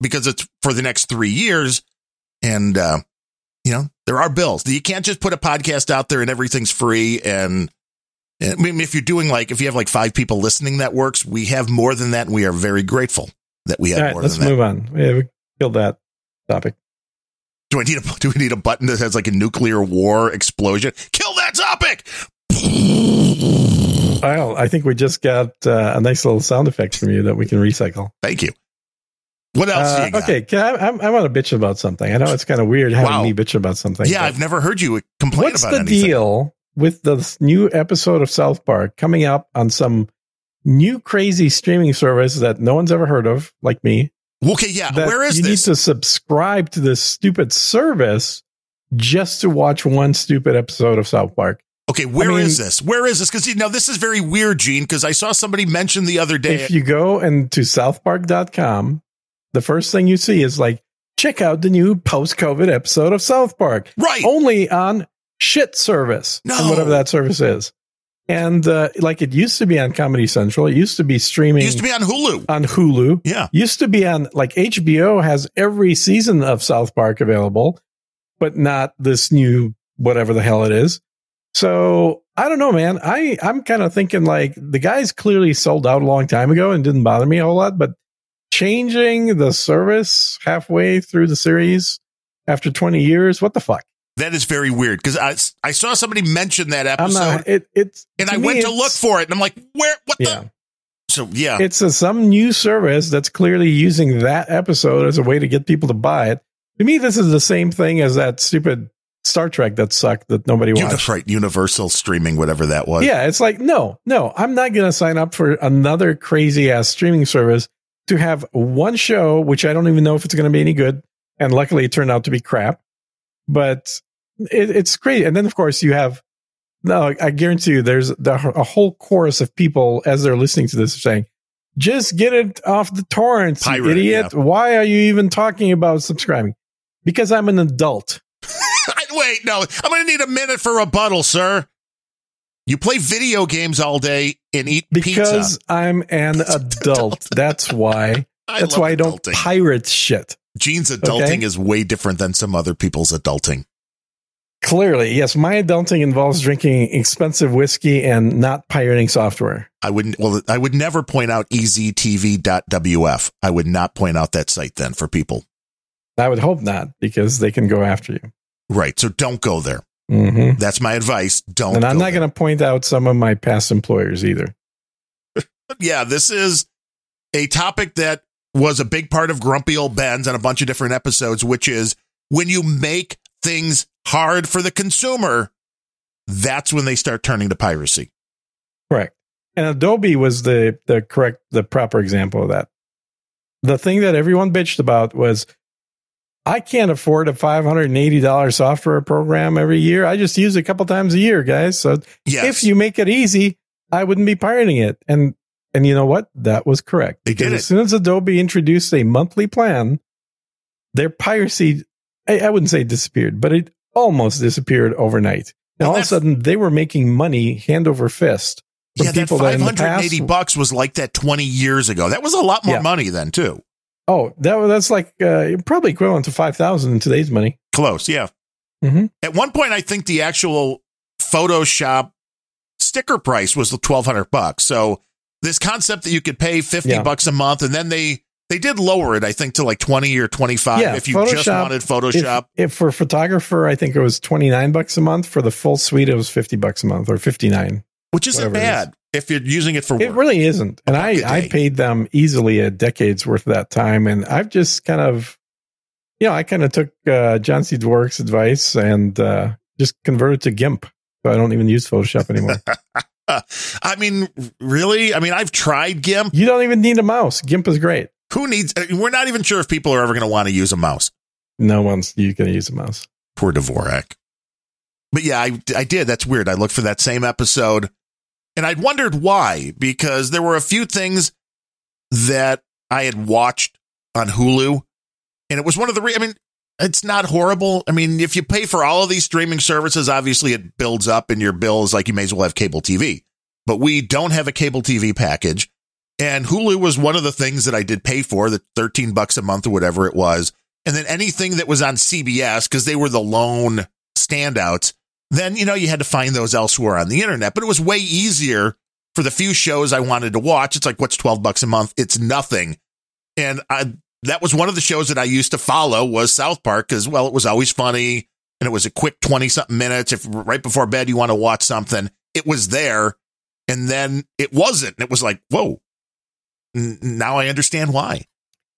because it's for the next three years. And, uh, you know, there are bills. You can't just put a podcast out there and everything's free. And, I mean, if you're doing like, if you have like five people listening, that works. We have more than that. And we are very grateful that we have right, more let's move that. on. Yeah, we killed that topic. Do I need a, do we need a button that has like a nuclear war explosion? Kill that topic. Well, I think we just got uh, a nice little sound effect from you that we can recycle. Thank you. What else? Uh, okay, can I, I'm, I want to bitch about something. I know it's kind of weird having Wow. me bitch about something. Yeah, I've never heard you complain what's about the anything. deal with the new episode of South Park coming up on some new crazy streaming service that no one's ever heard of, like me? Okay, yeah. Where is you this? You need to subscribe to this stupid service just to watch one stupid episode of South Park. Okay, where is mean- this? Where is this? Because you know this is very weird, Gene. Because I saw somebody mention the other day. If you go into southpark.com, the first thing you see is like, check out the new post COVID episode of South Park, right? only on shit service, No. and whatever that service is. And uh, like it used to be on Comedy Central, it used to be streaming It used to be on Hulu. on Hulu. Yeah. Used to be on like HBO has every season of South Park available, but not this new whatever the hell it is. So I don't know, man. I I'm kind of thinking like the guys clearly sold out a long time ago and didn't bother me a whole lot, but changing the service halfway through the series after 20 years, what the fuck? That is very weird because I, I saw somebody mention that episode. It, it's and I me, went to look for it and I'm like, where? What Yeah. the? So yeah, it's a, some new service that's clearly using that episode as a way to get people to buy it. To me, this is the same thing as that stupid Star Trek that sucked that nobody watched. Uni- right, Universal streaming, whatever that was. Yeah, it's like no, no, I'm not going to sign up for another crazy ass streaming service to have one show, which I don't even know if it's going to be any good. And luckily, it turned out to be crap. But it, it's great. And then, of course, you have no. I guarantee you, there's a whole chorus of people as they're listening to this saying, "Just get it off the torrents, Pirate, idiot! yeah. Why are you even talking about subscribing?" Because I'm an adult. Wait, no, I'm going to need a minute for rebuttal, sir. You play video games all day and eat Because pizza. I'm an adult. That's why. I That's why I don't adulting. pirate shit. Gene's adulting Okay. is way different than some other people's adulting. Clearly, yes, my adulting involves drinking expensive whiskey and not pirating software. I wouldn't. Well, I would never point out eztv.wf. I would not point out that site then for people. I would hope not, because they can go after you. Right. So don't go there. hmm That's my advice. Don't. And I'm go not going to point out some of my past employers either. yeah, this is a topic that was a big part of Grumpy Old Ben's on a bunch of different episodes, which is when you make things hard for the consumer, that's when they start turning to piracy. Correct. And Adobe was the the correct the proper example of that. The thing that everyone bitched about was I can't afford a $580 software program every year. I just use it a couple times a year, guys. So Yes. if you make it easy, I wouldn't be pirating it. And and you know what? That was correct. They did it. As soon as Adobe introduced a monthly plan, their piracy I, I wouldn't say disappeared, but it almost disappeared overnight. And Well, all of a sudden they were making money hand over fist. from yeah, that people that in the 580 past- bucks was like that 20 years ago. That was a lot more Yeah. money then, too. Oh, that that's like uh, probably equivalent to five thousand in today's money. Close, yeah. Mhm. At one point, I think the actual Photoshop sticker price was the 1200 bucks. So this concept that you could pay 50 Yeah. bucks a month and then they they did lower it, I think, to like 20 or 25 Yeah, if you just wanted Photoshop. if for photographer, I think it was twenty nine bucks a month. For the full suite, it was fifty bucks a month or fifty nine. which isn't bad if you're using it for It work. really isn't. And I, I paid them easily a decade's worth of that time. And I've just kind of, you know, I kind of took uh, John C. Dvorak's advice and uh, just converted to GIMP. So I don't even use Photoshop anymore. I mean, really? I mean, I've tried GIMP. you don't even need a mouse. GIMP is great. Who needs? We're not even sure if people are ever going to want to use a mouse. No one's you to use a mouse. Poor Dvorak. But yeah, I, I did. That's weird. I looked for that same episode and I'd wondered why, because there were a few things that I had watched on Hulu. And it was one of the, re- I mean, it's not horrible. I mean, if you pay for all of these streaming services, obviously it builds up in your bills like you may as well have cable TV. But we don't have a cable TV package. And Hulu was one of the things that I did pay for, the 13 bucks a month or whatever it was. And then anything that was on CBS, because they were the lone standouts, then, you know, you had to find those elsewhere on the internet. But it was way easier for the few shows I wanted to watch. It's like, what's 12 bucks a month? It's nothing. And I, that was one of the shows that I used to follow was South Park because, well, it was always funny and it was a quick 20 something minutes. If right before bed you want to watch something, it was there. And then it wasn't. And it was like, whoa. N- now I understand why.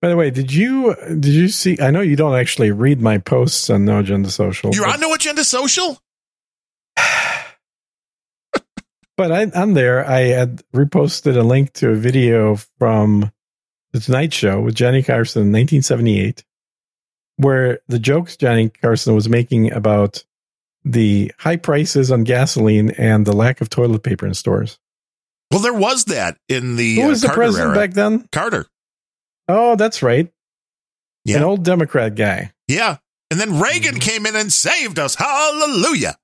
By the way, did you did you see? I know you don't actually read my posts on No Agenda Social. You're but, on No Agenda Social? but I, on there, I had reposted a link to a video from the Tonight Show with Johnny Carson in 1978, where the jokes Johnny Carson was making about the high prices on gasoline and the lack of toilet paper in stores. Well, there was that in the, Who uh, was the Carter president era. back then? Carter. Oh, that's right, Yeah. an old Democrat guy. Yeah. And then Reagan Mhm. came in and saved us. Hallelujah.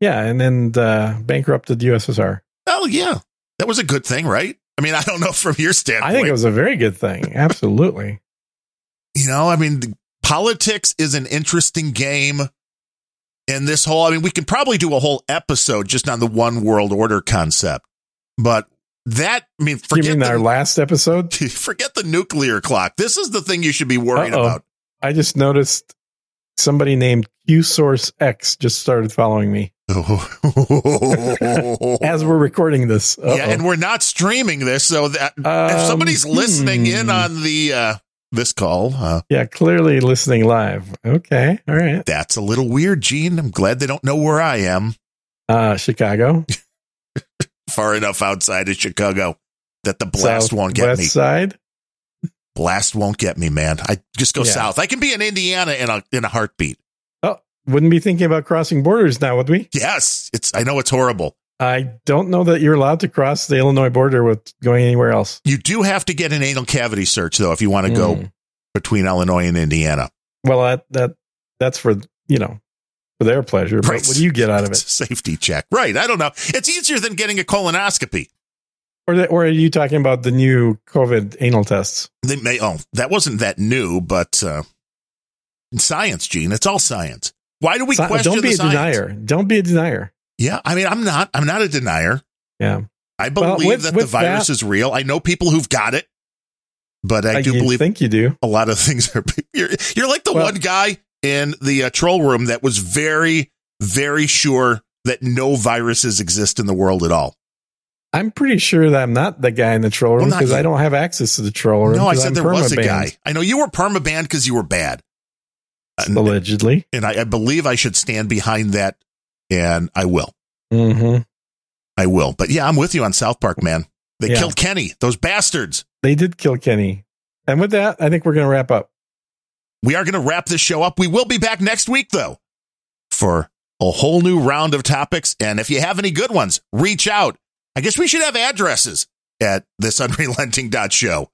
Yeah, and then uh, bankrupted the USSR. Oh, yeah. That was a good thing, right? I mean, I don't know from your standpoint. I think it was a very good thing. Absolutely. you know, I mean, the- politics is an interesting game. And this whole, I mean, we can probably do a whole episode just on the one world order concept. But that, I mean, you forget, mean our last episode? forget the nuclear clock. This is the thing you should be worried Uh-oh. about. I just noticed somebody named QSource X just started following me as we're recording this. Uh-oh. yeah, and we're not streaming this, so that Um, if somebody's listening in hmm. on the uh this call. Uh, Yeah, clearly listening live. Okay, all right. that's a little weird, Gene. I'm glad they don't know where I am. Uh, Chicago, Far enough outside of Chicago that the blast won't get west me. side. Blast won't get me, man. I just go Yeah. south. I can be in Indiana in a in a heartbeat. Oh, wouldn't be thinking about crossing borders now, would we? Yes, it's. I know it's horrible. I don't know that you're allowed to cross the Illinois border with going anywhere else. You do have to get an anal cavity search though if you want to go Mm. between Illinois and Indiana. Well, that that that's for you know for their pleasure. But Right. what do you get out of it? safety check, right? I don't know. It's easier than getting a colonoscopy. Or the, or are you talking about the new COVID anal tests? They may. Oh, that wasn't that new, but uh, science, Gene. It's all science. Why do we Si- question don't be the a science? denier. Don't be a denier. Yeah, I mean, I'm not. I'm not a denier. Yeah, I Well, believe with- that the virus that- is real. I know people who've got it, but I, do you believe think you do. a lot of things are. You're, you're like the Well- one guy in the uh, troll room that was very, very sure that no viruses exist in the world at all. I'm pretty sure that I'm not the guy in the troll room because you. I don't have access to the troll room. No, I said I'm there was a guy. I know you were permabanned because you were bad. Allegedly. and I, I believe I should stand behind that, and I will. hmm I will. But yeah, I'm with you on South Park, man. They Yeah. killed Kenny, those bastards. They did kill Kenny. And with that, I think we're going to wrap up. We are going to wrap this show up. We will be back next week, though, for a whole new round of topics. And if you have any good ones, reach out. I guess we should have addresses at this unrelenting.show.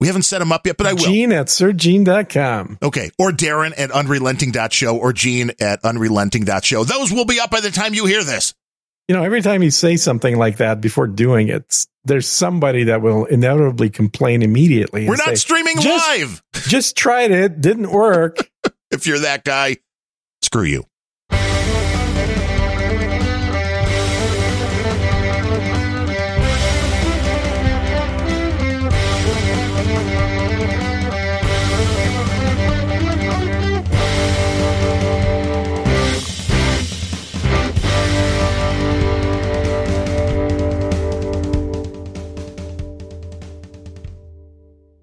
We haven't set them up yet, but I will. Gene at sirgene.com. Okay. Or Darren at unrelenting.show or Gene at unrelenting.show. Those will be up by the time you hear this. You know, every time you say something like that before doing it, there's somebody that will inevitably complain immediately. We're not say, streaming just- live. just tried it, didn't work. If you're that guy, screw you.